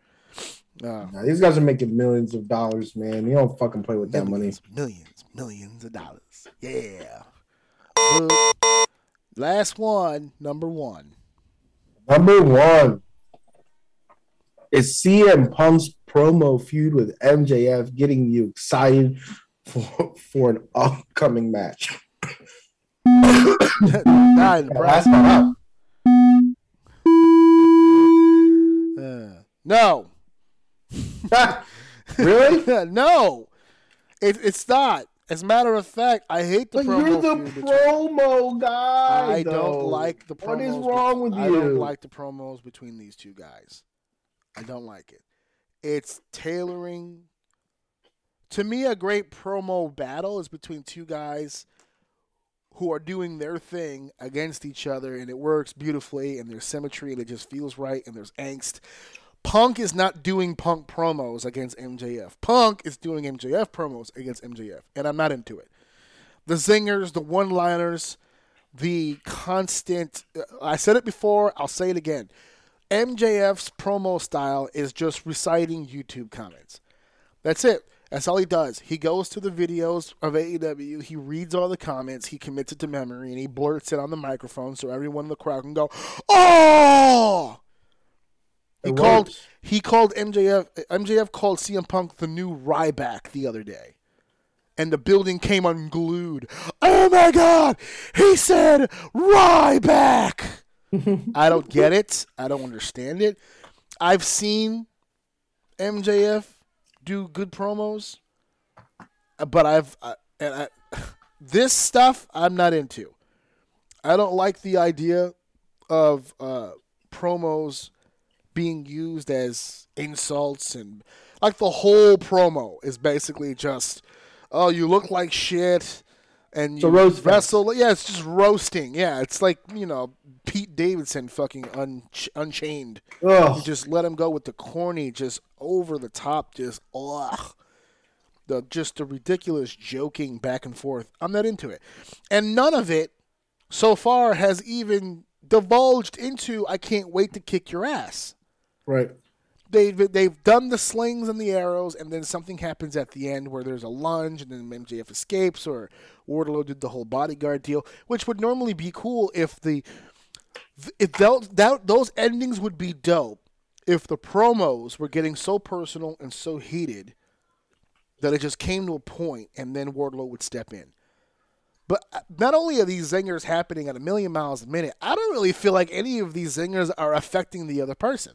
Speaker 1: Uh,
Speaker 2: Nah, these guys are making millions of dollars, man. You don't fucking play with that money.
Speaker 1: millions, millions, millions of dollars. Yeah. But last one, number one.
Speaker 2: Number one is CM Punk's promo feud with MJF getting you excited for, for an upcoming match.
Speaker 1: Nah, in the
Speaker 2: Last one.
Speaker 1: Uh, no.
Speaker 2: really?
Speaker 1: no. It, it's not. As a matter of fact, I hate the
Speaker 2: But
Speaker 1: promo
Speaker 2: you're the promo guy.
Speaker 1: I
Speaker 2: though.
Speaker 1: don't like the promos.
Speaker 2: What is wrong with
Speaker 1: I
Speaker 2: you?
Speaker 1: I don't like the promos between these two guys. I don't like it. It's tailoring. To me, a great promo battle is between two guys who are doing their thing against each other, and it works beautifully, and there's symmetry, and it just feels right, and there's angst. Punk is not doing Punk promos against MJF. Punk is doing MJF promos against MJF, and I'm not into it. The zingers, the one-liners, the constant. uh, I said it before. I'll say it again. MJF's promo style is just reciting YouTube comments. That's it. That's all he does. He goes to the videos of AEW, he reads all the comments, he commits it to memory, and he blurts it on the microphone so everyone in the crowd can go, "Oh!" He called he called MJF MJF called CM Punk the new Ryback the other day. And the building came unglued. Oh my god! He said Ryback! I don't get it. I don't understand it. I've seen MJF do good promos, but I've I, and I, this stuff I'm not into. I don't like the idea of uh, promos being used as insults and like the whole promo is basically just oh you look like shit and you
Speaker 2: roast
Speaker 1: wrestle yeah it's just roasting yeah it's like you know Pete Davidson fucking un- unchained. You just let him go with the corny just over the top just ugh. The just the ridiculous joking back and forth. I'm not into it. And none of it so far has even divulged into I can't wait to kick your ass
Speaker 2: Right.
Speaker 1: they've they've done the slings and the arrows, and then something happens at the end where there's a lunge, and then MJF escapes, or Wardlow did the whole bodyguard deal, which would normally be cool if the if those that those endings would be dope if the promos were getting so personal and so heated that it just came to a point, and then Wardlow would step in. But uh, not only are these zingers happening at a million miles a minute, I don't really feel like any of these zingers are affecting the other person.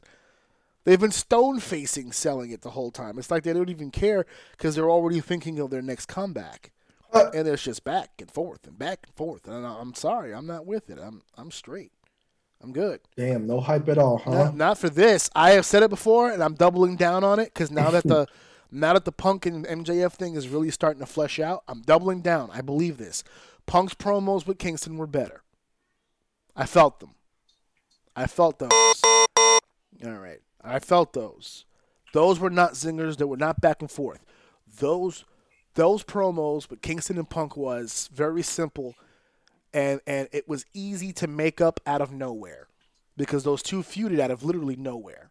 Speaker 1: They've been stone facing selling it the whole time. It's like they don't even care because they're already thinking of their next comeback.
Speaker 2: Uh,
Speaker 1: and it's just back and forth and back and forth. And I'm sorry, I'm not with it. I'm I'm straight. I'm good.
Speaker 2: Damn, no hype at all, huh?
Speaker 1: Not, not for this. I have said it before, and I'm doubling down on it because now that the now that the Punk and MJF thing is really starting to flesh out, I'm doubling down. I believe this. Punk's promos with Kingston were better. I felt them. I felt those. All right, I felt those. Those were not zingers. That were not back and forth. Those those promos with Kingston and Punk was very simple and and it was easy to make up out of nowhere because those two feuded out of literally nowhere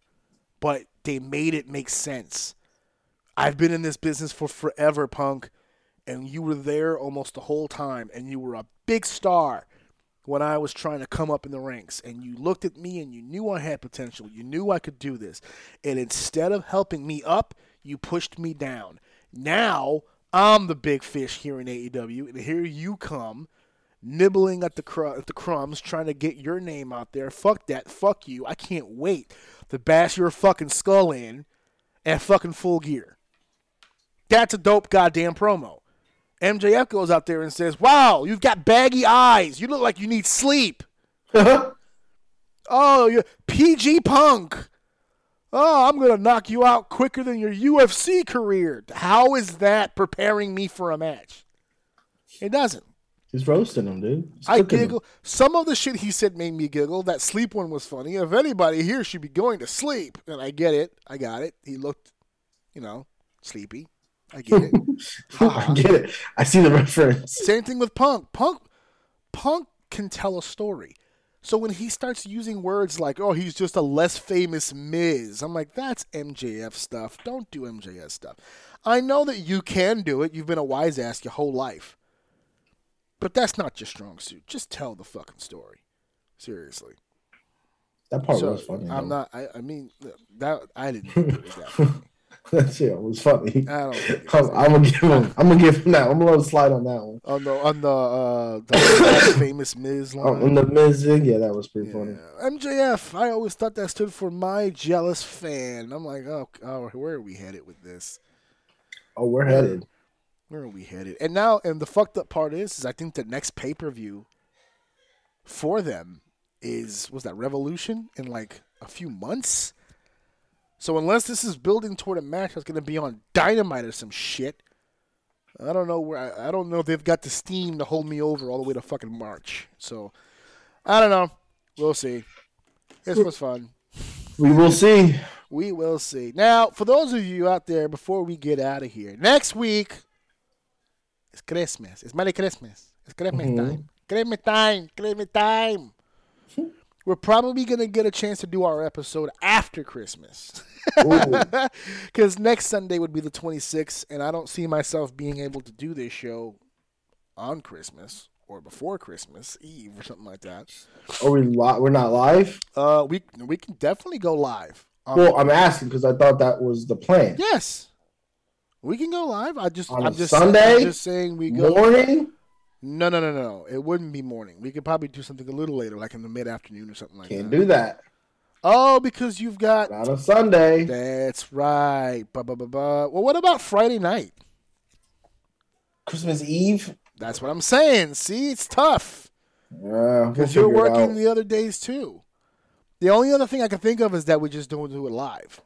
Speaker 1: but they made it make sense i've been in this business for forever punk and you were there almost the whole time and you were a big star when i was trying to come up in the ranks and you looked at me and you knew i had potential you knew i could do this and instead of helping me up you pushed me down now i'm the big fish here in aew and here you come nibbling at the cr- at the crumbs, trying to get your name out there. Fuck that. Fuck you. I can't wait to bash your fucking skull in at fucking full gear. That's a dope goddamn promo. MJF goes out there and says, "Wow, you've got baggy eyes. You look like you need sleep." Uh-huh. Oh, you PG Punk. Oh, I'm gonna knock you out quicker than your UFC career. How is that preparing me for a match? It doesn't.
Speaker 2: He's roasting him, dude. He's
Speaker 1: I
Speaker 2: cooking him.
Speaker 1: giggle. Some of the shit he said made me giggle. That sleep one was funny. If anybody here should be going to sleep, and I get it, I got it. He looked, you know, sleepy. I get it.
Speaker 2: I ah. get it. I see the reference.
Speaker 1: Same thing with Punk. Punk, Punk can tell a story. So when he starts using words like, "Oh, he's just a less famous Miz," I'm like, "That's MJF stuff. Don't do MJF stuff." I know that you can do it. You've been a wise ass your whole life, but that's not your strong suit. Just tell the fucking story. Seriously.
Speaker 2: That part
Speaker 1: so
Speaker 2: was funny.
Speaker 1: I'm
Speaker 2: though.
Speaker 1: not. I, I mean, that I didn't think it was that funny.
Speaker 2: that shit was funny.
Speaker 1: I
Speaker 2: I'm gonna give him. I'm gonna give him that. I'm gonna let him slide on that one.
Speaker 1: on the on the uh, the famous Miz line.
Speaker 2: On the Miz, yeah, that was pretty funny.
Speaker 1: MJF, I always thought that stood for my jealous fan. I'm like, oh, oh, where are we headed with this?
Speaker 2: Oh, we're headed.
Speaker 1: Where are we headed? And now, and the fucked up part is, is I think the next pay per view for them is was that Revolution in like a few months. So unless this is building toward a match that's going to be on Dynamite or some shit, I don't know where. I, I don't know if they've got the steam to hold me over all the way to fucking March. So I don't know. We'll see. This was fun.
Speaker 2: We will see.
Speaker 1: We will see. Now, for those of you out there, before we get out of here, next week it's Christmas. It's Merry Christmas. It's Christmas
Speaker 2: Mhm.
Speaker 1: time. Christmas time. Christmas time. We're probably gonna get a chance to do our episode after Christmas. Because next Sunday would be the 26th, and I don't see myself being able to do this show on Christmas or before Christmas Eve or something like that.
Speaker 2: Are we li- we're not live?
Speaker 1: Uh, we we can definitely go live. Um,
Speaker 2: Well, I'm asking because I thought that was the plan.
Speaker 1: yes, we can go live. I just
Speaker 2: On
Speaker 1: I'm just
Speaker 2: Sunday?
Speaker 1: I'm just saying we go.
Speaker 2: Morning?
Speaker 1: No, no, no, no. It wouldn't be morning. We could probably do something a little later, like in the mid afternoon or something like that.
Speaker 2: Can't do that.
Speaker 1: Oh, because you've got.
Speaker 2: Not on Sunday.
Speaker 1: That's right. Ba, ba, ba, ba. Well, what about Friday night?
Speaker 2: Christmas Eve.
Speaker 1: That's what I'm saying. See, it's tough
Speaker 2: Yeah, we'll
Speaker 1: because you're working the other days too. The only other thing I can think of is that we just don't do it live.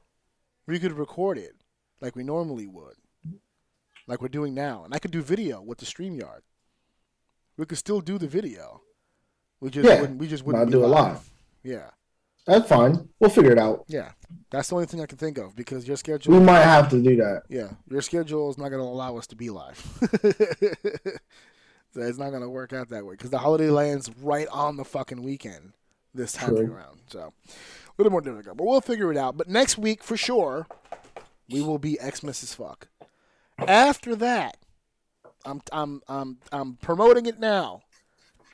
Speaker 1: We could record it like we normally would, like we're doing now, and I could do video with the Streamyard. We could still do the video. We just
Speaker 2: Yeah,
Speaker 1: wouldn't. We just wouldn't
Speaker 2: do it
Speaker 1: live.
Speaker 2: live.
Speaker 1: Yeah,
Speaker 2: That's fine. We'll figure it out.
Speaker 1: yeah. That's the only thing I can think of because your schedule.
Speaker 2: We might have to do that.
Speaker 1: Yeah, your schedule is not going to allow us to be live. so it's not going to work out that way because the holiday lands right on the fucking weekend this time around. So a little more difficult, but we'll figure it out. But next week for sure, we will be Xmas as fuck. After that, I'm I'm I'm I'm promoting it now.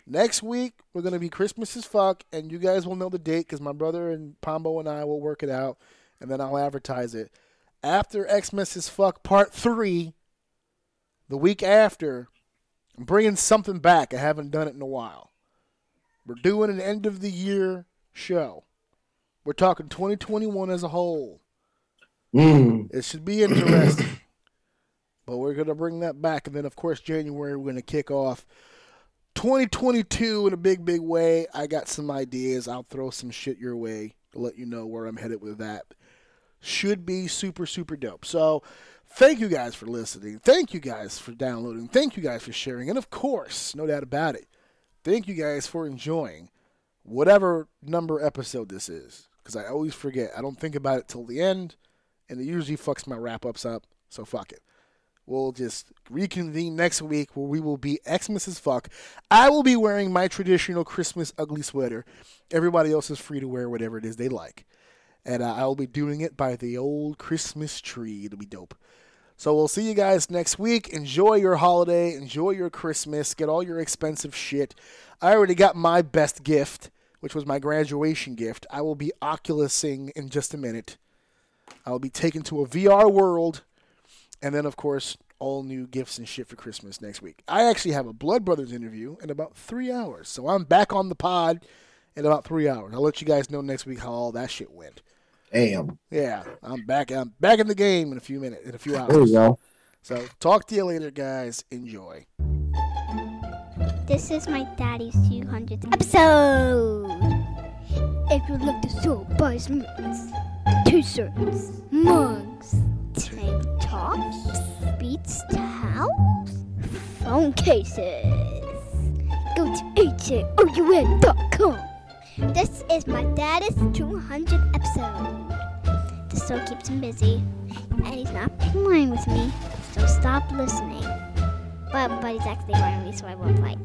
Speaker 1: Next week we're gonna be Christmas as fuck, and you guys will know the date because my brother and Pombo and I will work it out, and then I'll advertise it. After Xmas as fuck part three, the week after, I'm bringing something back. I haven't done it in a while. We're doing an end of the year show. We're talking 2021 as a whole.
Speaker 2: Mm.
Speaker 1: It should be interesting. But we're going to bring that back. And then, of course, January, we're going to kick off 2022 in a big, big way. I got some ideas. I'll throw some shit your way to let you know where I'm headed with that. Should be super, super dope. So, thank you guys for listening. Thank you guys for downloading. Thank you guys for sharing. And, of course, no doubt about it, thank you guys for enjoying whatever number episode this is. Because I always forget. I don't think about it till the end and it usually fucks my wrap ups up. So fuck it. We'll just reconvene next week where we will be Xmas as fuck. I will be wearing my traditional Christmas ugly sweater. Everybody else is free to wear whatever it is they like. And uh, I'll be doing it by the old Christmas tree. It'll be dope. So we'll see you guys next week. Enjoy your holiday. Enjoy your Christmas. Get all your expensive shit. I already got my best gift, which was my graduation gift. I will be Oculusing in just a minute. I'll be taken to a VR world, and then of course all new gifts and shit for Christmas next week. I actually have a Blood Brothers interview in about three hours, so I'm back on the pod in about three hours. I'll let you guys know next week how all that shit went.
Speaker 2: Damn.
Speaker 1: Yeah, I'm back. I'm back in the game in a few minutes, in a few hours.
Speaker 2: There
Speaker 1: hours.
Speaker 2: you go.
Speaker 1: So talk to you later, guys. Enjoy.
Speaker 3: This is my daddy's 200th episode. If you like the show, buy some merch, t-shirts, mugs, tank tops, beats towels, phone cases. Go to haoun.com. This is my dad's 200th episode. This show keeps him busy, and he's not playing with me, so stop listening. But, but he's actually running me, so I won't fight.